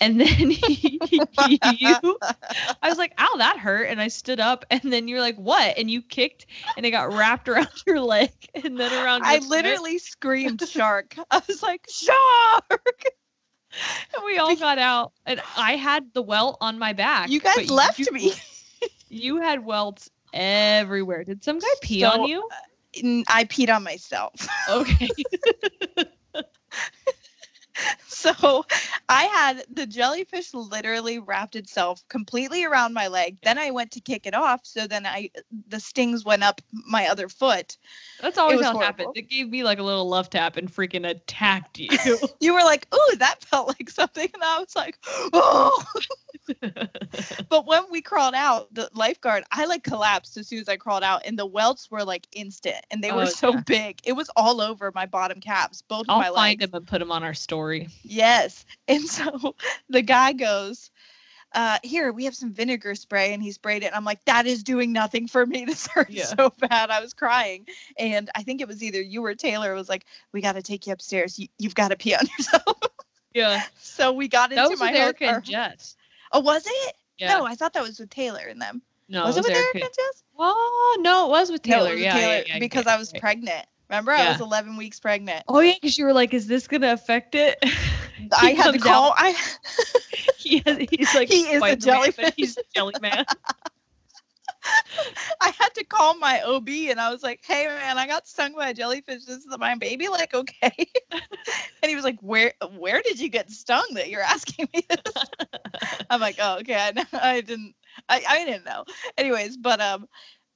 Speaker 2: And then you, I was like, ow, that hurt. And I stood up. And then you're like, what? And you kicked and it got wrapped around your leg and then around
Speaker 1: I
Speaker 2: your foot.
Speaker 1: literally screamed shark. I was like, shark.
Speaker 2: And we all got out. And I had the welt on my back.
Speaker 1: You guys left
Speaker 2: you-
Speaker 1: me.
Speaker 2: You had welts everywhere. Did some guy pee
Speaker 1: So-
Speaker 2: on you?
Speaker 1: I peed on myself.
Speaker 2: Okay.
Speaker 1: So I had the jellyfish literally wrapped itself completely around my leg. Then I went to kick it off. So then I the stings went up my other foot.
Speaker 2: That's always how it happens. It gave me like a little love tap and freaking attacked you.
Speaker 1: You were like, "Ooh, that felt like something," and I was like, "Oh." but when we crawled out, the lifeguard, I like collapsed as soon as I crawled out, and the welts were like instant, and they
Speaker 2: Oh,
Speaker 1: were so
Speaker 2: yeah.
Speaker 1: big. It was all over my bottom calves, both
Speaker 2: I'll
Speaker 1: of my
Speaker 2: find
Speaker 1: legs.
Speaker 2: him and put them on our story.
Speaker 1: Yes. And so the guy goes, uh, here, we have some vinegar spray. And he sprayed it. And I'm like, that is doing nothing for me. This hurts
Speaker 2: Yeah.
Speaker 1: so bad. I was crying. And I think it was either you or Taylor was like, we got to take you upstairs. You, you've got to pee on yourself.
Speaker 2: Yeah.
Speaker 1: so we got into
Speaker 2: That was
Speaker 1: my
Speaker 2: with Erica and Jess.
Speaker 1: Oh, was it?
Speaker 2: Yeah.
Speaker 1: No, I thought that was with Taylor and them.
Speaker 2: No,
Speaker 1: was it, with Erica
Speaker 2: Erica.
Speaker 1: and Jess?
Speaker 2: Oh no, it was with
Speaker 1: No,
Speaker 2: Taylor.
Speaker 1: it was with
Speaker 2: yeah,
Speaker 1: Taylor
Speaker 2: yeah, yeah,
Speaker 1: because I was pregnant. Remember, I was 11 weeks pregnant.
Speaker 2: Oh yeah, because you were like, "Is this gonna affect it?"
Speaker 1: I
Speaker 2: He
Speaker 1: had to call.
Speaker 2: out-
Speaker 1: I
Speaker 2: he has, he's like
Speaker 1: He is a
Speaker 2: Spider-Man,
Speaker 1: jellyfish.
Speaker 2: He's a jelly man.
Speaker 1: I had to call my OB and I was like, "Hey man, I got stung by a jellyfish. This is my baby like okay?" and he was like, "Where where did you get stung that you're asking me this?" I'm like, "Oh, okay. I, I didn't I, I didn't know." Anyways, but um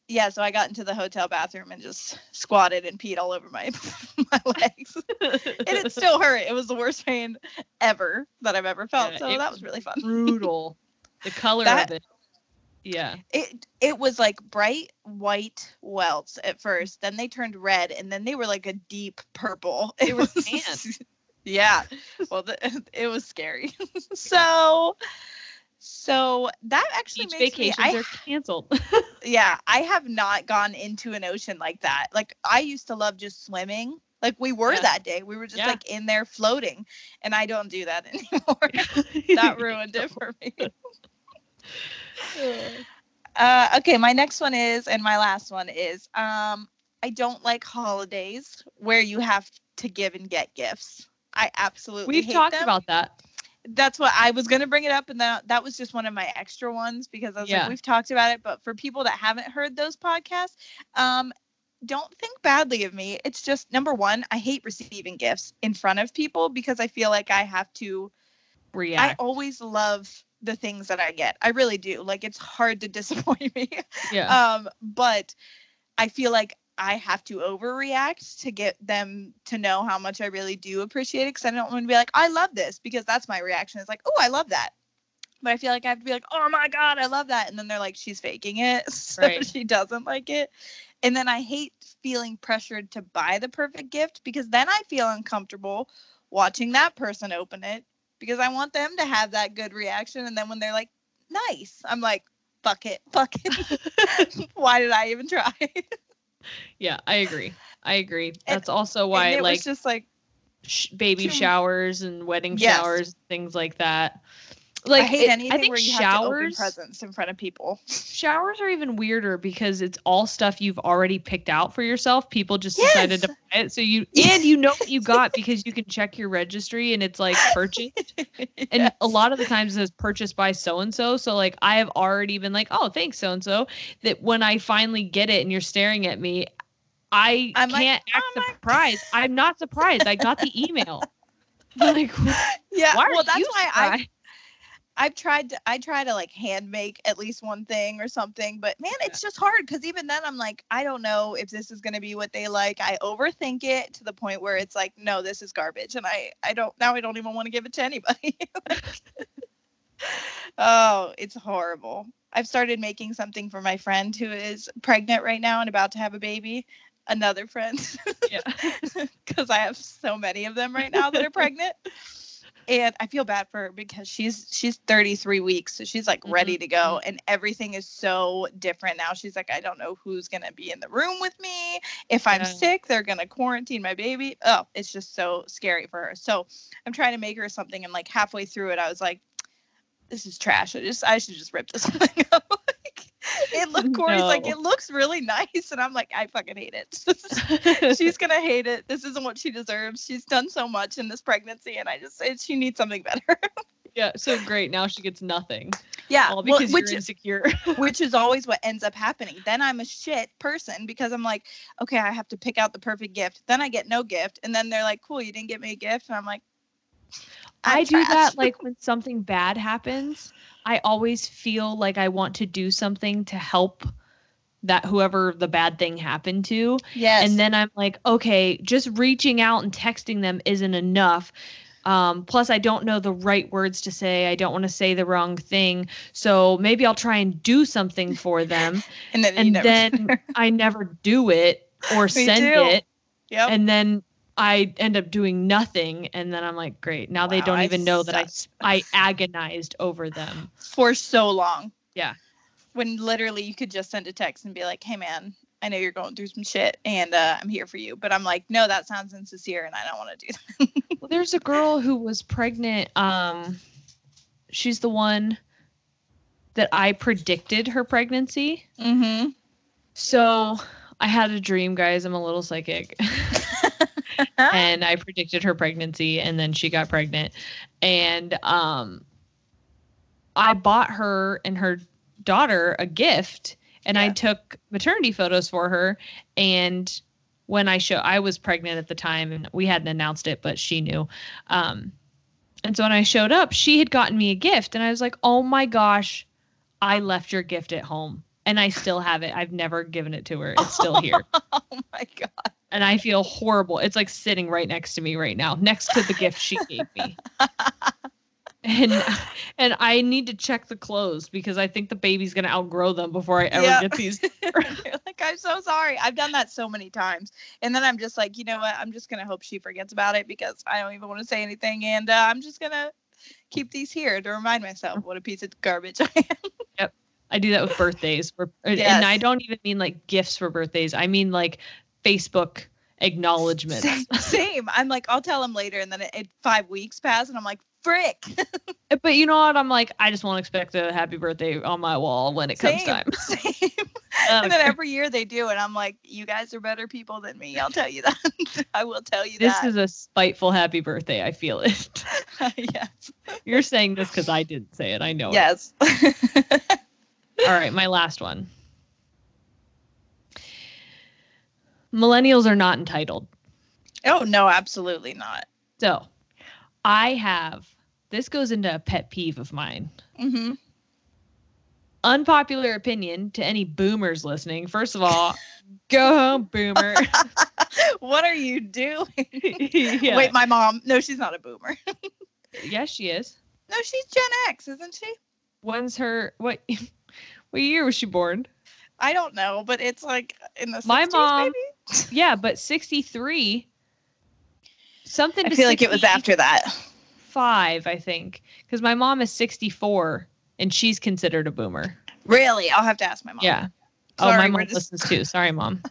Speaker 1: yeah, so I got into the hotel bathroom and just squatted and peed all over my my legs. and it still hurt. It was the worst pain ever that I've ever felt.
Speaker 2: Yeah,
Speaker 1: so that
Speaker 2: was
Speaker 1: really fun.
Speaker 2: brutal. The color
Speaker 1: That-
Speaker 2: of it. Yeah.
Speaker 1: it it was like bright white welts at first then they turned red and then they were like a deep purple it was
Speaker 2: tan.
Speaker 1: yeah well the, it was scary so so that actually
Speaker 2: Beach
Speaker 1: makes me
Speaker 2: vacations
Speaker 1: I,
Speaker 2: are canceled.
Speaker 1: yeah i have not gone into an ocean like that like i used to love just swimming like we were
Speaker 2: Yeah.
Speaker 1: that day we were just
Speaker 2: Yeah.
Speaker 1: like in there floating and i don't do that anymore that ruined it for me Uh, okay, my next one is, and my last one is, um, I don't like holidays where you have to give and get gifts. I absolutely
Speaker 2: We've talked
Speaker 1: them.
Speaker 2: about that.
Speaker 1: That's what I was gonna bring it up, and that that was just one of my extra ones because I was
Speaker 2: Yeah.
Speaker 1: like, we've talked about it, but for people that haven't heard those podcasts, um, don't think badly of me. It's just number one, I hate receiving gifts in front of people because I feel like I have to
Speaker 2: React.
Speaker 1: I always love the things that I get. I really do. Like it's hard to disappoint me.
Speaker 2: yeah.
Speaker 1: Um, but I feel like I have to overreact to get them to know how much I really do appreciate it. Because I don't want to be like, I love this, because that's my reaction. Is like, oh, I love that. But I feel like I have to be like, oh my god, I love that, and then they're like, she's faking it, so
Speaker 2: Right.
Speaker 1: she doesn't like it. And then I hate feeling pressured to buy the perfect gift because then I feel uncomfortable watching that person open it because I want them to have that good reaction. And then when they're like, nice, I'm like, fuck it, fuck it. Why did I even try?
Speaker 2: Yeah, I agree. I agree. That's also why
Speaker 1: it
Speaker 2: like
Speaker 1: was just like,
Speaker 2: sh- baby showers and wedding
Speaker 1: Yes.
Speaker 2: showers, things like that. Like
Speaker 1: I hate
Speaker 2: it-
Speaker 1: anything
Speaker 2: I think
Speaker 1: where you have to open
Speaker 2: showers
Speaker 1: presents in front of people.
Speaker 2: showers are even weirder because it's all stuff you've already picked out for yourself. People just decided to buy it, so you and you know what you got because you can check your registry and it's like purchased. And a lot of the times it says purchased by so and so. So like I have already been like, oh, thanks so and so. That when I finally get it and you're staring at me, I
Speaker 1: I'm
Speaker 2: can't act
Speaker 1: "Oh
Speaker 2: surprised. I'm not surprised. I got the email. like,
Speaker 1: yeah,
Speaker 2: why
Speaker 1: well,
Speaker 2: are
Speaker 1: that's
Speaker 2: you
Speaker 1: why I? I've tried to I try to like hand make at least one thing or something, but man, it's just hard because even then I'm like, I don't know if this is gonna be what they like. I overthink it to the point where it's like, no, this is garbage, and I I don't now I don't even want to give it to anybody. oh, it's horrible. I've started making something for my friend who is pregnant right now and about to have a baby. Another friend,
Speaker 2: Yeah.
Speaker 1: because I have so many of them right now that are pregnant and I feel bad for her because she's she's 33 weeks, so she's like ready mm-hmm. to go, mm-hmm. and everything is so different now. She's like, I don't know who's gonna be in the room with me. If I'm
Speaker 2: Yeah.
Speaker 1: sick, they're gonna quarantine my baby. Oh, it's just so scary for her. So I'm trying to make her something, and like halfway through it, I was like, this is trash. I just I should just rip this thing up. Like, it look Corey's like it looks really nice, and I'm like, I fucking hate it. she's gonna hate it. This isn't what she deserves. She's done so much in this pregnancy, and I just it, she needs something better.
Speaker 2: yeah, so great. Now she gets nothing.
Speaker 1: yeah,
Speaker 2: All
Speaker 1: well,
Speaker 2: because
Speaker 1: which
Speaker 2: you're
Speaker 1: is
Speaker 2: insecure.
Speaker 1: which is always what ends up happening. Then I'm a shit person because I'm like, okay, I have to pick out the perfect gift. Then I get no gift, and then they're like, cool, you didn't get me a gift, and I'm like, I'm
Speaker 2: I do
Speaker 1: trash.
Speaker 2: that like when something bad happens. I always feel like I want to do something to help that whoever the bad thing happened to.
Speaker 1: yes,
Speaker 2: And then I'm like, okay, just reaching out and texting them isn't enough. Um, plus, I don't know the right words to say. I don't want to say the wrong thing. So maybe I'll try and do something for them.
Speaker 1: and then
Speaker 2: and then I never do it or send it.
Speaker 1: yep,
Speaker 2: And then I end up doing nothing, and then I'm like, great. Now they don't
Speaker 1: I
Speaker 2: even know that I. I agonized over them.
Speaker 1: For so long.
Speaker 2: Yeah.
Speaker 1: When literally you could just send a text and be like, "Hey man, I know you're going through some shit, and uh, I'm here for you." But I'm like, no, that sounds insincere, and I don't want to do that.
Speaker 2: Well, there's a girl who was pregnant. Um, she's the one that I predicted her pregnancy.
Speaker 1: Mm-hmm.
Speaker 2: So I had a dream, guys. I'm a little psychic. and I predicted her pregnancy and then she got pregnant. And um I bought her and her daughter a gift and I took maternity photos for her and when I show I was pregnant at the time and we hadn't announced it but she knew. Um and so when I showed up, she had gotten me a gift and I was like, "Oh my gosh, I left your gift at home." And I still have it. I've never given it to her. It's still here
Speaker 1: oh my god.
Speaker 2: And I feel horrible. It's like sitting right next to me right now, next to the gift she gave me. And and I need to check the clothes because I think the baby's gonna outgrow them before I ever get these.
Speaker 1: like I'm so sorry. I've done that so many times, and then I'm just like, you know what? I'm just gonna hope she forgets about it because I don't even want to say anything, and uh, I'm just gonna keep these here to remind myself what a piece of garbage I am. Yep.
Speaker 2: I do that with birthdays, where- and I don't even mean like gifts for birthdays. I mean like Facebook acknowledgments.
Speaker 1: Same, same. I'm like, I'll tell him later, and then it, it five weeks pass, and I'm like, frick.
Speaker 2: But you know what? I'm like, I just won't expect a happy birthday on my wall when it comes
Speaker 1: Same,
Speaker 2: time.
Speaker 1: Same. And then every year they do, and I'm like, you guys are better people than me. I'll tell you that. I will tell you that.
Speaker 2: this is a spiteful happy birthday. I feel it.
Speaker 1: yes.
Speaker 2: You're saying this because I didn't say it. I know. it.
Speaker 1: Yes.
Speaker 2: All right, my last one. Millennials are not entitled.
Speaker 1: oh no, absolutely not.
Speaker 2: So, I have this goes into a pet peeve of mine.
Speaker 1: hmm
Speaker 2: Unpopular opinion to any boomers listening. First of all, go home, boomer.
Speaker 1: what are you doing?
Speaker 2: yeah.
Speaker 1: Wait, my mom. No, she's not a boomer.
Speaker 2: yes, she is.
Speaker 1: No, she's Gen X, isn't she?
Speaker 2: When's her what? What year was she born?
Speaker 1: I don't know, but it's like in the 60s,
Speaker 2: My mom-
Speaker 1: maybe.
Speaker 2: Yeah, but 63. Something.
Speaker 1: I feel like it was after that.
Speaker 2: five, I think, because my mom is 64 and she's considered a boomer.
Speaker 1: Really? I'll have to ask my mom.
Speaker 2: Yeah. oh, my mom
Speaker 1: just-
Speaker 2: listens too. Sorry, mom.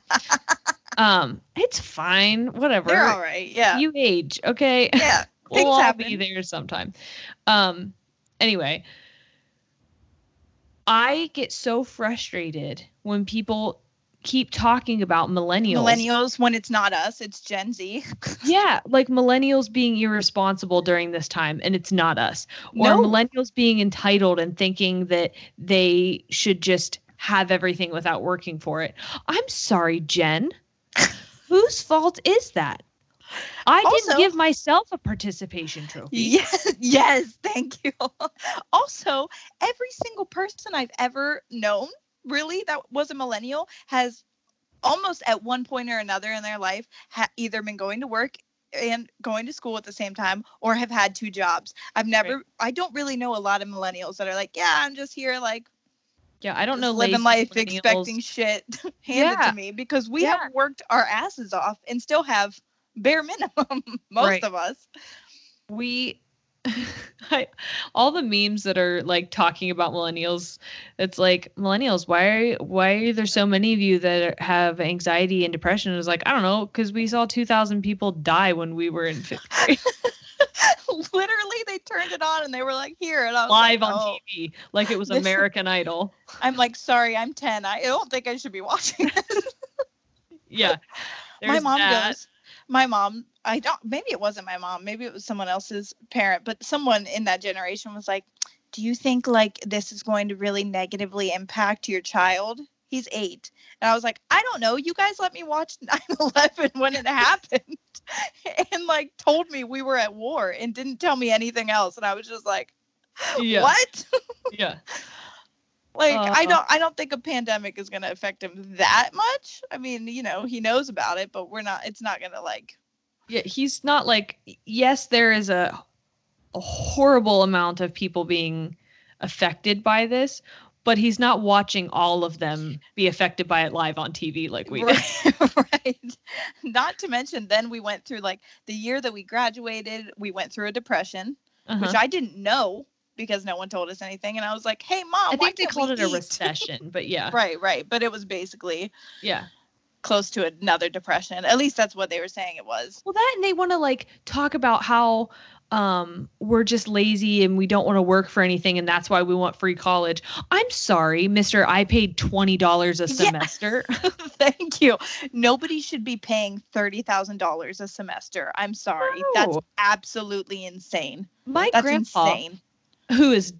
Speaker 2: um, it's fine. Whatever.
Speaker 1: You're all right. Yeah.
Speaker 2: You age, okay?
Speaker 1: yeah. Things
Speaker 2: we'll all
Speaker 1: happen.
Speaker 2: be there sometime. Um, anyway, I get so frustrated when people keep talking about millennials.
Speaker 1: Millennials, when it's not us, it's Gen Z.
Speaker 2: Yeah, like millennials being irresponsible during this time and it's not us. Or
Speaker 1: No.
Speaker 2: millennials being entitled and thinking that they should just have everything without working for it. I'm sorry, Jen. Whose fault is that? I
Speaker 1: Also-
Speaker 2: didn't give myself a participation trophy.
Speaker 1: Yes, yes, thank you. also, every single person I've ever known, really, that was a millennial, has almost at one point or another in their life ha- either been going to work and going to school at the same time or have had two jobs. I've never, I don't really know a lot of millennials that are like, yeah, I'm just here, like,
Speaker 2: Yeah, I don't know
Speaker 1: living life expecting shit handed
Speaker 2: Yeah.
Speaker 1: to me because we
Speaker 2: Yeah.
Speaker 1: have worked our asses off and still have bare minimum, most
Speaker 2: Right.
Speaker 1: of us.
Speaker 2: we I, all the memes that are like talking about millennials it's like millennials why are why are there so many of you that are- have anxiety and depression it's like i don't know because we saw 2000 people die when we were in fifth grade
Speaker 1: Literally, they turned it on and they were like, "Here," and I was
Speaker 2: live
Speaker 1: like,
Speaker 2: on
Speaker 1: "Oh."
Speaker 2: tv like it was
Speaker 1: This-
Speaker 2: american idol
Speaker 1: I'm like, "Sorry, I'm 10. I don't think I should be watching this."
Speaker 2: yeah
Speaker 1: my mom
Speaker 2: that.
Speaker 1: goes. My mom, I don't. Maybe it wasn't my mom. Maybe it was someone else's parent. But someone in that generation was like, "Do you think like this is going to really negatively impact your child?" He's eight, and I was like, "I don't know. You guys let me watch 9/11 when it happened." and like told me we were at war and didn't tell me anything else and i was just like
Speaker 2: Yeah.
Speaker 1: what
Speaker 2: yeah
Speaker 1: like i
Speaker 2: Uh.
Speaker 1: don't i don't think a pandemic is going to affect him that much i mean you know he knows about it but we're not it's not going to like
Speaker 2: yeah he's not like yes there is a, a horrible amount of people being affected by this but he's not watching all of them be affected by it live on TV like we did.
Speaker 1: right, right. Not to mention, then we went through like the year that we graduated, we went through a depression,
Speaker 2: Uh-huh.
Speaker 1: which I didn't know because no one told us anything. And I was like, hey, mom,
Speaker 2: I
Speaker 1: why
Speaker 2: think they called it a recession, but yeah,
Speaker 1: right, right. But it was basically
Speaker 2: yeah.
Speaker 1: close to another depression. At least that's what they were saying it was.
Speaker 2: Well, that and they want to like talk about how um we're just lazy and we don't want to work for anything and that's why we want free college. I'm sorry, Mister. I paid twenty dollars a
Speaker 1: Yeah.
Speaker 2: semester.
Speaker 1: Thank you. Nobody should be paying $30,000 a semester. I'm sorry. That's absolutely insane.
Speaker 2: My
Speaker 1: That's
Speaker 2: grandpa,
Speaker 1: insane.
Speaker 2: Who is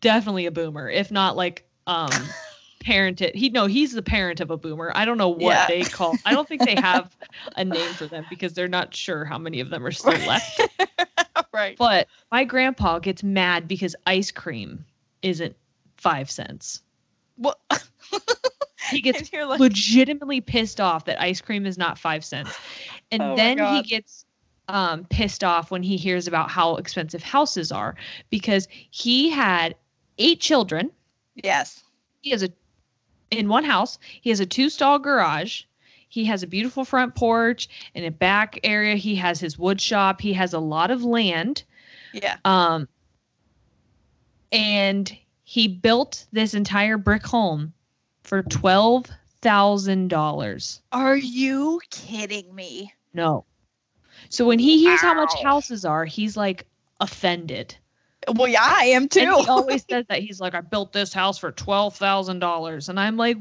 Speaker 2: definitely a boomer, if not like um parented. He no, he's the parent of a boomer. I don't know what
Speaker 1: Yeah.
Speaker 2: they call. I don't think they have a name for them because they're not sure how many of them are still left.
Speaker 1: right.
Speaker 2: But my grandpa gets mad because ice cream isn't five cents.
Speaker 1: Well,
Speaker 2: He gets
Speaker 1: like,
Speaker 2: legitimately pissed off that ice cream is not five cents. And
Speaker 1: Oh
Speaker 2: then he gets um, pissed off when he hears about how expensive houses are because he had eight children.
Speaker 1: yes.
Speaker 2: He has a, in one house, he has a two stall garage. He has a beautiful front porch. In a back area, he has his wood shop. He has a lot of land.
Speaker 1: Yeah.
Speaker 2: Um, and he built this entire brick home for twelve thousand dollars.
Speaker 1: Are you kidding me?
Speaker 2: No. So when he hears how much houses are, he's like offended.
Speaker 1: Well, yeah, I am too.
Speaker 2: And he always says that he's like, I built this house for twelve thousand dollars, and I'm like,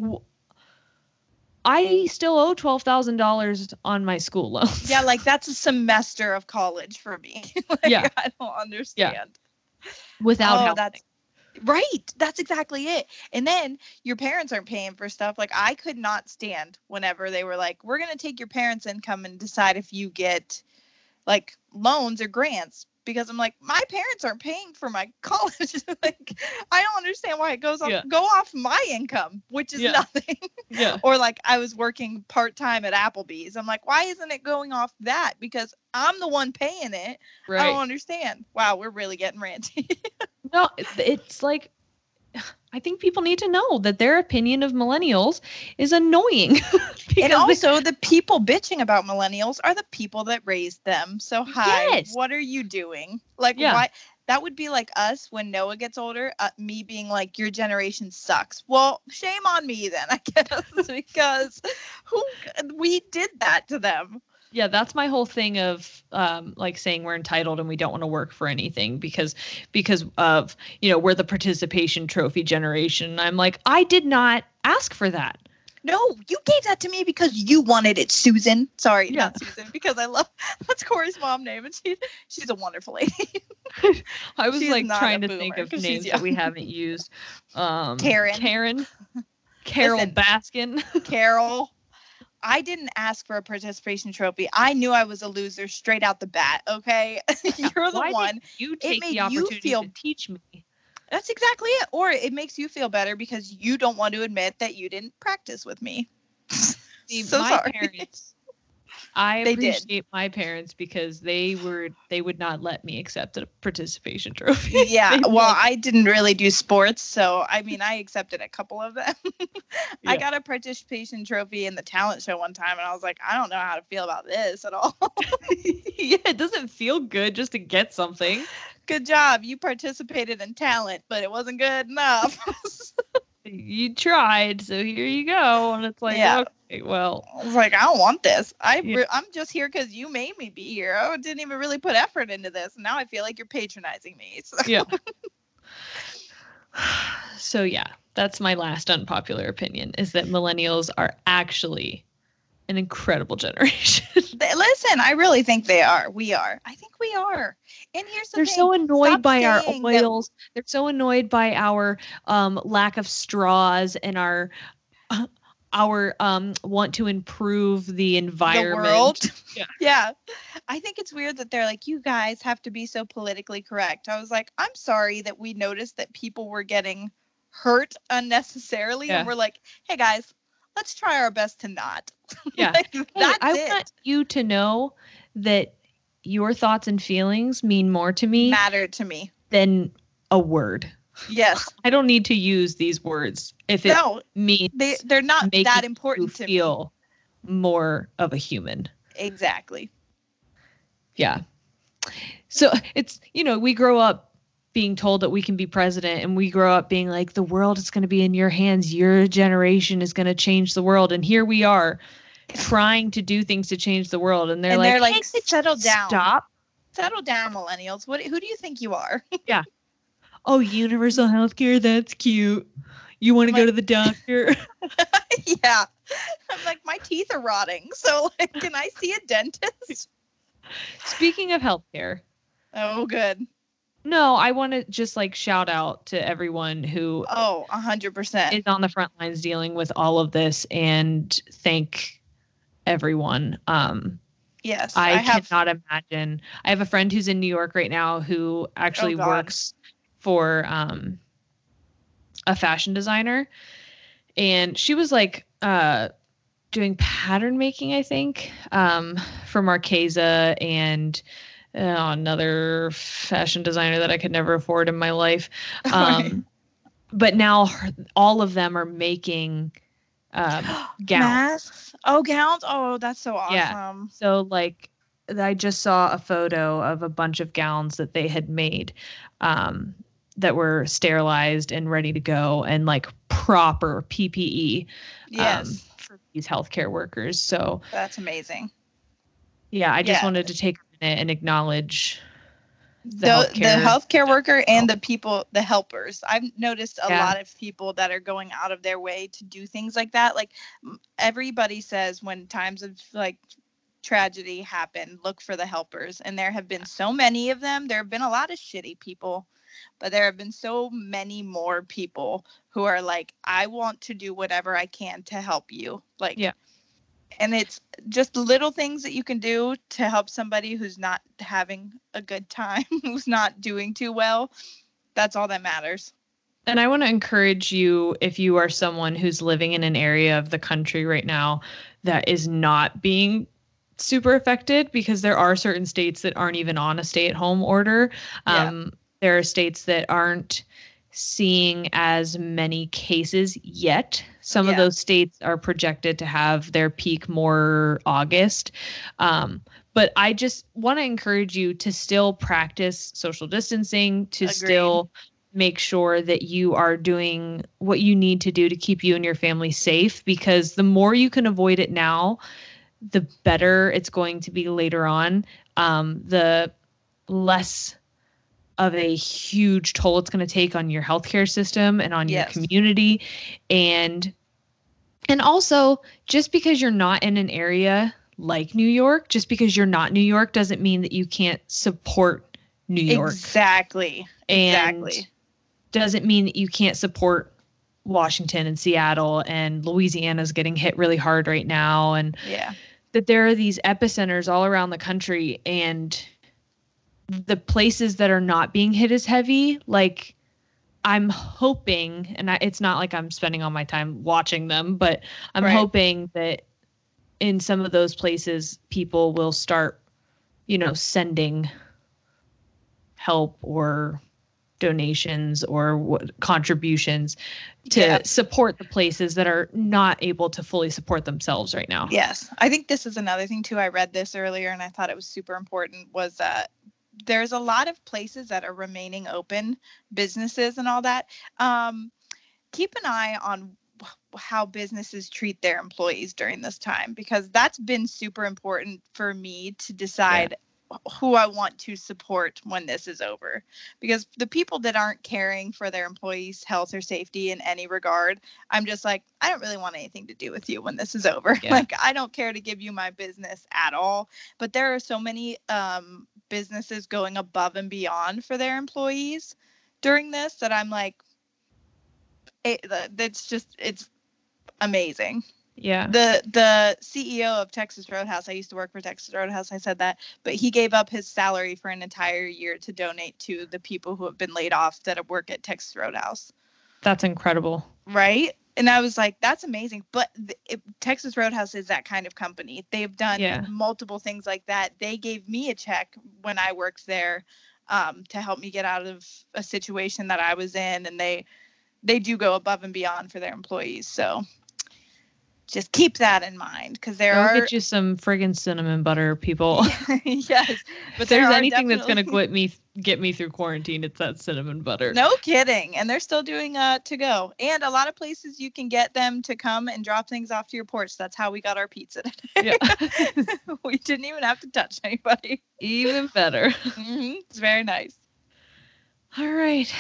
Speaker 2: I still owe twelve thousand dollars on my school loans.
Speaker 1: yeah, like that's a semester of college for me. like,
Speaker 2: Yeah.
Speaker 1: I don't understand.
Speaker 2: without
Speaker 1: oh, that's right. That's exactly it. And then your parents aren't paying for stuff. Like I could not stand whenever they were like, "We're gonna take your parents' income and decide if you get like loans or grants." Because I'm like, my parents aren't paying for my college. like, I don't understand why it goes off
Speaker 2: Yeah.
Speaker 1: go off my income, which is
Speaker 2: Yeah.
Speaker 1: nothing.
Speaker 2: yeah.
Speaker 1: or like I was working part time at Applebee's. I'm like, why isn't it going off that? Because I'm the one paying it.
Speaker 2: Right.
Speaker 1: I don't understand. Wow, we're really getting ranty.
Speaker 2: No, it's like I think people need to know that their opinion of millennials is annoying. because
Speaker 1: and
Speaker 2: they-
Speaker 1: also, the people bitching about millennials are the people that raised them. So, hi,
Speaker 2: Yes.
Speaker 1: what are you doing? Like,
Speaker 2: Yeah.
Speaker 1: why? That would be like us when Noah gets older, uh, me being like, your generation sucks. Well, shame on me then, I guess, because who we did that to them.
Speaker 2: Yeah, that's my whole thing of um, like saying we're entitled and we don't want to work for anything because because of you know we're the participation trophy generation. And I'm like, I did not ask for that.
Speaker 1: No, you gave that to me because you wanted it, Susan. Sorry,
Speaker 2: Yeah.
Speaker 1: not Susan, because I love that's Corey's mom name, and she's she's a wonderful lady.
Speaker 2: I was
Speaker 1: She's
Speaker 2: like trying to think of names that we haven't used. Um,
Speaker 1: Karen.
Speaker 2: Karen. Carole
Speaker 1: Listen.
Speaker 2: Baskin.
Speaker 1: Carole, I didn't ask for a participation trophy. I knew I was a loser straight out the bat. Okay, you're the
Speaker 2: Why did
Speaker 1: one.
Speaker 2: you take
Speaker 1: made
Speaker 2: the
Speaker 1: you
Speaker 2: opportunity
Speaker 1: feel-
Speaker 2: to teach me.
Speaker 1: That's exactly it. Or it makes you feel better because you don't want to admit that you didn't practice with me.
Speaker 2: See,
Speaker 1: so
Speaker 2: my
Speaker 1: sorry.
Speaker 2: parents. I
Speaker 1: They did.
Speaker 2: appreciate my parents because they were they would not let me accept a participation trophy.
Speaker 1: Yeah, well. I didn't really do sports, so I mean, I accepted a couple of them. I got a participation trophy in the talent show one time, and I was like, I don't know how to feel about this at all.
Speaker 2: yeah, it doesn't feel good just to get something.
Speaker 1: good job, you participated in talent, but it wasn't good enough.
Speaker 2: You tried, so here you go. And it's like,
Speaker 1: Yeah.
Speaker 2: okay, well,
Speaker 1: I was like, I don't want this. I
Speaker 2: yeah.
Speaker 1: I'm just here because you made me be here. I didn't even really put effort into this. And now I feel like you're patronizing me. So.
Speaker 2: yeah. so yeah, that's my last unpopular opinion is that millennials are actually an incredible generation.
Speaker 1: Listen, I really think they are. We are. I think we are. And here's the
Speaker 2: They're
Speaker 1: thing.
Speaker 2: so annoyed
Speaker 1: Stop
Speaker 2: by our
Speaker 1: saying that-
Speaker 2: oils. They're so annoyed by our um, lack of straws and our our um, want to improve the environment.
Speaker 1: The world.
Speaker 2: Yeah.
Speaker 1: yeah. I think it's weird that they're like, you guys have to be so politically correct. I was like, I'm sorry that we noticed that people were getting hurt unnecessarily.
Speaker 2: Yeah.
Speaker 1: And we're like, hey guys, let's try our best to not.
Speaker 2: Yeah.
Speaker 1: Like,
Speaker 2: Hey, I
Speaker 1: it.
Speaker 2: want you to know that your thoughts and feelings mean more to me
Speaker 1: Matter to me.
Speaker 2: than a word.
Speaker 1: Yes.
Speaker 2: I don't need to use these words if it
Speaker 1: No,
Speaker 2: means
Speaker 1: they they're not that important to me.
Speaker 2: feel more of a human.
Speaker 1: Exactly.
Speaker 2: Yeah. So it's, you know, we grow up being told that we can be president and we grow up being like the world is going to be in your hands. Your generation is going to change the world and here we are trying to do things to change the world and they're
Speaker 1: and
Speaker 2: like,
Speaker 1: they're like,
Speaker 2: "Hey,
Speaker 1: settle down.
Speaker 2: Stop.
Speaker 1: Settle down, millennials. What who do you think you are? Yeah.
Speaker 2: Oh, universal healthcare, that's cute. You want to
Speaker 1: I'm
Speaker 2: go to the doctor?
Speaker 1: yeah. I'm like, my teeth are rotting. So like, can I see a dentist?
Speaker 2: Speaking of healthcare,
Speaker 1: Oh, good.
Speaker 2: No, I want to just like shout out to everyone who
Speaker 1: Oh, a hundred percent.
Speaker 2: is on the front lines dealing with all of this and thank everyone. Um,
Speaker 1: Yes.
Speaker 2: I,
Speaker 1: have
Speaker 2: cannot imagine. I have a friend who's in New York right now who actually
Speaker 1: Oh,
Speaker 2: works for um, a fashion designer, and she was like uh, doing pattern making, I think, um, for Marchesa and uh, another fashion designer that I could never afford in my life. Um,
Speaker 1: Right.
Speaker 2: But now her, all of them are making um, gowns.
Speaker 1: masks. Oh, gowns. Oh, that's so awesome.
Speaker 2: Yeah. So like I just saw a photo of a bunch of gowns that they had made um, that were sterilized and ready to go and like proper PPE
Speaker 1: Yes.
Speaker 2: um, for these healthcare workers. So
Speaker 1: that's amazing.
Speaker 2: yeah, I just
Speaker 1: Yeah.
Speaker 2: wanted to take and acknowledge the,
Speaker 1: the,
Speaker 2: healthcare.
Speaker 1: the healthcare worker and the people the helpers i've noticed a
Speaker 2: Yeah.
Speaker 1: lot of people that are going out of their way to do things like that like everybody says when times of like tragedy happen look for the helpers and there have been so many of them there have been a lot of shitty people but there have been so many more people who are like i want to do whatever i can to help you like
Speaker 2: Yeah.
Speaker 1: And it's just little things that you can do to help somebody who's not having a good time who's not doing too well that's all that matters
Speaker 2: And I want to encourage you if you are someone who's living in an area of the country right now that is not being super affected because there are certain states that aren't even on a stay at home order.
Speaker 1: Yeah.
Speaker 2: Um, there are states that aren't seeing as many cases yet. Some of those states are projected to have their peak more August. Um, but I just want to encourage you to still practice social distancing, to
Speaker 1: Agreed.
Speaker 2: still make sure that you are doing what you need to do to keep you and your family safe because the more you can avoid it now, the better it's going to be later on. Um, the less of a huge toll it's going to take on your healthcare system and on
Speaker 1: Yes.
Speaker 2: your community and and also just because you're not in an area like New York just because you're not New York doesn't mean that you can't support New York.
Speaker 1: Exactly.
Speaker 2: And
Speaker 1: exactly
Speaker 2: doesn't mean that you can't support Washington and Seattle and Louisiana's getting hit really hard right now and
Speaker 1: yeah.
Speaker 2: that there are these epicenters all around the country and the places that are not being hit as heavy like i'm hoping and I, it's not like i'm spending all my time watching them but i'm
Speaker 1: Right.
Speaker 2: hoping that in some of those places people will start you know sending help or donations or what, contributions to
Speaker 1: Yeah.
Speaker 2: support the places that are not able to fully support themselves right now
Speaker 1: Yes, I think this is another thing too. I read this earlier and I thought it was super important. Was that there's a lot of places that are remaining open, businesses and all that. Um, keep an eye on how businesses treat their employees during this time because that's been super important for me to decide who I want to support when this is over. Because the people that aren't caring for their employees' health or safety in any regard, I'm just like, I don't really want anything to do with you when this is over.
Speaker 2: Yeah.
Speaker 1: Like, I don't care to give you my business at all. But there are so many um, businesses going above and beyond for their employees during this that I'm like, it, that's just, it's amazing
Speaker 2: yeah
Speaker 1: the the CEO of Texas Roadhouse. I used to work for Texas Roadhouse. I said that, but he gave up his salary for an entire year to donate to the people who have been laid off that work at Texas Roadhouse.
Speaker 2: That's incredible.
Speaker 1: Right? And I was like, that's amazing. But it, Texas Roadhouse is that kind of company. They've done
Speaker 2: Yeah.
Speaker 1: multiple things like that. They gave me a check when I worked there um, to help me get out of a situation that I was in, and they they do go above and beyond for their employees. So just keep that in mind because there
Speaker 2: Go
Speaker 1: are
Speaker 2: get you some friggin' cinnamon butter, people.
Speaker 1: yes,
Speaker 2: But there's
Speaker 1: there
Speaker 2: anything that's gonna
Speaker 1: definitely-
Speaker 2: get me get me through quarantine, it's that cinnamon butter.
Speaker 1: No kidding. And they're still doing uh to go. And a lot of places you can get them to come and drop things off to your porch. That's how we got our pizza today.
Speaker 2: Yeah.
Speaker 1: we didn't even have to touch anybody.
Speaker 2: Even better.
Speaker 1: hmm It's very nice.
Speaker 2: All right.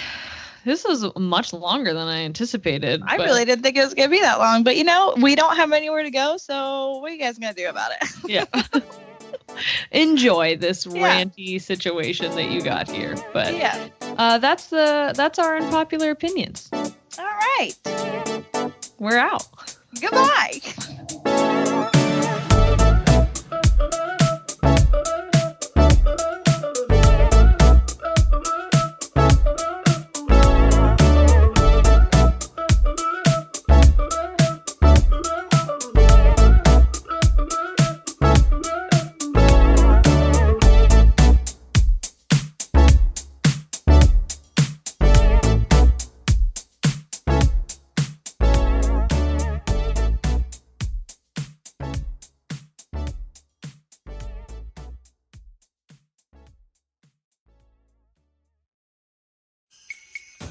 Speaker 2: This was much longer than I anticipated.
Speaker 1: I
Speaker 2: but-
Speaker 1: really didn't think it was gonna be that long, but you know, we don't have anywhere to go, so what are you guys gonna do about it?
Speaker 2: yeah. Enjoy this
Speaker 1: Yeah.
Speaker 2: ranty situation that you got here. But
Speaker 1: yeah.
Speaker 2: uh, that's the that's our unpopular opinions.
Speaker 1: All right.
Speaker 2: We're out.
Speaker 1: Goodbye.